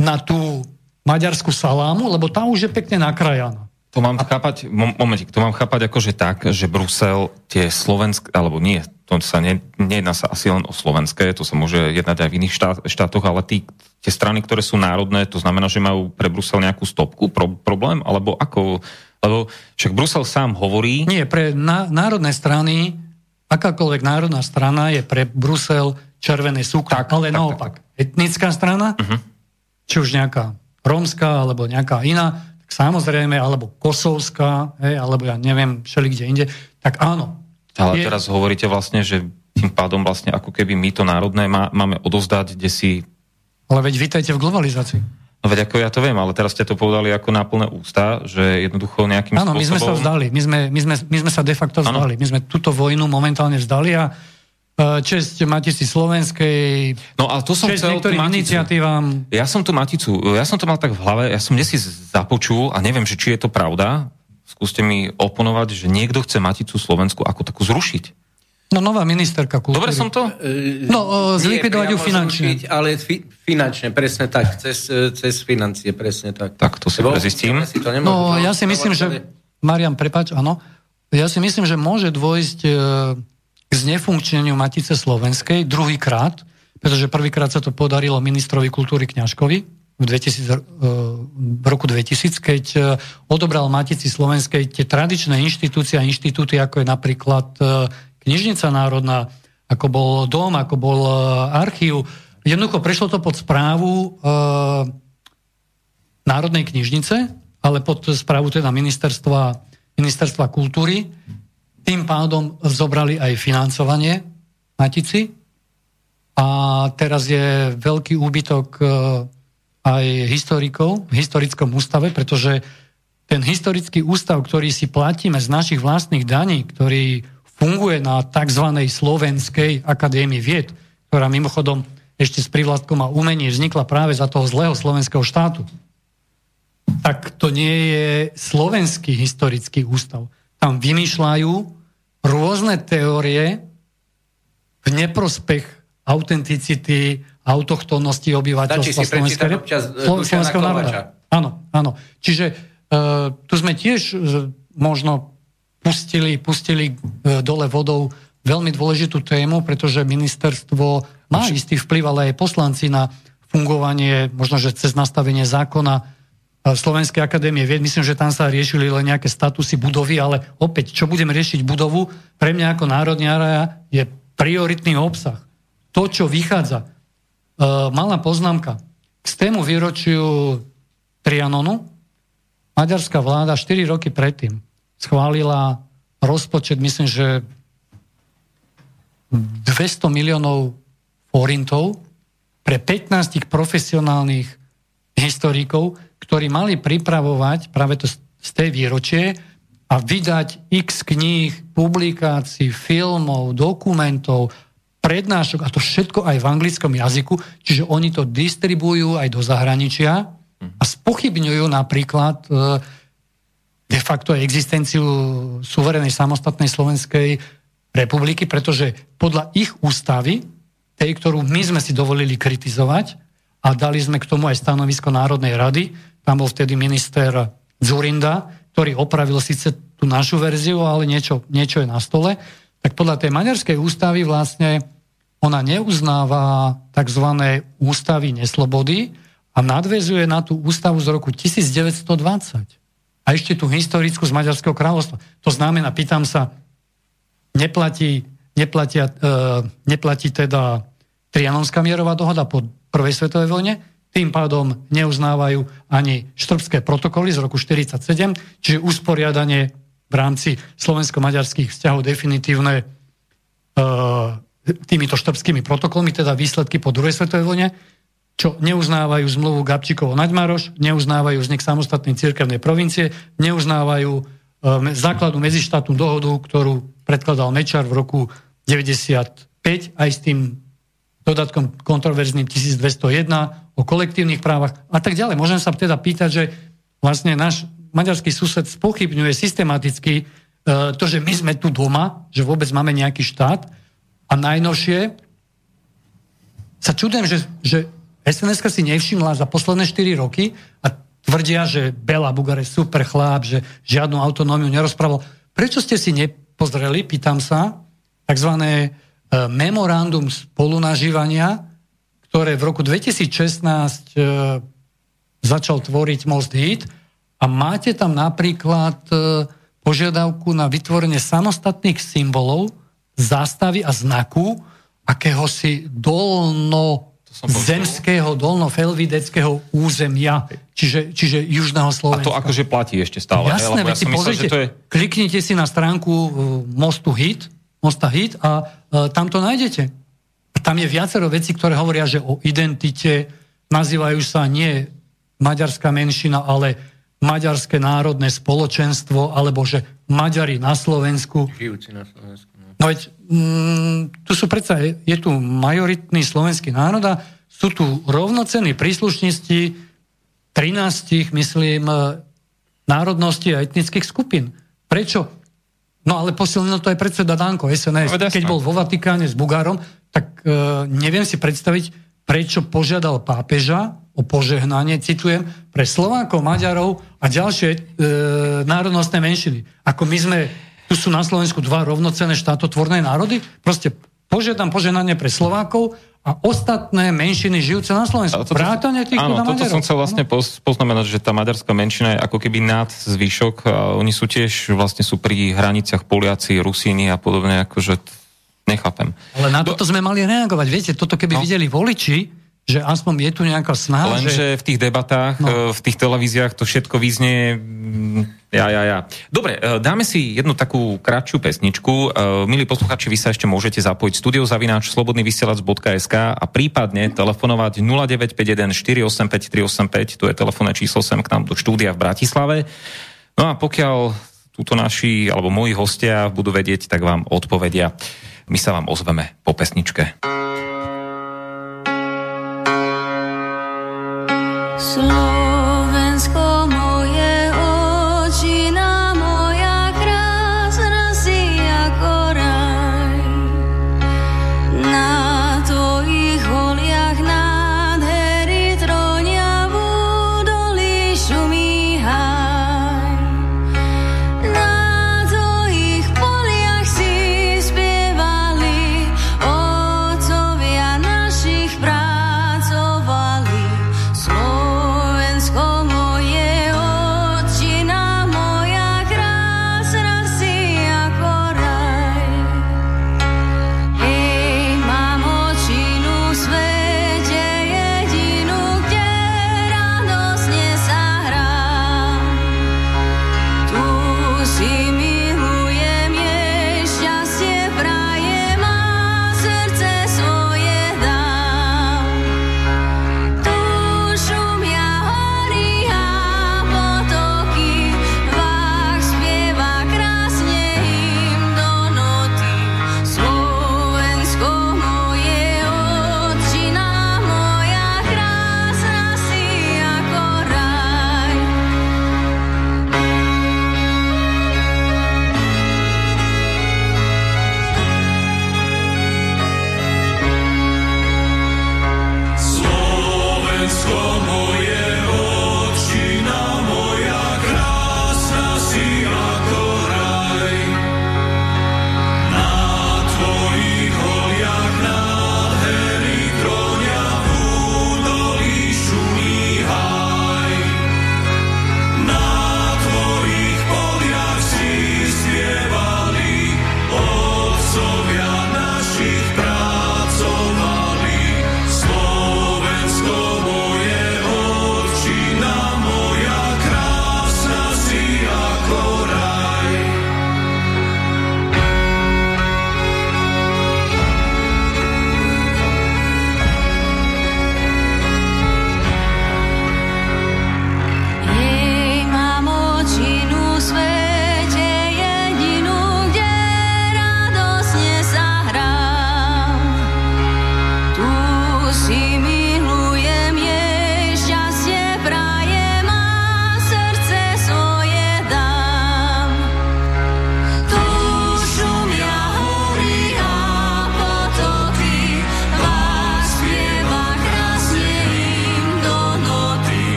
na tú maďarskú salámu, lebo tá už je pekne nakrajaná. To mám chápať, momentík, to mám chápať akože tak, že Brusel tie slovenské, alebo nie, to sa ne, nejedná sa asi len o slovenské, to sa môže jednať aj v iných štát, štátoch, ale tí, tie strany, ktoré sú národné, to znamená, že majú pre Brusel nejakú stopku, pro, problém, alebo ako, lebo však Brusel sám hovorí... Nie, pre na, národné strany, akákoľvek národná strana je pre Brusel červené súkno, ale tak, naopak. Tak, tak. Etnická strana, uh-huh. či už nejaká rómska alebo nejaká iná, tak samozrejme, alebo kosovská, hej, alebo ja neviem, všeli kde inde, tak áno. Ale je... teraz hovoríte vlastne, že tým pádom vlastne ako keby my to národné má, máme odozdať, kde si... Ale veď vítajte v globalizácii. No veď ako ja to viem, ale teraz ste to povedali ako na plné ústa, že jednoducho nejakým Áno, spôsobom... my sme sa vzdali, my sme, my, sme, my sme sa de facto vzdali. Ano. My sme túto vojnu momentálne vzdali a Eh, česť Matici Slovenskej, no, ale to som česť niektorým iniciatívam. Ja som tú Maticu, ja som to mal tak v hlave, ja som dnes si započul a neviem, že či je to pravda, skúste mi oponovať, že niekto chce Maticu Slovensku ako takú zrušiť. No nová ministerka kultúry. Dobre som to? No, uh, zlikvidovať ju finančne. Zrušiť, ale fi, finančne, presne tak, cez, cez financie, presne tak. Tak to si Lebo, prezistím. Si to no, ja si myslím, že... Marian, prepač, áno. Ja si myslím, že môže dôjsť k znefunkčeniu Matice Slovenskej druhýkrát, pretože prvýkrát sa to podarilo ministrovi kultúry Kňažkovi v, 2000, e, v roku 2000, keď e, odobral Matici Slovenskej tie tradičné inštitúcie a inštitúty, ako je napríklad e, Knižnica národná, ako bol dom, ako bol archív. Jednoducho prešlo to pod správu Národnej knižnice, ale pod správu teda ministerstva, ministerstva kultúry. Tým pádom zobrali aj financovanie Matici a teraz je veľký úbytok e, aj historikov v historickom ústave, pretože ten historický ústav, ktorý si platíme z našich vlastných daní, ktorý funguje na tzv. Slovenskej akadémii vied, ktorá mimochodom ešte s privládkom a umení vznikla práve za toho zlého slovenského štátu, tak to nie je slovenský historický ústav tam vymýšľajú rôzne teórie v neprospech autenticity, autochtónnosti obyvateľstva Slovenského, Slovenského národa. Áno, áno. Čiže uh, tu sme tiež uh, možno pustili, pustili uh, dole vodou veľmi dôležitú tému, pretože ministerstvo má istý vplyv, ale aj poslanci na fungovanie, možno, že cez nastavenie zákona Slovenskej akadémie vied. Myslím, že tam sa riešili len nejaké statusy budovy, ale opäť, čo budem riešiť budovu, pre mňa ako národňára je prioritný obsah. To, čo vychádza. E, malá poznámka. K tému výročiu Trianonu maďarská vláda 4 roky predtým schválila rozpočet, myslím, že 200 miliónov forintov pre 15 profesionálnych historikov, ktorí mali pripravovať práve to z tej výročie a vydať x kníh, publikácií, filmov, dokumentov, prednášok a to všetko aj v anglickom jazyku, čiže oni to distribujú aj do zahraničia a spochybňujú napríklad e, de facto existenciu suverenej samostatnej Slovenskej republiky, pretože podľa ich ústavy, tej, ktorú my sme si dovolili kritizovať a dali sme k tomu aj stanovisko Národnej rady, tam bol vtedy minister Zurinda, ktorý opravil síce tú našu verziu, ale niečo, niečo je na stole. Tak podľa tej maďarskej ústavy vlastne ona neuznáva tzv. ústavy neslobody a nadvezuje na tú ústavu z roku 1920. A ešte tú historickú z Maďarského kráľovstva. To znamená, pýtam sa, neplatí, neplatia, e, neplatí teda Trianonská mierová dohoda po prvej svetovej vojne, tým pádom neuznávajú ani štrbské protokoly z roku 1947, čiže usporiadanie v rámci slovensko-maďarských vzťahov definitívne e, týmito štrbskými protokolmi, teda výsledky po druhej svetovej vojne, čo neuznávajú zmluvu Gabčíkovo Naďmaroš, neuznávajú vznik samostatnej cirkevnej provincie, neuznávajú e, základnú medzištátnu dohodu, ktorú predkladal Mečar v roku 95 aj s tým dodatkom kontroverzným 1201 o kolektívnych právach a tak ďalej. Môžem sa teda pýtať, že vlastne náš maďarský sused spochybňuje systematicky e, to, že my sme tu doma, že vôbec máme nejaký štát a najnovšie sa čudujem, že, že sns si nevšimla za posledné 4 roky a tvrdia, že Bela Bugar je super chlap, že žiadnu autonómiu nerozprával. Prečo ste si nepozreli, pýtam sa, takzvané memorandum spolunažívania, ktoré v roku 2016 e, začal tvoriť Most Hit a máte tam napríklad e, požiadavku na vytvorenie samostatných symbolov, zástavy a znaku, akéhosi dolno zemského, dolno-felvideckého územia, čiže, čiže južného Slovenska. A to akože platí ešte stále. Jasné, veď ja si pozrite, to je... kliknite si na stránku Mostu Hit, Mosta Hit a uh, tam to nájdete. Tam je viacero vecí, ktoré hovoria, že o identite nazývajú sa nie maďarská menšina, ale maďarské národné spoločenstvo, alebo že Maďari na Slovensku. Žijúci na Slovensku. No veď mm, tu sú predsa, je tu majoritný slovenský národ a sú tu rovnocenní príslušníci 13, myslím, e, národností a etnických skupín. Prečo? No ale posilnil to aj predseda Danko, SNS. No, Keď bol vo Vatikáne s Bugárom, tak e, neviem si predstaviť, prečo požiadal pápeža o požehnanie, citujem, pre Slovákov, Maďarov a ďalšie e, národnostné menšiny. Ako my sme tu sú na Slovensku dva rovnocené štátotvorné národy. Proste požiadam poženanie pre Slovákov a ostatné menšiny žijúce na Slovensku. Toto, Vrátane tých áno, toto som chcel vlastne poznamenať, že tá maďarská menšina je ako keby nad zvyšok a oni sú tiež vlastne sú pri hraniciach Poliaci, Rusíny a podobne, akože nechápem. Ale na toto Do... sme mali reagovať. Viete, toto keby no. videli voliči, že aspoň je tu nejaká snaha. Lenže že... v tých debatách, no. v tých televíziách to všetko vyznie mm, ja, ja, ja. Dobre, e, dáme si jednu takú kratšiu pesničku. E, milí posluchači, vy sa ešte môžete zapojiť studiozavináč slobodnyvysielac.sk a prípadne telefonovať 0951 485 385, tu je telefónne číslo sem k nám do štúdia v Bratislave. No a pokiaľ túto naši alebo moji hostia budú vedieť, tak vám odpovedia. My sa vám ozveme po pesničke. slow.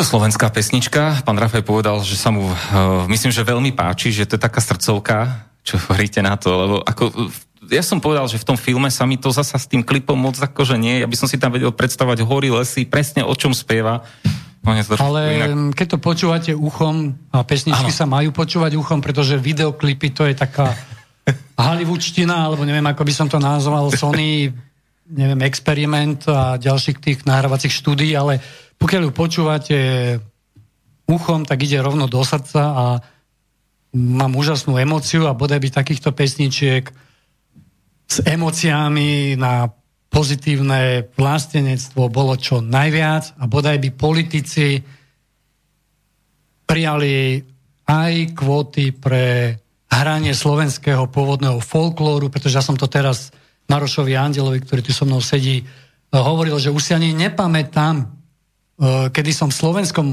To slovenská pesnička. Pán Rafaj povedal, že sa mu, uh, myslím, že veľmi páči, že to je taká srdcovka. Čo hovoríte na to? Lebo ako, ja som povedal, že v tom filme sa mi to zasa s tým klipom moc akože nie. Ja by som si tam vedel predstavať hory, lesy, presne o čom spieva. No, Ale inak. keď to počúvate uchom, a pesničky ano. sa majú počúvať uchom, pretože videoklipy to je taká Hollywoodština, alebo neviem, ako by som to nazval, Sony, neviem, experiment a ďalších tých nahrávacích štúdí, ale pokiaľ ju počúvate uchom, tak ide rovno do srdca a mám úžasnú emociu a bodaj by takýchto pesničiek s emóciami na pozitívne vlastenectvo bolo čo najviac a bodaj by politici prijali aj kvóty pre hranie slovenského pôvodného folklóru, pretože ja som to teraz Marošovi Andelovi, ktorý tu so mnou sedí, hovoril, že už si ani nepamätám, kedy som v slovenskom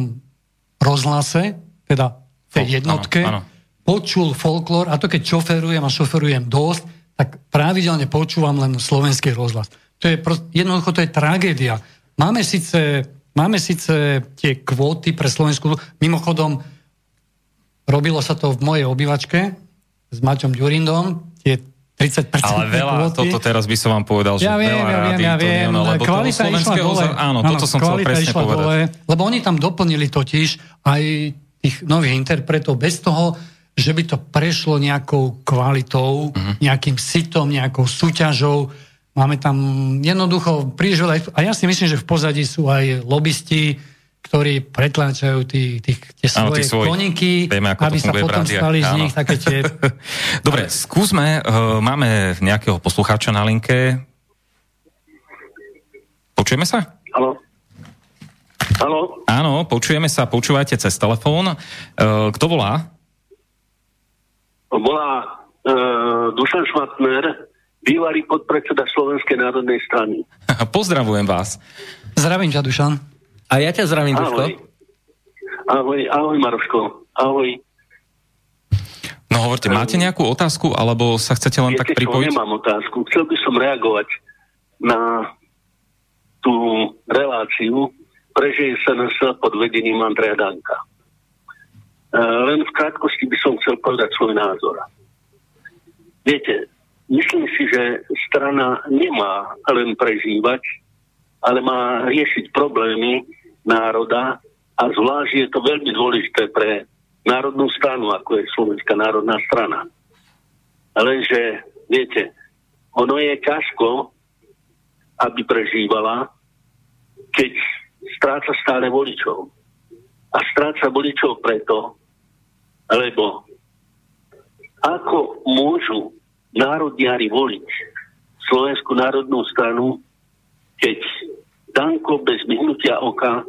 rozhlase, teda v tej jednotke, áno, áno. počul folklór, a to keď šoferujem a šoferujem dosť, tak pravidelne počúvam len slovenský rozhlas. To je jednoducho to je tragédia. Máme síce, máme síce tie kvóty pre Slovensku, mimochodom robilo sa to v mojej obývačke s Maťom Ďurindom, tie 30% Ale veľa, kvóty. toto teraz by som vám povedal, že ja viem, veľa ja viem, ja viem, to, lebo kvalita išla dole. Áno, toto som chcel presne povedať. Dole, lebo oni tam doplnili totiž aj tých nových interpretov bez toho, že by to prešlo nejakou kvalitou, uh-huh. nejakým sitom, nejakou súťažou Máme tam jednoducho príliš veľa... A ja si myslím, že v pozadí sú aj lobbysti, ktorí pretláčajú tí, tí, tie svoje svoj, koníky, vieme, ako aby sa potom brandia. stali z nich také tie... Dobre, skúsme, uh, máme nejakého poslucháča na linke. Počujeme sa? Áno. Áno. Áno, počujeme sa, počúvajte cez telefón. Uh, kto volá? Volá uh, Dušan Šmatner, bývalý podpredseda Slovenskej národnej strany. Pozdravujem vás. Zdravím ťa, Dušan. A ja ťa zdravím, Duško. Ahoj. Ahoj, ahoj, Maroško. Ahoj. No hovorte, máte nejakú otázku, alebo sa chcete len Viete, tak pripojiť? Čo, nemám otázku. Chcel by som reagovať na tú reláciu prežije sa na pod vedením Andreja Danka. E, len v krátkosti by som chcel povedať svoj názor. Viete, Myslím si, že strana nemá len prežívať, ale má riešiť problémy národa a zvlášť je to veľmi dôležité pre národnú stranu, ako je Slovenská národná strana. Lenže, viete, ono je ťažko, aby prežívala, keď stráca stále voličov. A stráca voličov preto, lebo ako môžu národniari voliť Slovenskú národnú stranu, keď Danko bez myhnutia oka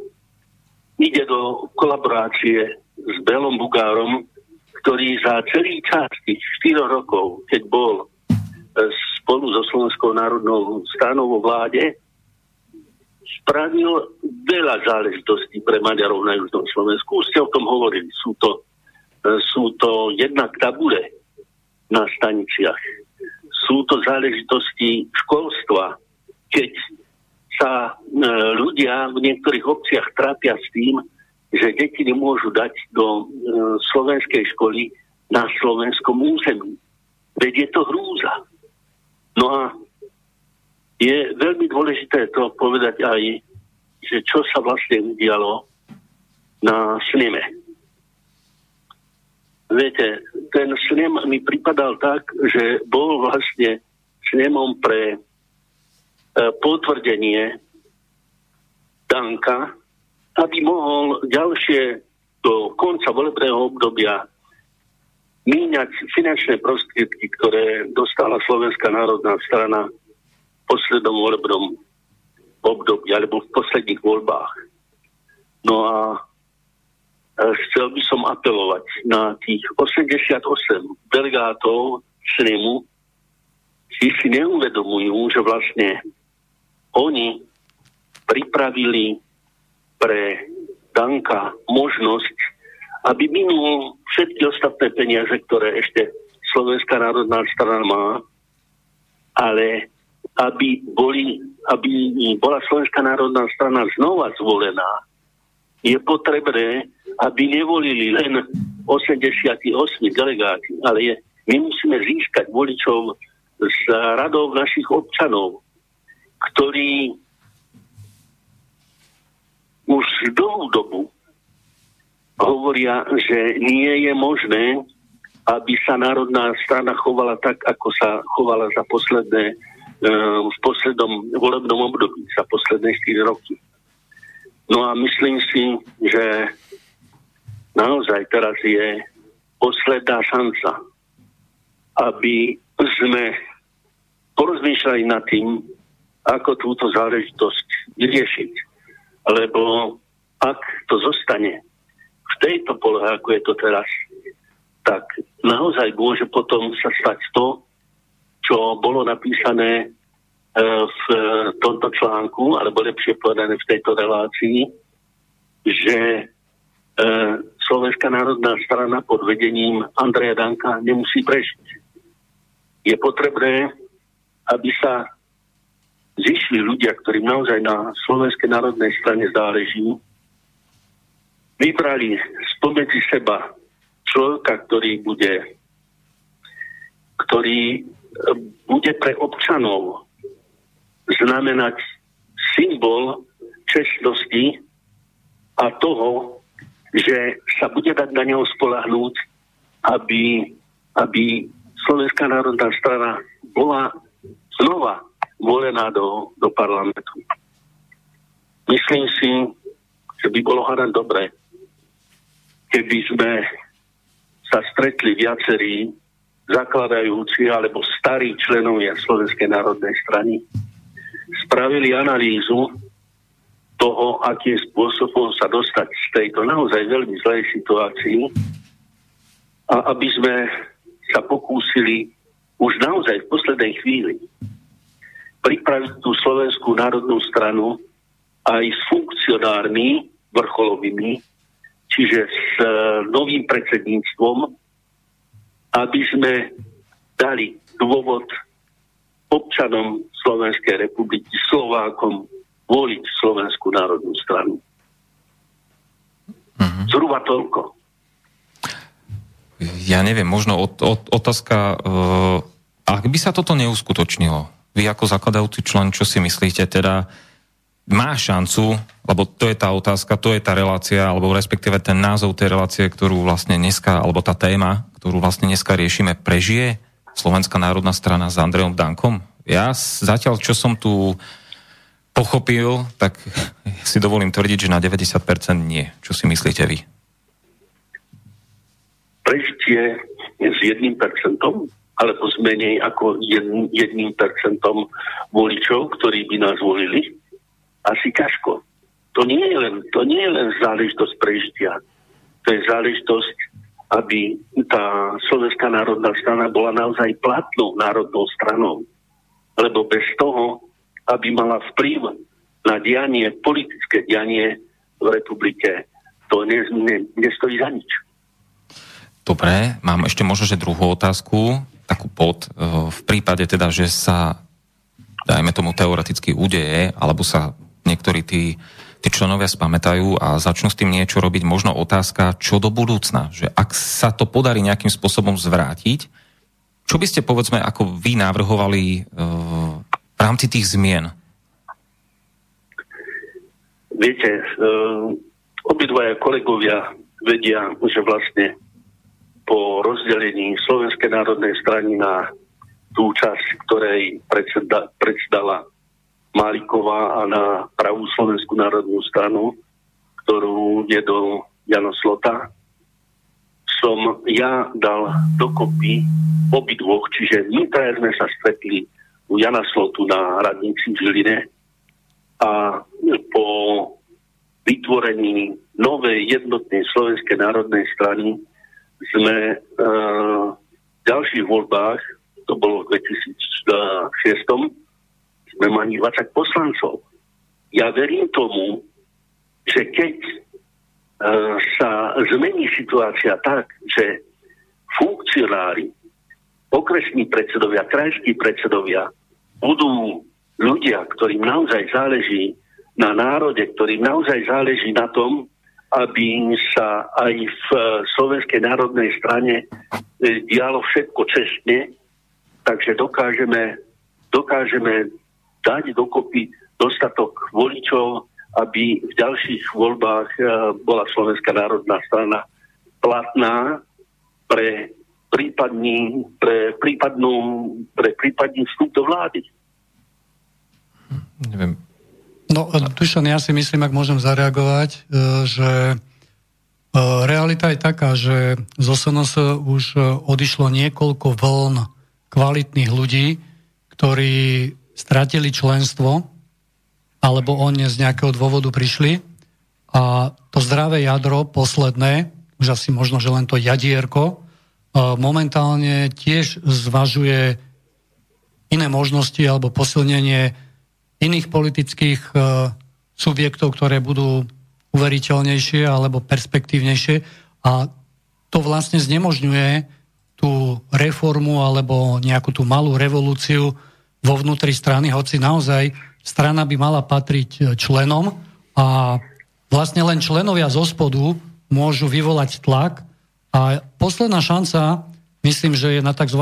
ide do kolaborácie s Belom Bugárom, ktorý za celý čas tých 4 rokov, keď bol e, spolu so Slovenskou národnou stranou vo vláde, spravil veľa záležitostí pre Maďarov na Južnom Slovensku. Už ste o tom hovorili. Sú to, e, sú to jednak tabule, na staniciach. Sú to záležitosti školstva, keď sa e, ľudia v niektorých obciach trápia s tým, že deti nemôžu dať do e, slovenskej školy na slovenskom území. Veď je to hrúza. No a je veľmi dôležité to povedať aj, že čo sa vlastne udialo na sneme Viete, ten snem mi pripadal tak, že bol vlastne snemom pre potvrdenie Danka, aby mohol ďalšie do konca volebného obdobia míňať finančné prostriedky, ktoré dostala Slovenská národná strana v poslednom volebnom období alebo v posledných voľbách. No a chcel by som apelovať na tých 88 delegátov snemu, či si neuvedomujú, že vlastne oni pripravili pre Danka možnosť, aby minul všetky ostatné peniaze, ktoré ešte Slovenská národná strana má, ale aby, boli, aby bola Slovenská národná strana znova zvolená je potrebné, aby nevolili len 88 delegáti, ale je, my musíme získať voličov z radov našich občanov, ktorí už dlhú dobu hovoria, že nie je možné, aby sa národná strana chovala tak, ako sa chovala za posledné, eh, v poslednom volebnom období, za posledné 4 roky. No a myslím si, že naozaj teraz je posledná šanca, aby sme porozmýšľali nad tým, ako túto záležitosť vyriešiť. Lebo ak to zostane v tejto polohe, ako je to teraz, tak naozaj môže potom sa stať to, čo bolo napísané E, v tomto článku, alebo lepšie povedané v tejto relácii, že e, Slovenská národná strana pod vedením Andreja Danka nemusí prežiť. Je potrebné, aby sa zišli ľudia, ktorým naozaj na Slovenskej národnej strane záleží, vybrali spomedzi seba človeka, ktorý bude ktorý e, bude pre občanov znamenať symbol čestnosti a toho, že sa bude dať na neho spolahnúť, aby, aby Slovenská národná strana bola znova volená do, do parlamentu. Myslím si, že by bolo hádať dobre, keby sme sa stretli viacerí zakladajúci alebo starí členovia Slovenskej národnej strany spravili analýzu toho, akým spôsobom sa dostať z tejto naozaj veľmi zlej situácii a aby sme sa pokúsili už naozaj v poslednej chvíli pripraviť tú Slovenskú národnú stranu aj s funkcionármi vrcholovými, čiže s e, novým predsedníctvom, aby sme dali dôvod občanom Slovenskej republiky, Slovákom, voliť Slovenskú národnú stranu. Uh-huh. Zhruba toľko. Ja neviem, možno od, od, otázka, uh, ak by sa toto neuskutočnilo, vy ako zakladajúci člen, čo si myslíte, teda má šancu, lebo to je tá otázka, to je tá relácia, alebo respektíve ten názov tej relácie, ktorú vlastne dneska, alebo tá téma, ktorú vlastne dneska riešime, prežije Slovenská národná strana s Andrejom Dankom? Ja zatiaľ, čo som tu pochopil, tak si dovolím tvrdiť, že na 90% nie. Čo si myslíte vy? Prežitie s jedným percentom, alebo s menej ako jedným percentom voličov, ktorí by nás volili? Asi ťažko. To nie je len, to nie je len záležitosť prežitia. To je záležitosť, aby tá Slovenská národná strana bola naozaj platnou národnou stranou lebo bez toho, aby mala vplyv na dianie, politické dianie v republike, to ne, ne, nestojí za nič. Dobre, mám ešte možno, že druhú otázku, takú pod, e, v prípade teda, že sa, dajme tomu teoreticky udeje, alebo sa niektorí tí, tí členovia spamätajú a začnú s tým niečo robiť, možno otázka, čo do budúcna, že ak sa to podarí nejakým spôsobom zvrátiť, čo by ste, povedzme, ako vy navrhovali uh, v rámci tých zmien? Viete, uh, obidvaja kolegovia vedia, že vlastne po rozdelení Slovenskej národnej strany na tú časť, ktorej predseda, predsedala Máliková a na pravú Slovenskú národnú stranu, ktorú je do Jano Slota, som ja dal dokopy obidvoch, čiže my sme sa stretli u Jana Slotu na radnici v Žiline a po vytvorení novej jednotnej slovenskej národnej strany sme uh, v ďalších voľbách, to bolo v 2006, sme mali 20 poslancov. Ja verím tomu, že keď E, sa zmení situácia tak, že funkcionári, okresní predsedovia, krajskí predsedovia budú ľudia, ktorým naozaj záleží na národe, ktorým naozaj záleží na tom, aby sa aj v Slovenskej národnej strane e, dialo všetko čestne, takže dokážeme, dokážeme dať dokopy dostatok voličov, aby v ďalších voľbách e, bola Slovenská národná strana platná pre prípadný, pre prípadnú, pre prípadný vstup do vlády. Neviem. No, Dušan, ja si myslím, ak môžem zareagovať, e, že e, realita je taká, že z SNS už odišlo niekoľko vln kvalitných ľudí, ktorí stratili členstvo alebo oni z nejakého dôvodu prišli. A to zdravé jadro, posledné, už asi možno, že len to jadierko, e, momentálne tiež zvažuje iné možnosti alebo posilnenie iných politických e, subjektov, ktoré budú uveriteľnejšie alebo perspektívnejšie a to vlastne znemožňuje tú reformu alebo nejakú tú malú revolúciu vo vnútri strany, hoci naozaj strana by mala patriť e, členom a vlastne len členovia zo spodu môžu vyvolať tlak a posledná šanca, myslím, že je na tzv.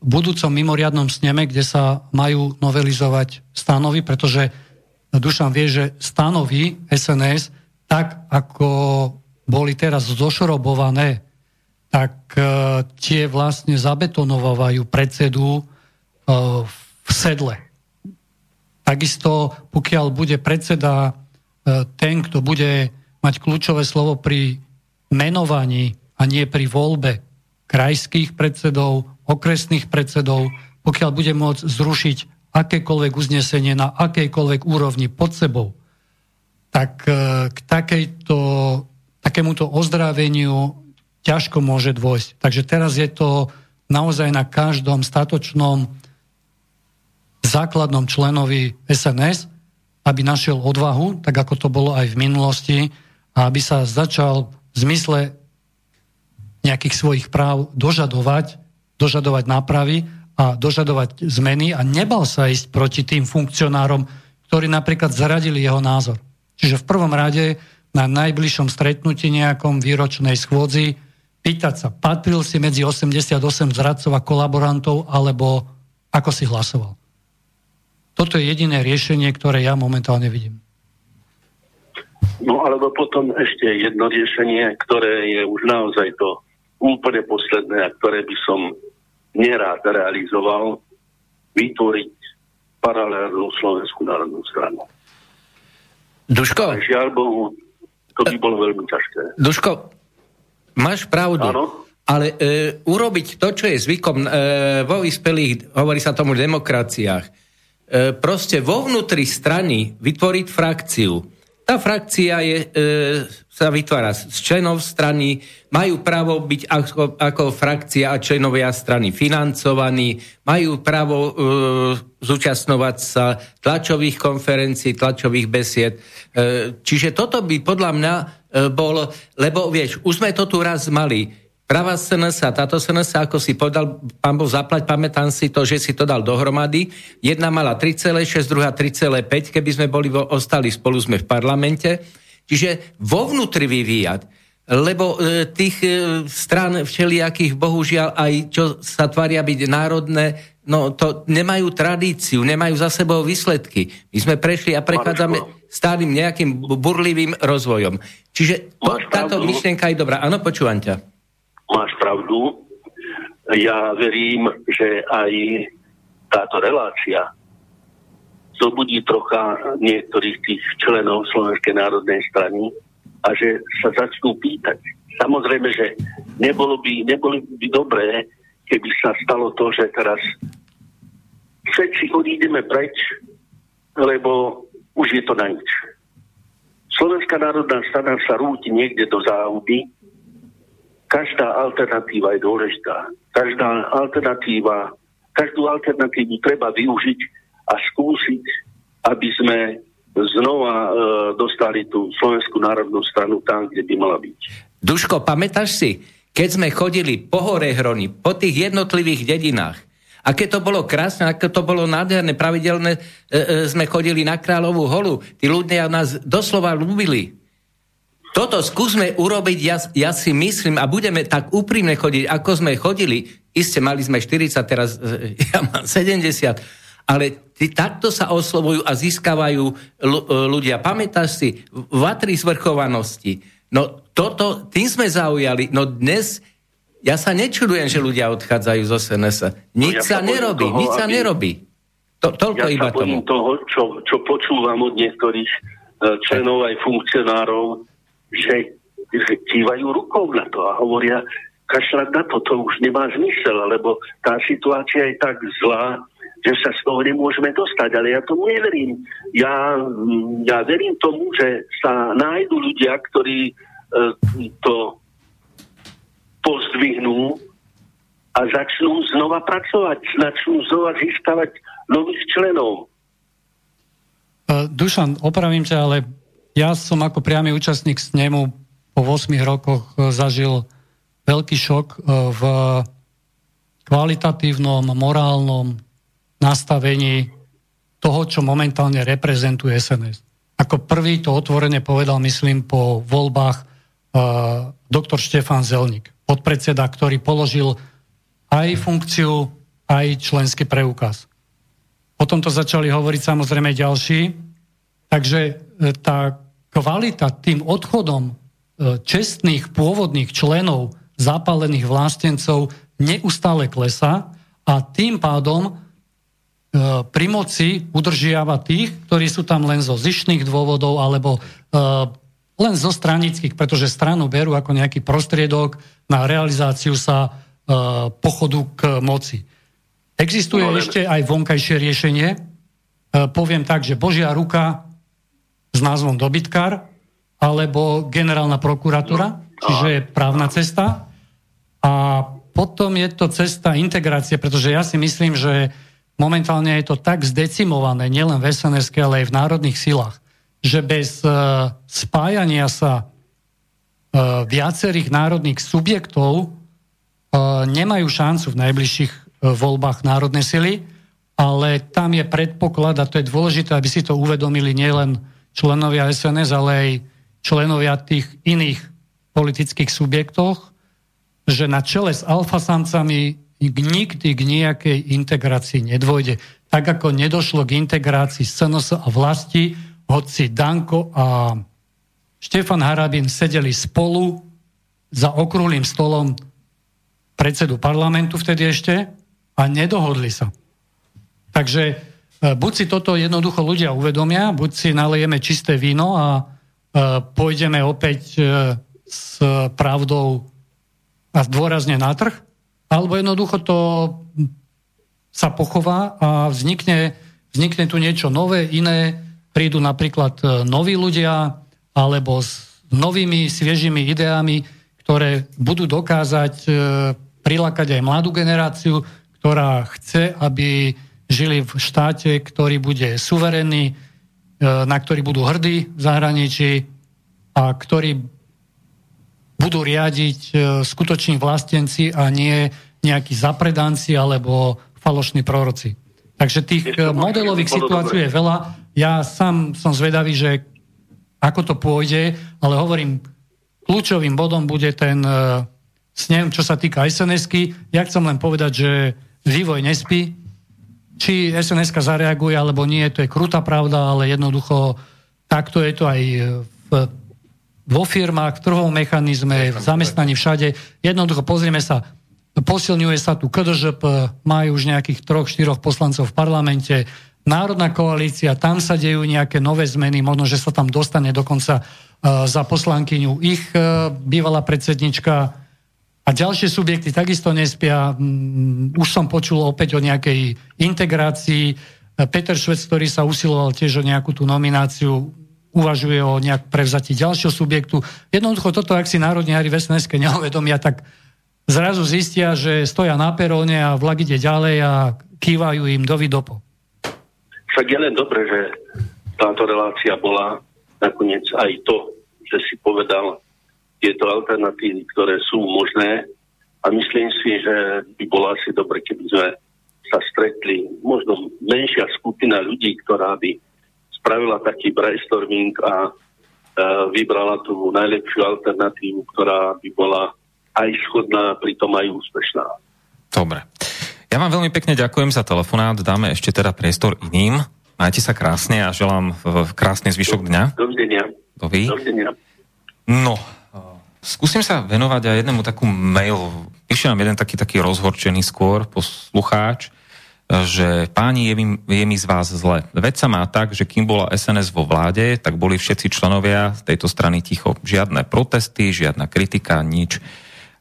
Budúcom mimoriadnom sneme, kde sa majú novelizovať stanovy, pretože Dušan vie, že stanovy SNS, tak ako boli teraz zošrobované, tak e, tie vlastne zabetonovávajú predsedu e, v sedle. Takisto, pokiaľ bude predseda e, ten, kto bude mať kľúčové slovo pri menovaní a nie pri voľbe krajských predsedov, okresných predsedov, pokiaľ bude môcť zrušiť akékoľvek uznesenie na akejkoľvek úrovni pod sebou, tak e, k takejto, takémuto ozdraveniu ťažko môže dôjsť. Takže teraz je to naozaj na každom statočnom základnom členovi SNS, aby našiel odvahu, tak ako to bolo aj v minulosti, a aby sa začal v zmysle nejakých svojich práv dožadovať, dožadovať nápravy a dožadovať zmeny a nebal sa ísť proti tým funkcionárom, ktorí napríklad zaradili jeho názor. Čiže v prvom rade na najbližšom stretnutí nejakom výročnej schôdzi pýtať sa, patril si medzi 88 zradcov a kolaborantov, alebo ako si hlasoval. Toto je jediné riešenie, ktoré ja momentálne vidím. No alebo potom ešte jedno riešenie, ktoré je už naozaj to úplne posledné a ktoré by som nerád realizoval, vytvoriť paralelnú Slovenskú národnú stranu. Duško? Ale žiaľ Bohu, to by bolo veľmi ťažké. Duško, máš pravdu. Áno? Ale e, urobiť to, čo je zvykom e, vo vyspelých, hovorí sa tomu demokraciách, E, proste vo vnútri strany vytvoriť frakciu. Tá frakcia je, e, sa vytvára z členov strany, majú právo byť ako, ako frakcia a členovia strany financovaní, majú právo e, zúčastnovať sa tlačových konferencií, tlačových besied. E, čiže toto by podľa mňa e, bol, lebo vieš, už sme to tu raz mali Pravá SNS a táto SNS, ako si povedal, pán Boh zaplať, pamätám si to, že si to dal dohromady. Jedna mala 3,6, druhá 3,5, keby sme boli ostali spolu sme v parlamente. Čiže vo vnútri vyvíjať, lebo e, tých e, stran všelijakých, bohužiaľ, aj čo sa tvária byť národné, no to nemajú tradíciu, nemajú za sebou výsledky. My sme prešli a prechádzame stálym nejakým burlivým rozvojom. Čiže to, táto myšlienka je dobrá. Áno, počúvam ťa máš pravdu. Ja verím, že aj táto relácia zobudí trocha niektorých tých členov Slovenskej národnej strany a že sa začnú pýtať. Samozrejme, že nebolo by, nebolo by dobré, keby sa stalo to, že teraz všetci odídeme preč, lebo už je to na nič. Slovenská národná strana sa rúti niekde do záhuby každá alternatíva je dôležitá. Každá alternatíva, každú alternatívu treba využiť a skúsiť, aby sme znova e, dostali tú Slovenskú národnú stranu tam, kde by mala byť. Duško, pamätáš si, keď sme chodili po hore Hroni, po tých jednotlivých dedinách, Aké to bolo krásne, aké to bolo nádherné, pravidelné e, e, sme chodili na Kráľovú holu. Tí ľudia nás doslova ľúbili. Toto skúsme urobiť, ja, ja si myslím, a budeme tak úprimne chodiť, ako sme chodili, iste mali sme 40, teraz e, ja mám 70, ale ty, takto sa oslovujú a získavajú e, ľudia. Pamätáš si, vatry zvrchovanosti. No toto, tým sme zaujali. No dnes, ja sa nečudujem, že ľudia odchádzajú zo SNS. Nič no, ja sa, sa nerobí, toho, nič sa aby... nerobí. To, toľko ja iba sa tomu. toho, čo, čo počúvam od niektorých uh, členov aj funkcionárov, že, že kývajú rukou na to a hovoria, kašľať na to, to už nemá zmysel, lebo tá situácia je tak zlá, že sa z toho nemôžeme dostať. Ale ja tomu neverím. Ja, ja verím tomu, že sa nájdú ľudia, ktorí e, to pozdvihnú a začnú znova pracovať, začnú znova získavať nových členov. Uh, Dušan, opravím ťa, ale ja som ako priamy účastník s nemu po 8 rokoch uh, zažil veľký šok uh, v kvalitatívnom, morálnom nastavení toho, čo momentálne reprezentuje SNS. Ako prvý to otvorene povedal, myslím, po voľbách uh, doktor Štefan Zelník, podpredseda, ktorý položil aj funkciu, aj členský preukaz. Potom to začali hovoriť samozrejme ďalší. Takže e, tá kvalita tým odchodom e, čestných pôvodných členov zapálených vlastencov neustále klesá a tým pádom E, pri moci udržiava tých, ktorí sú tam len zo zišných dôvodov alebo e, len zo stranických, pretože stranu berú ako nejaký prostriedok na realizáciu sa pochodu k moci. Existuje no, ešte aj vonkajšie riešenie. Poviem tak, že Božia ruka s názvom dobytkár alebo generálna prokuratúra, čiže právna cesta. A potom je to cesta integrácie, pretože ja si myslím, že momentálne je to tak zdecimované, nielen v sns ale aj v národných silách, že bez uh, spájania sa uh, viacerých národných subjektov uh, nemajú šancu v najbližších uh, voľbách národnej sily, ale tam je predpoklad, a to je dôležité, aby si to uvedomili nielen členovia SNS, ale aj členovia tých iných politických subjektov, že na čele s alfasamcami nikdy k nejakej integrácii nedôjde. Tak ako nedošlo k integrácii SNS a vlasti, hoci Danko a Štefan Harabin sedeli spolu za okrúhlým stolom predsedu parlamentu vtedy ešte a nedohodli sa. Takže buď si toto jednoducho ľudia uvedomia, buď si nalejeme čisté víno a e, pôjdeme opäť e, s pravdou a dôrazne na trh, alebo jednoducho to sa pochová a vznikne, vznikne tu niečo nové, iné, prídu napríklad e, noví ľudia alebo s novými, sviežimi ideami, ktoré budú dokázať e, prilákať aj mladú generáciu, ktorá chce, aby žili v štáte, ktorý bude suverénny, e, na ktorý budú hrdí v zahraničí a ktorý budú riadiť e, skutoční vlastenci a nie nejakí zapredanci alebo falošní proroci. Takže tých e, modelových situácií je veľa. Ja sám som zvedavý, že ako to pôjde, ale hovorím, kľúčovým bodom bude ten snem, čo sa týka SNS-ky. Ja chcem len povedať, že vývoj nespí. Či sns zareaguje alebo nie, to je krutá pravda, ale jednoducho takto je to aj v vo firmách, v trhovom mechanizme, v zamestnaní všade. Jednoducho pozrieme sa, posilňuje sa tu KDŽP, majú už nejakých troch, štyroch poslancov v parlamente, Národná koalícia, tam sa dejú nejaké nové zmeny, možno, že sa tam dostane dokonca uh, za poslankyňu ich uh, bývalá predsednička a ďalšie subjekty takisto nespia. Um, už som počul opäť o nejakej integrácii. Peter Švec, ktorý sa usiloval tiež o nejakú tú nomináciu, uvažuje o nejak prevzatí ďalšieho subjektu. Jednoducho toto, ak si národniari v sns neuvedomia, tak zrazu zistia, že stoja na peróne a vlak ide ďalej a kývajú im do vidopo. Však je len dobre, že táto relácia bola nakoniec aj to, že si povedal tieto alternatívy, ktoré sú možné a myslím si, že by bolo asi dobre, keby sme sa stretli, možno menšia skupina ľudí, ktorá by spravila taký brainstorming a vybrala tú najlepšiu alternatívu, ktorá by bola aj schodná, pritom aj úspešná. Dobre. Ja vám veľmi pekne ďakujem za telefonát, dáme ešte teda priestor iným. Majte sa krásne a želám krásny zvyšok dňa. Dovidenia. Dovidenia. No, skúsim sa venovať aj jednému takú mail. Píše nám jeden taký, taký rozhorčený skôr poslucháč, že páni, je mi, je mi z vás zle. Veď sa má tak, že kým bola SNS vo vláde, tak boli všetci členovia z tejto strany ticho. Žiadne protesty, žiadna kritika, nič.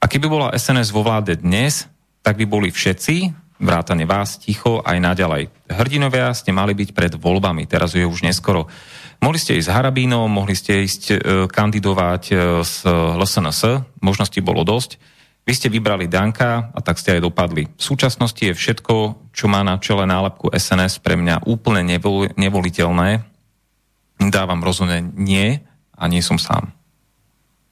A keby bola SNS vo vláde dnes, tak by boli všetci, vrátane vás, ticho aj naďalej. Hrdinovia ste mali byť pred voľbami, teraz je už neskoro. Mohli ste ísť Harabínom, mohli ste ísť e, kandidovať e, s LSNS, možností bolo dosť. Vy ste vybrali Danka a tak ste aj dopadli. V súčasnosti je všetko, čo má na čele nálepku SNS pre mňa úplne nevol, nevoliteľné. Dávam rozhodne nie a nie som sám.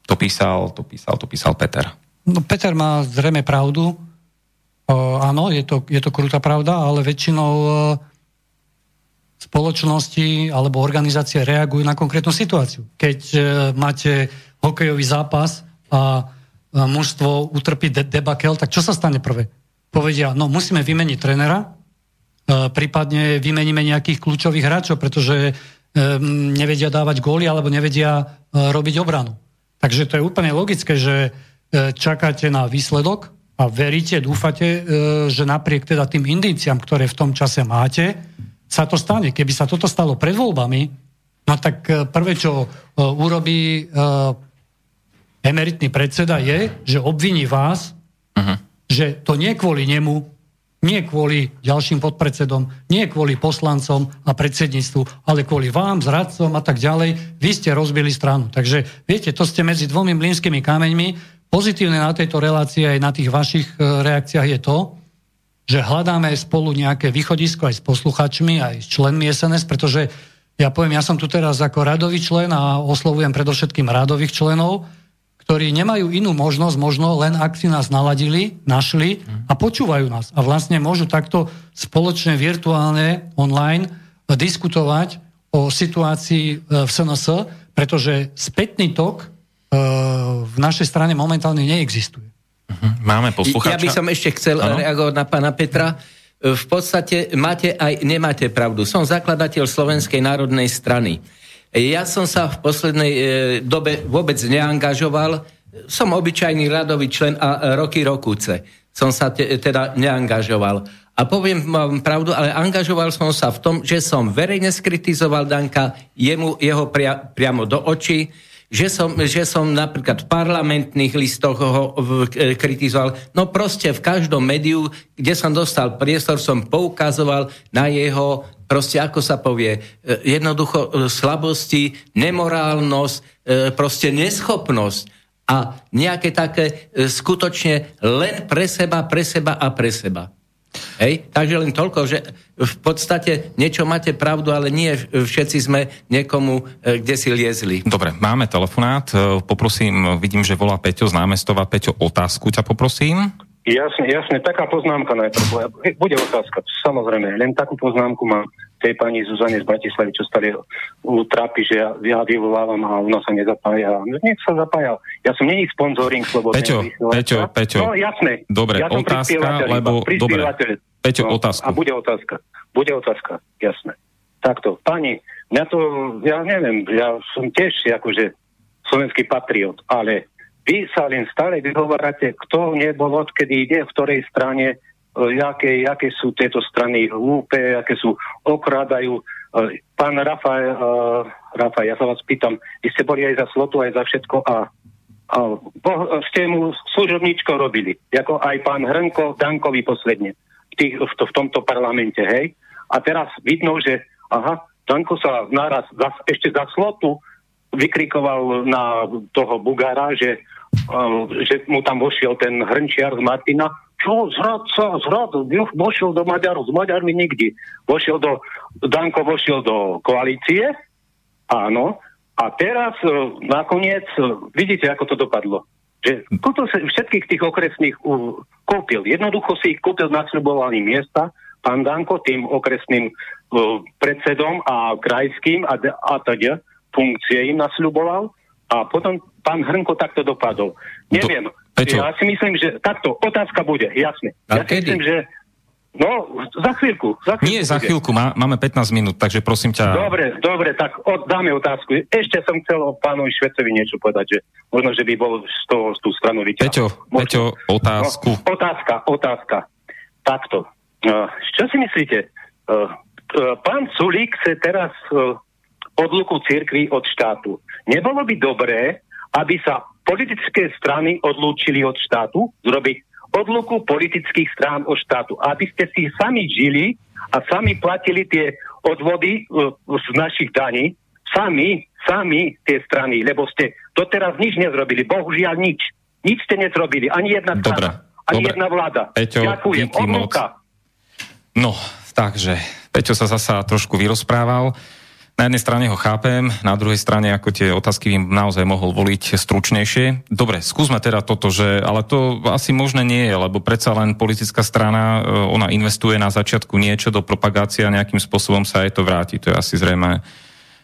To písal, to písal, to písal Peter. No Peter má zrejme pravdu. Uh, áno, je to, je to krutá pravda, ale väčšinou uh, spoločnosti alebo organizácie reagujú na konkrétnu situáciu. Keď uh, máte hokejový zápas a uh, mužstvo utrpí de- debakel, tak čo sa stane prvé? Povedia, no musíme vymeniť trenera, uh, prípadne vymeníme nejakých kľúčových hráčov, pretože um, nevedia dávať góly alebo nevedia uh, robiť obranu. Takže to je úplne logické, že uh, čakáte na výsledok, a veríte, dúfate, e, že napriek teda tým indíciám, ktoré v tom čase máte, sa to stane. Keby sa toto stalo pred voľbami, no tak e, prvé, čo e, urobí emeritný predseda je, že obviní vás, uh-huh. že to nie kvôli nemu, nie kvôli ďalším podpredsedom, nie kvôli poslancom a predsedníctvu, ale kvôli vám, zradcom a tak ďalej. Vy ste rozbili stranu. Takže viete, to ste medzi dvomi mlínskymi kameňmi Pozitívne na tejto relácii aj na tých vašich e, reakciách je to, že hľadáme spolu nejaké východisko aj s posluchačmi, aj s členmi SNS, pretože ja poviem, ja som tu teraz ako radový člen a oslovujem predovšetkým radových členov, ktorí nemajú inú možnosť, možno len ak si nás naladili, našli a počúvajú nás. A vlastne môžu takto spoločne, virtuálne, online diskutovať o situácii e, v SNS, pretože spätný tok v našej strane momentálne neexistuje. Mhm. Máme poslucháča. Ja by som ešte chcel ano? reagovať na pána Petra. V podstate máte aj nemáte pravdu. Som zakladateľ Slovenskej národnej strany. Ja som sa v poslednej e, dobe vôbec neangažoval. Som obyčajný radový člen a roky rokúce. Som sa te, teda neangažoval. A poviem vám pravdu, ale angažoval som sa v tom, že som verejne skritizoval Danka, jemu, jeho pria, priamo do očí, že som, že som napríklad v parlamentných listoch ho e, kritizoval. No proste v každom médiu, kde som dostal priestor, som poukazoval na jeho, proste ako sa povie, e, jednoducho e, slabosti, nemorálnosť, proste neschopnosť a nejaké také skutočne len pre seba, pre seba a pre seba. Hej? Takže len toľko, že v podstate niečo máte pravdu, ale nie všetci sme niekomu e, kde si liezli. Dobre, máme telefonát. E, poprosím, vidím, že volá Peťo z námestova. Peťo, otázku ťa poprosím. Jasne, jasne, taká poznámka najprv. Bude otázka, samozrejme. Len takú poznámku mám tej pani Zuzane z Bratislavy, čo stále trápi, že ja, ja vyvolávam a ona sa nezapája. Nech sa zapája. Ja som není sponzoring slobodného Peťo, Peťo, Peťo. No jasné. Dobre, ja otázka, lebo... Dobre, Peťo, no, otázku. A bude otázka. Bude otázka, jasné. Takto, pani, mňa to, ja neviem, ja som tiež akože slovenský patriot, ale vy sa len stále vyhovárate, kto nebol, odkedy ide, v ktorej strane, jaké, jaké sú tieto strany hlúpe, aké sú, okrádajú. E, pán Rafaj, uh, Rafaj, ja sa vás pýtam, vy ste boli aj za slotu, aj za všetko a, a bo, ste mu služobníčko robili, ako aj pán Hrnko Dankovi posledne v, tých, v, to, v tomto parlamente, hej? A teraz vidno, že aha, Danko sa naraz za, ešte za slotu vykrikoval na toho Bugára, že, že mu tam vošiel ten hrnčiar z Martina, čo, zradca, zrad, vošiel do Maďarov, s Maďarmi nikdy. Vošiel do, Danko vošiel do koalície, áno, a teraz uh, nakoniec, uh, vidíte, ako to dopadlo. Že kúpil sa všetkých tých okresných uh, kúpil. Jednoducho si ich kúpil na miesta, pán Danko, tým okresným uh, predsedom a krajským a, a teda funkcie im nasľuboval a potom pán Hrnko takto dopadol. Neviem. Peťo. Ja si myslím, že takto otázka bude, jasne. A ja si kedy? myslím, že No, za chvíľku. Za chvíľku Nie, za chvíľku, má, máme 15 minút, takže prosím ťa... Dobre, dobre, tak od, dáme otázku. Ešte som chcel o pánovi Švecovi niečo povedať, že možno, že by bol z toho z tú stranu vyťahol. Peťo, Možno. Peťo, otázku. No, otázka, otázka. Takto. Uh, čo si myslíte? Uh, uh, pán Sulík chce teraz uh, odluku cirkvi od štátu. Nebolo by dobré, aby sa politické strany odlúčili od štátu, zrobiť odluku politických strán od štátu. Aby ste si sami žili a sami platili tie odvody uh, z našich daní, sami, sami tie strany, lebo ste doteraz nič nezrobili. Bohužiaľ nič. Nič ste nezrobili. Ani jedna Dobre, strana. Ani dobre. jedna vláda. Peťo, Ďakujem. díky moc. Odluka. No, takže Peťo sa zasa trošku vyrozprával. Na jednej strane ho chápem, na druhej strane, ako tie otázky by naozaj mohol voliť stručnejšie. Dobre, skúsme teda toto, že, ale to asi možné nie je, lebo predsa len politická strana, e, ona investuje na začiatku niečo do propagácie a nejakým spôsobom sa aj to vráti. To je asi zrejme,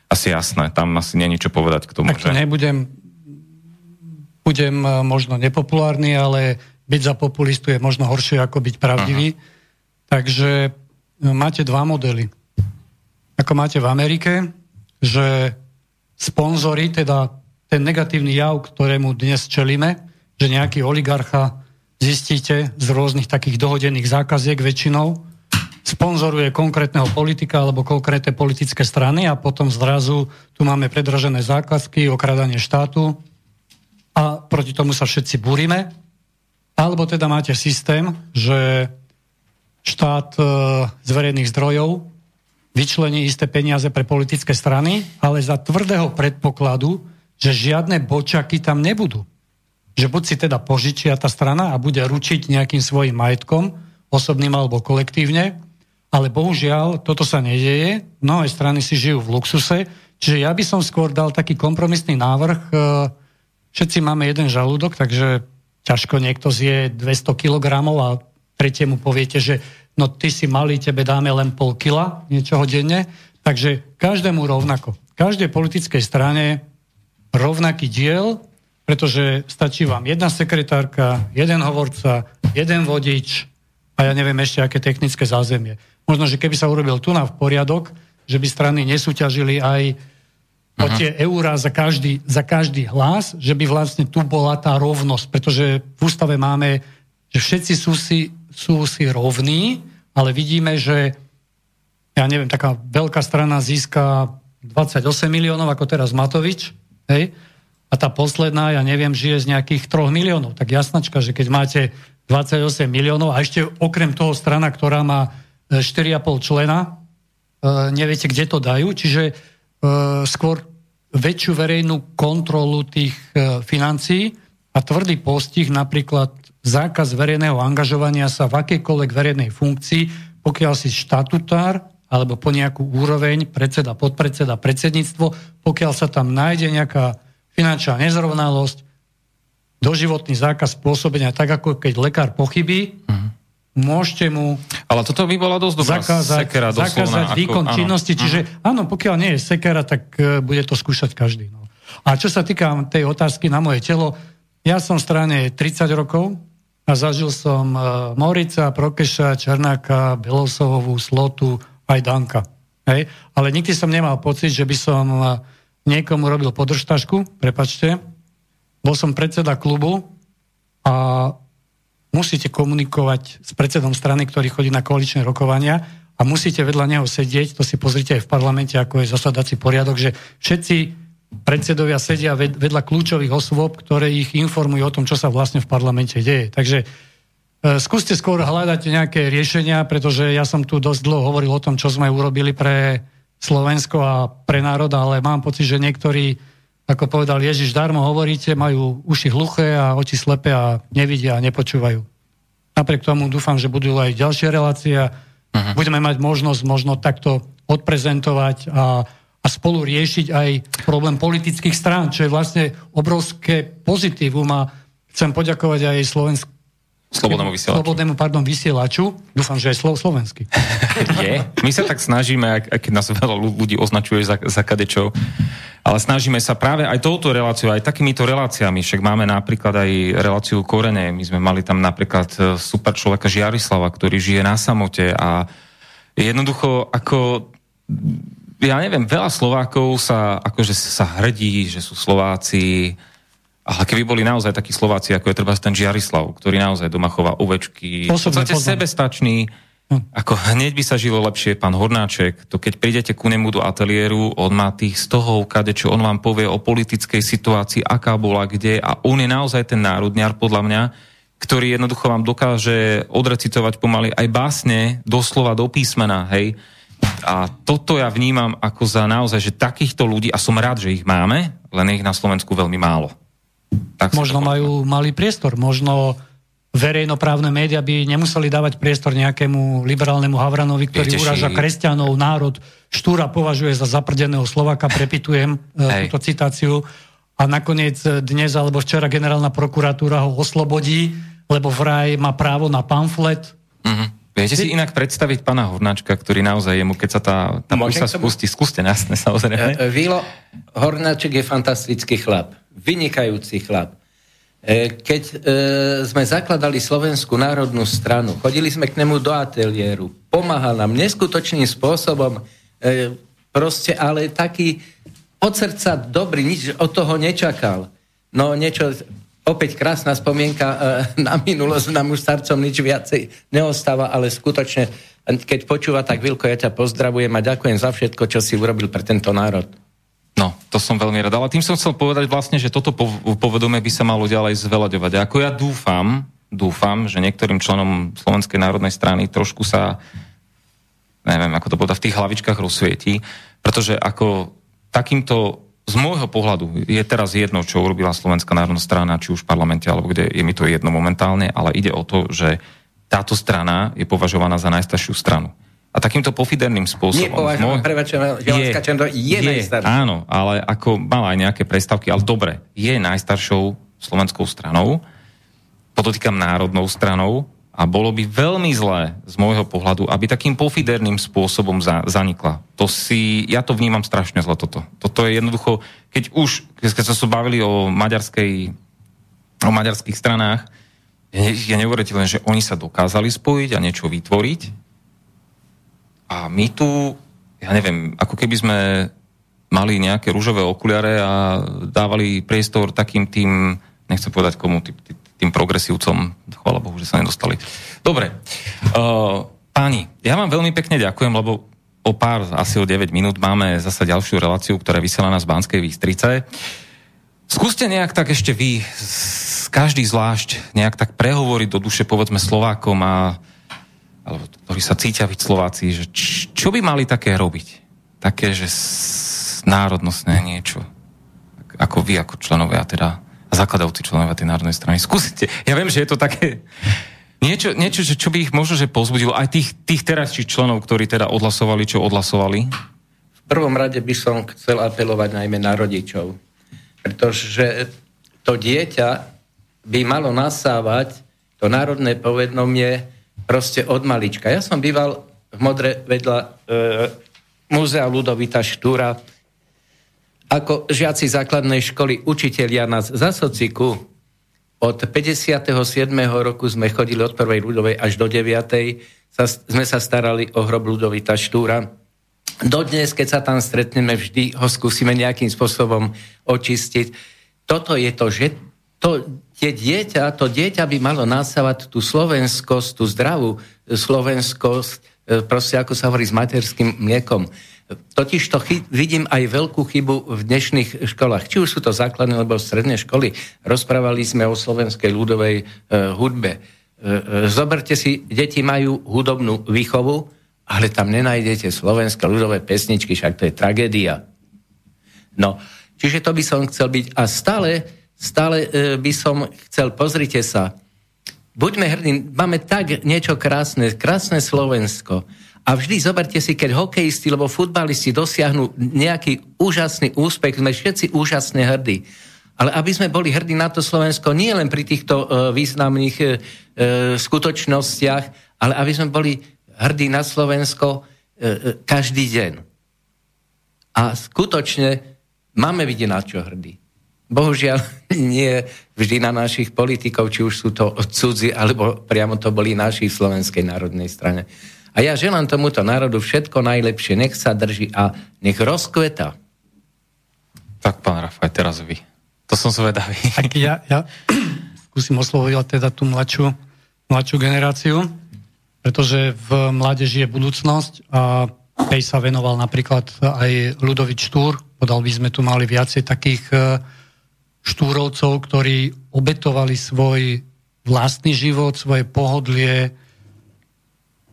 asi jasné. Tam asi nie je čo povedať k tomu. Tak to že? nebudem, budem eh, možno nepopulárny, ale byť za populistu je možno horšie ako byť pravdivý. Takže eh, máte dva modely. Ako máte v Amerike, že sponzory, teda ten negatívny jav, ktorému dnes čelíme, že nejaký oligarcha zistíte z rôznych takých dohodených zákaziek väčšinou, sponzoruje konkrétneho politika alebo konkrétne politické strany a potom zrazu tu máme predražené zákazky, okradanie štátu a proti tomu sa všetci búrime. Alebo teda máte systém, že štát e, z verejných zdrojov vyčlení isté peniaze pre politické strany, ale za tvrdého predpokladu, že žiadne bočaky tam nebudú. Že buď si teda požičia tá strana a bude ručiť nejakým svojim majetkom, osobným alebo kolektívne, ale bohužiaľ toto sa nedieje, mnohé strany si žijú v luxuse, čiže ja by som skôr dal taký kompromisný návrh, e, všetci máme jeden žalúdok, takže ťažko niekto zje 200 kg a tretiemu poviete, že no ty si malý, tebe dáme len pol kila niečoho denne, takže každému rovnako. Každej politickej strane rovnaký diel, pretože stačí vám jedna sekretárka, jeden hovorca, jeden vodič a ja neviem ešte, aké technické zázemie. Možno, že keby sa urobil tu na v poriadok, že by strany nesúťažili aj o tie eurá za každý, za každý hlas, že by vlastne tu bola tá rovnosť, pretože v ústave máme, že všetci sú si, sú si rovní, ale vidíme, že ja neviem, taká veľká strana získa 28 miliónov, ako teraz Matovič, hej? a tá posledná, ja neviem, žije z nejakých 3 miliónov. Tak jasnačka, že keď máte 28 miliónov a ešte okrem toho strana, ktorá má e, 4,5 člena, e, neviete, kde to dajú, čiže e, skôr väčšiu verejnú kontrolu tých e, financií a tvrdý postih, napríklad zákaz verejného angažovania sa v akejkoľvek verejnej funkcii, pokiaľ si štatutár alebo po nejakú úroveň, predseda, podpredseda, predsedníctvo, pokiaľ sa tam nájde nejaká finančná nezrovnalosť, doživotný zákaz pôsobenia, tak ako keď lekár pochybí, môžete mu Ale toto by bola dosť dobrá zakázať, sekera zakázať ako- výkon áno. činnosti. Čiže áno, pokiaľ nie je sekera, tak e, bude to skúšať každý. No. A čo sa týka tej otázky na moje telo, ja som v strane 30 rokov a zažil som e, Morica, Prokeša, Černáka, Belosovovú, Slotu, aj Danka. Hej? Ale nikdy som nemal pocit, že by som e, niekomu robil podržtašku, prepačte. Bol som predseda klubu a musíte komunikovať s predsedom strany, ktorý chodí na koaličné rokovania a musíte vedľa neho sedieť, to si pozrite aj v parlamente, ako je zasadací poriadok, že všetci predsedovia sedia ved- vedľa kľúčových osôb, ktoré ich informujú o tom, čo sa vlastne v parlamente deje. Takže e, skúste skôr hľadať nejaké riešenia, pretože ja som tu dosť dlho hovoril o tom, čo sme urobili pre Slovensko a pre národ, ale mám pocit, že niektorí, ako povedal Ježiš, darmo hovoríte, majú uši hluché a oči slepé a nevidia a nepočúvajú. Napriek tomu dúfam, že budú aj ďalšie relácie a uh-huh. budeme mať možnosť možno takto odprezentovať a, a spolu riešiť aj problém politických strán, čo je vlastne obrovské pozitívum a chcem poďakovať aj Slovensk- Slobodnému vysielaču. Slobodnému, pardon, vysielaču. Dúfam, že aj slo- slovenský. Je. My sa tak snažíme, ak nás veľa ľu- ľudí označuje za, za kadečov. Ale snažíme sa práve aj touto reláciou, aj takýmito reláciami, však máme napríklad aj reláciu Korene, my sme mali tam napríklad e, super človeka Žiarislava, ktorý žije na samote a jednoducho ako ja neviem, veľa Slovákov sa akože sa hrdí, že sú Slováci, ale keby boli naozaj takí Slováci, ako je treba ten Žiarislav, ktorý naozaj doma chová ovečky, v podstate sebestačný, hm. ako hneď by sa žilo lepšie, pán Hornáček, to keď prídete ku nemu do ateliéru, on má tých stohov, kade čo on vám povie o politickej situácii, aká bola kde a on je naozaj ten národňar, podľa mňa, ktorý jednoducho vám dokáže odrecitovať pomaly aj básne doslova do písmena, hej, a toto ja vnímam ako za naozaj, že takýchto ľudí, a som rád, že ich máme, len ich na Slovensku veľmi málo. Tak možno majú malý priestor, možno verejnoprávne médiá by nemuseli dávať priestor nejakému liberálnemu Havranovi, ktorý Viete, uraža kresťanov, národ. Štúra považuje za zaprdeného Slovaka, prepitujem e, Hej. túto citáciu. A nakoniec dnes alebo včera generálna prokuratúra ho oslobodí, lebo vraj má právo na pamflet. Uh-huh Viete si inak predstaviť pána Hornáčka, ktorý naozaj jemu, keď sa tá, tá pusa spustí, skúste jasne, samozrejme. E, Vilo Hornáček je fantastický chlap, vynikajúci chlap. E, keď e, sme zakladali Slovenskú národnú stranu, chodili sme k nemu do ateliéru, pomáhal nám neskutočným spôsobom, e, proste ale taký od srdca dobrý, nič od toho nečakal. No niečo, Opäť krásna spomienka e, na minulosť, nám už starcom nič viacej neostáva, ale skutočne, keď počúva, tak Vilko, ja ťa pozdravujem a ďakujem za všetko, čo si urobil pre tento národ. No, to som veľmi rád. Ale tým som chcel povedať vlastne, že toto povedomie by sa malo ďalej zveľaďovať. Ako ja dúfam, dúfam, že niektorým členom Slovenskej národnej strany trošku sa, neviem, ako to povedať, v tých hlavičkách rozsvietí, pretože ako takýmto z môjho pohľadu je teraz jedno, čo urobila Slovenská národná strana, či už v parlamente, alebo kde je mi to jedno momentálne, ale ide o to, že táto strana je považovaná za najstaršiu stranu. A takýmto pofiderným spôsobom... Nepovažovaná, môj... je, je, je Áno, ale ako mala aj nejaké prestavky, ale dobre, je najstaršou slovenskou stranou, podotýkam národnou stranou, a bolo by veľmi zlé z môjho pohľadu, aby takým pofiderným spôsobom za, zanikla. To si, ja to vnímam strašne zle toto. Toto je jednoducho, keď už, keď sa so bavili o maďarskej, o maďarských stranách, je, je neuveriteľné, že oni sa dokázali spojiť a niečo vytvoriť. A my tu, ja neviem, ako keby sme mali nejaké rúžové okuliare a dávali priestor takým tým, nechcem povedať komu, tým, tým, tým progresívcom. Chvala Bohu, že sa nedostali. Dobre. Uh, páni, ja vám veľmi pekne ďakujem, lebo o pár, asi o 9 minút máme zase ďalšiu reláciu, ktorá vysiela na z Banskej Výstrice. Skúste nejak tak ešte vy, každý zvlášť, nejak tak prehovoriť do duše, povedzme, Slovákom a alebo ktorí sa cítia byť Slováci, že č, čo by mali také robiť? Také, že národnostné niečo. Ako vy, ako členovia teda zakladajúci členovia tej národnej strany. Skúsite. Ja viem, že je to také... Niečo, niečo čo, čo by ich možno že pozbudilo, aj tých, tých terajších členov, ktorí teda odhlasovali, čo odhlasovali? V prvom rade by som chcel apelovať najmä na rodičov, pretože to dieťa by malo nasávať to národné povedomie proste od malička. Ja som býval v Modre vedľa e, Múzea Ludovita Štúra, ako žiaci základnej školy, učitelia nás za sociku od 57. roku sme chodili od prvej ľudovej až do 9. Sa, sme sa starali o hrob Ludovita Štúra. Dodnes, keď sa tam stretneme, vždy ho skúsime nejakým spôsobom očistiť. Toto je to, že to, tie dieťa, to dieťa by malo nasávať tú slovenskosť, tú zdravú slovenskosť, e, proste ako sa hovorí s materským mliekom. Totiž to chy- vidím aj veľkú chybu v dnešných školách. Či už sú to základné alebo stredné školy. Rozprávali sme o slovenskej ľudovej e, hudbe. E, e, zoberte si, deti majú hudobnú výchovu, ale tam nenájdete slovenské ľudové pesničky, však to je tragédia. No, čiže to by som chcel byť. A stále, stále e, by som chcel, pozrite sa, buďme hrdí, máme tak niečo krásne, krásne Slovensko. A vždy zoberte si, keď hokejisti alebo futbalisti dosiahnu nejaký úžasný úspech, sme všetci úžasne hrdí. Ale aby sme boli hrdí na to Slovensko nie len pri týchto uh, významných uh, skutočnostiach, ale aby sme boli hrdí na Slovensko každý deň. A skutočne máme byť na čo hrdí. Bohužiaľ nie vždy na našich politikov, či už sú to cudzí, alebo priamo to boli naši v Slovenskej národnej strane. A ja želám tomuto národu všetko najlepšie, nech sa drží a nech rozkveta. Tak, pán Rafaj, teraz vy. To som zvedavý. Tak ja, ja skúsim oslovovať teda tú mladšiu, mladšiu generáciu, pretože v mládeži je budúcnosť a tej sa venoval napríklad aj Ludovič Štúr. Podal by sme tu mali viacej takých e, štúrovcov, ktorí obetovali svoj vlastný život, svoje pohodlie,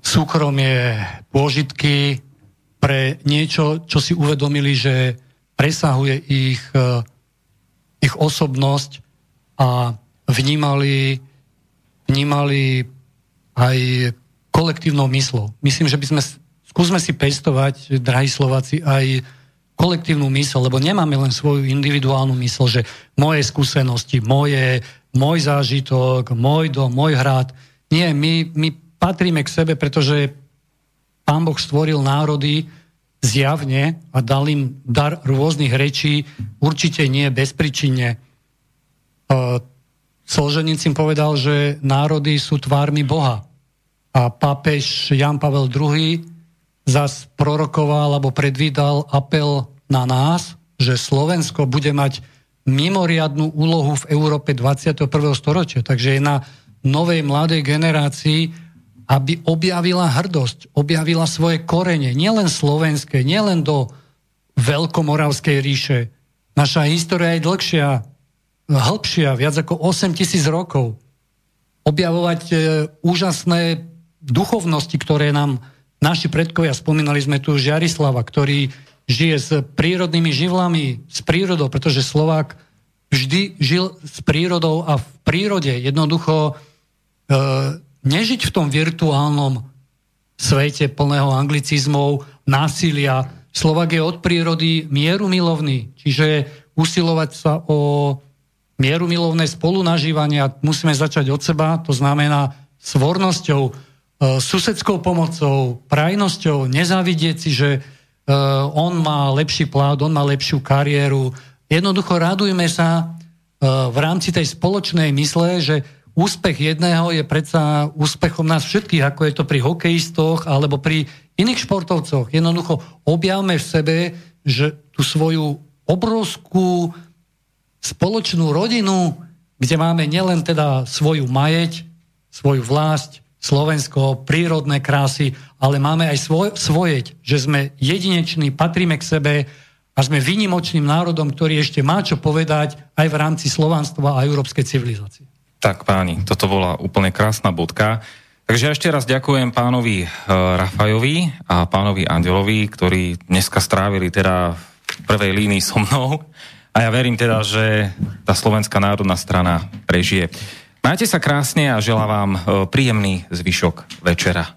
súkromie, pôžitky pre niečo, čo si uvedomili, že presahuje ich, e, ich osobnosť a vnímali, vnímali aj kolektívnou myslou. Myslím, že by sme, skúsme si pestovať, drahí Slováci, aj kolektívnu mysl, lebo nemáme len svoju individuálnu mysl, že moje skúsenosti, moje, môj zážitok, môj dom, môj hrad. Nie, my, my patríme k sebe, pretože Pán Boh stvoril národy zjavne a dal im dar rôznych rečí, určite nie bezpričinne. Solženicím povedal, že národy sú tvármi Boha. A pápež Jan Pavel II zas prorokoval alebo predvídal apel na nás, že Slovensko bude mať mimoriadnú úlohu v Európe 21. storočia. Takže je na novej mladej generácii, aby objavila hrdosť, objavila svoje korene, nielen slovenské, nielen do Veľkomoravskej ríše. Naša história je dlhšia, hĺbšia, viac ako 8 tisíc rokov. Objavovať e, úžasné duchovnosti, ktoré nám naši predkovia, spomínali sme tu Žiarislava, ktorý žije s prírodnými živlami, s prírodou, pretože Slovák vždy žil s prírodou a v prírode jednoducho e, nežiť v tom virtuálnom svete plného anglicizmov, násilia. Slovak je od prírody mieru milovný, čiže usilovať sa o mieru milovné spolunažívania musíme začať od seba, to znamená svornosťou, e, susedskou pomocou, prajnosťou, nezávidieť si, že e, on má lepší plát, on má lepšiu kariéru. Jednoducho radujme sa e, v rámci tej spoločnej mysle, že úspech jedného je predsa úspechom nás všetkých, ako je to pri hokejistoch alebo pri iných športovcoch. Jednoducho objavme v sebe, že tú svoju obrovskú spoločnú rodinu, kde máme nielen teda svoju majeť, svoju vlast, Slovensko, prírodné krásy, ale máme aj svoj, svojeť, že sme jedineční, patríme k sebe a sme vynimočným národom, ktorý ešte má čo povedať aj v rámci slovanstva a európskej civilizácie. Tak páni, toto bola úplne krásna bodka. Takže ešte raz ďakujem pánovi e, Rafajovi a pánovi Andelovi, ktorí dneska strávili teda v prvej línii so mnou. A ja verím teda, že tá Slovenská národná strana prežije. Majte sa krásne a želám vám e, príjemný zvyšok večera.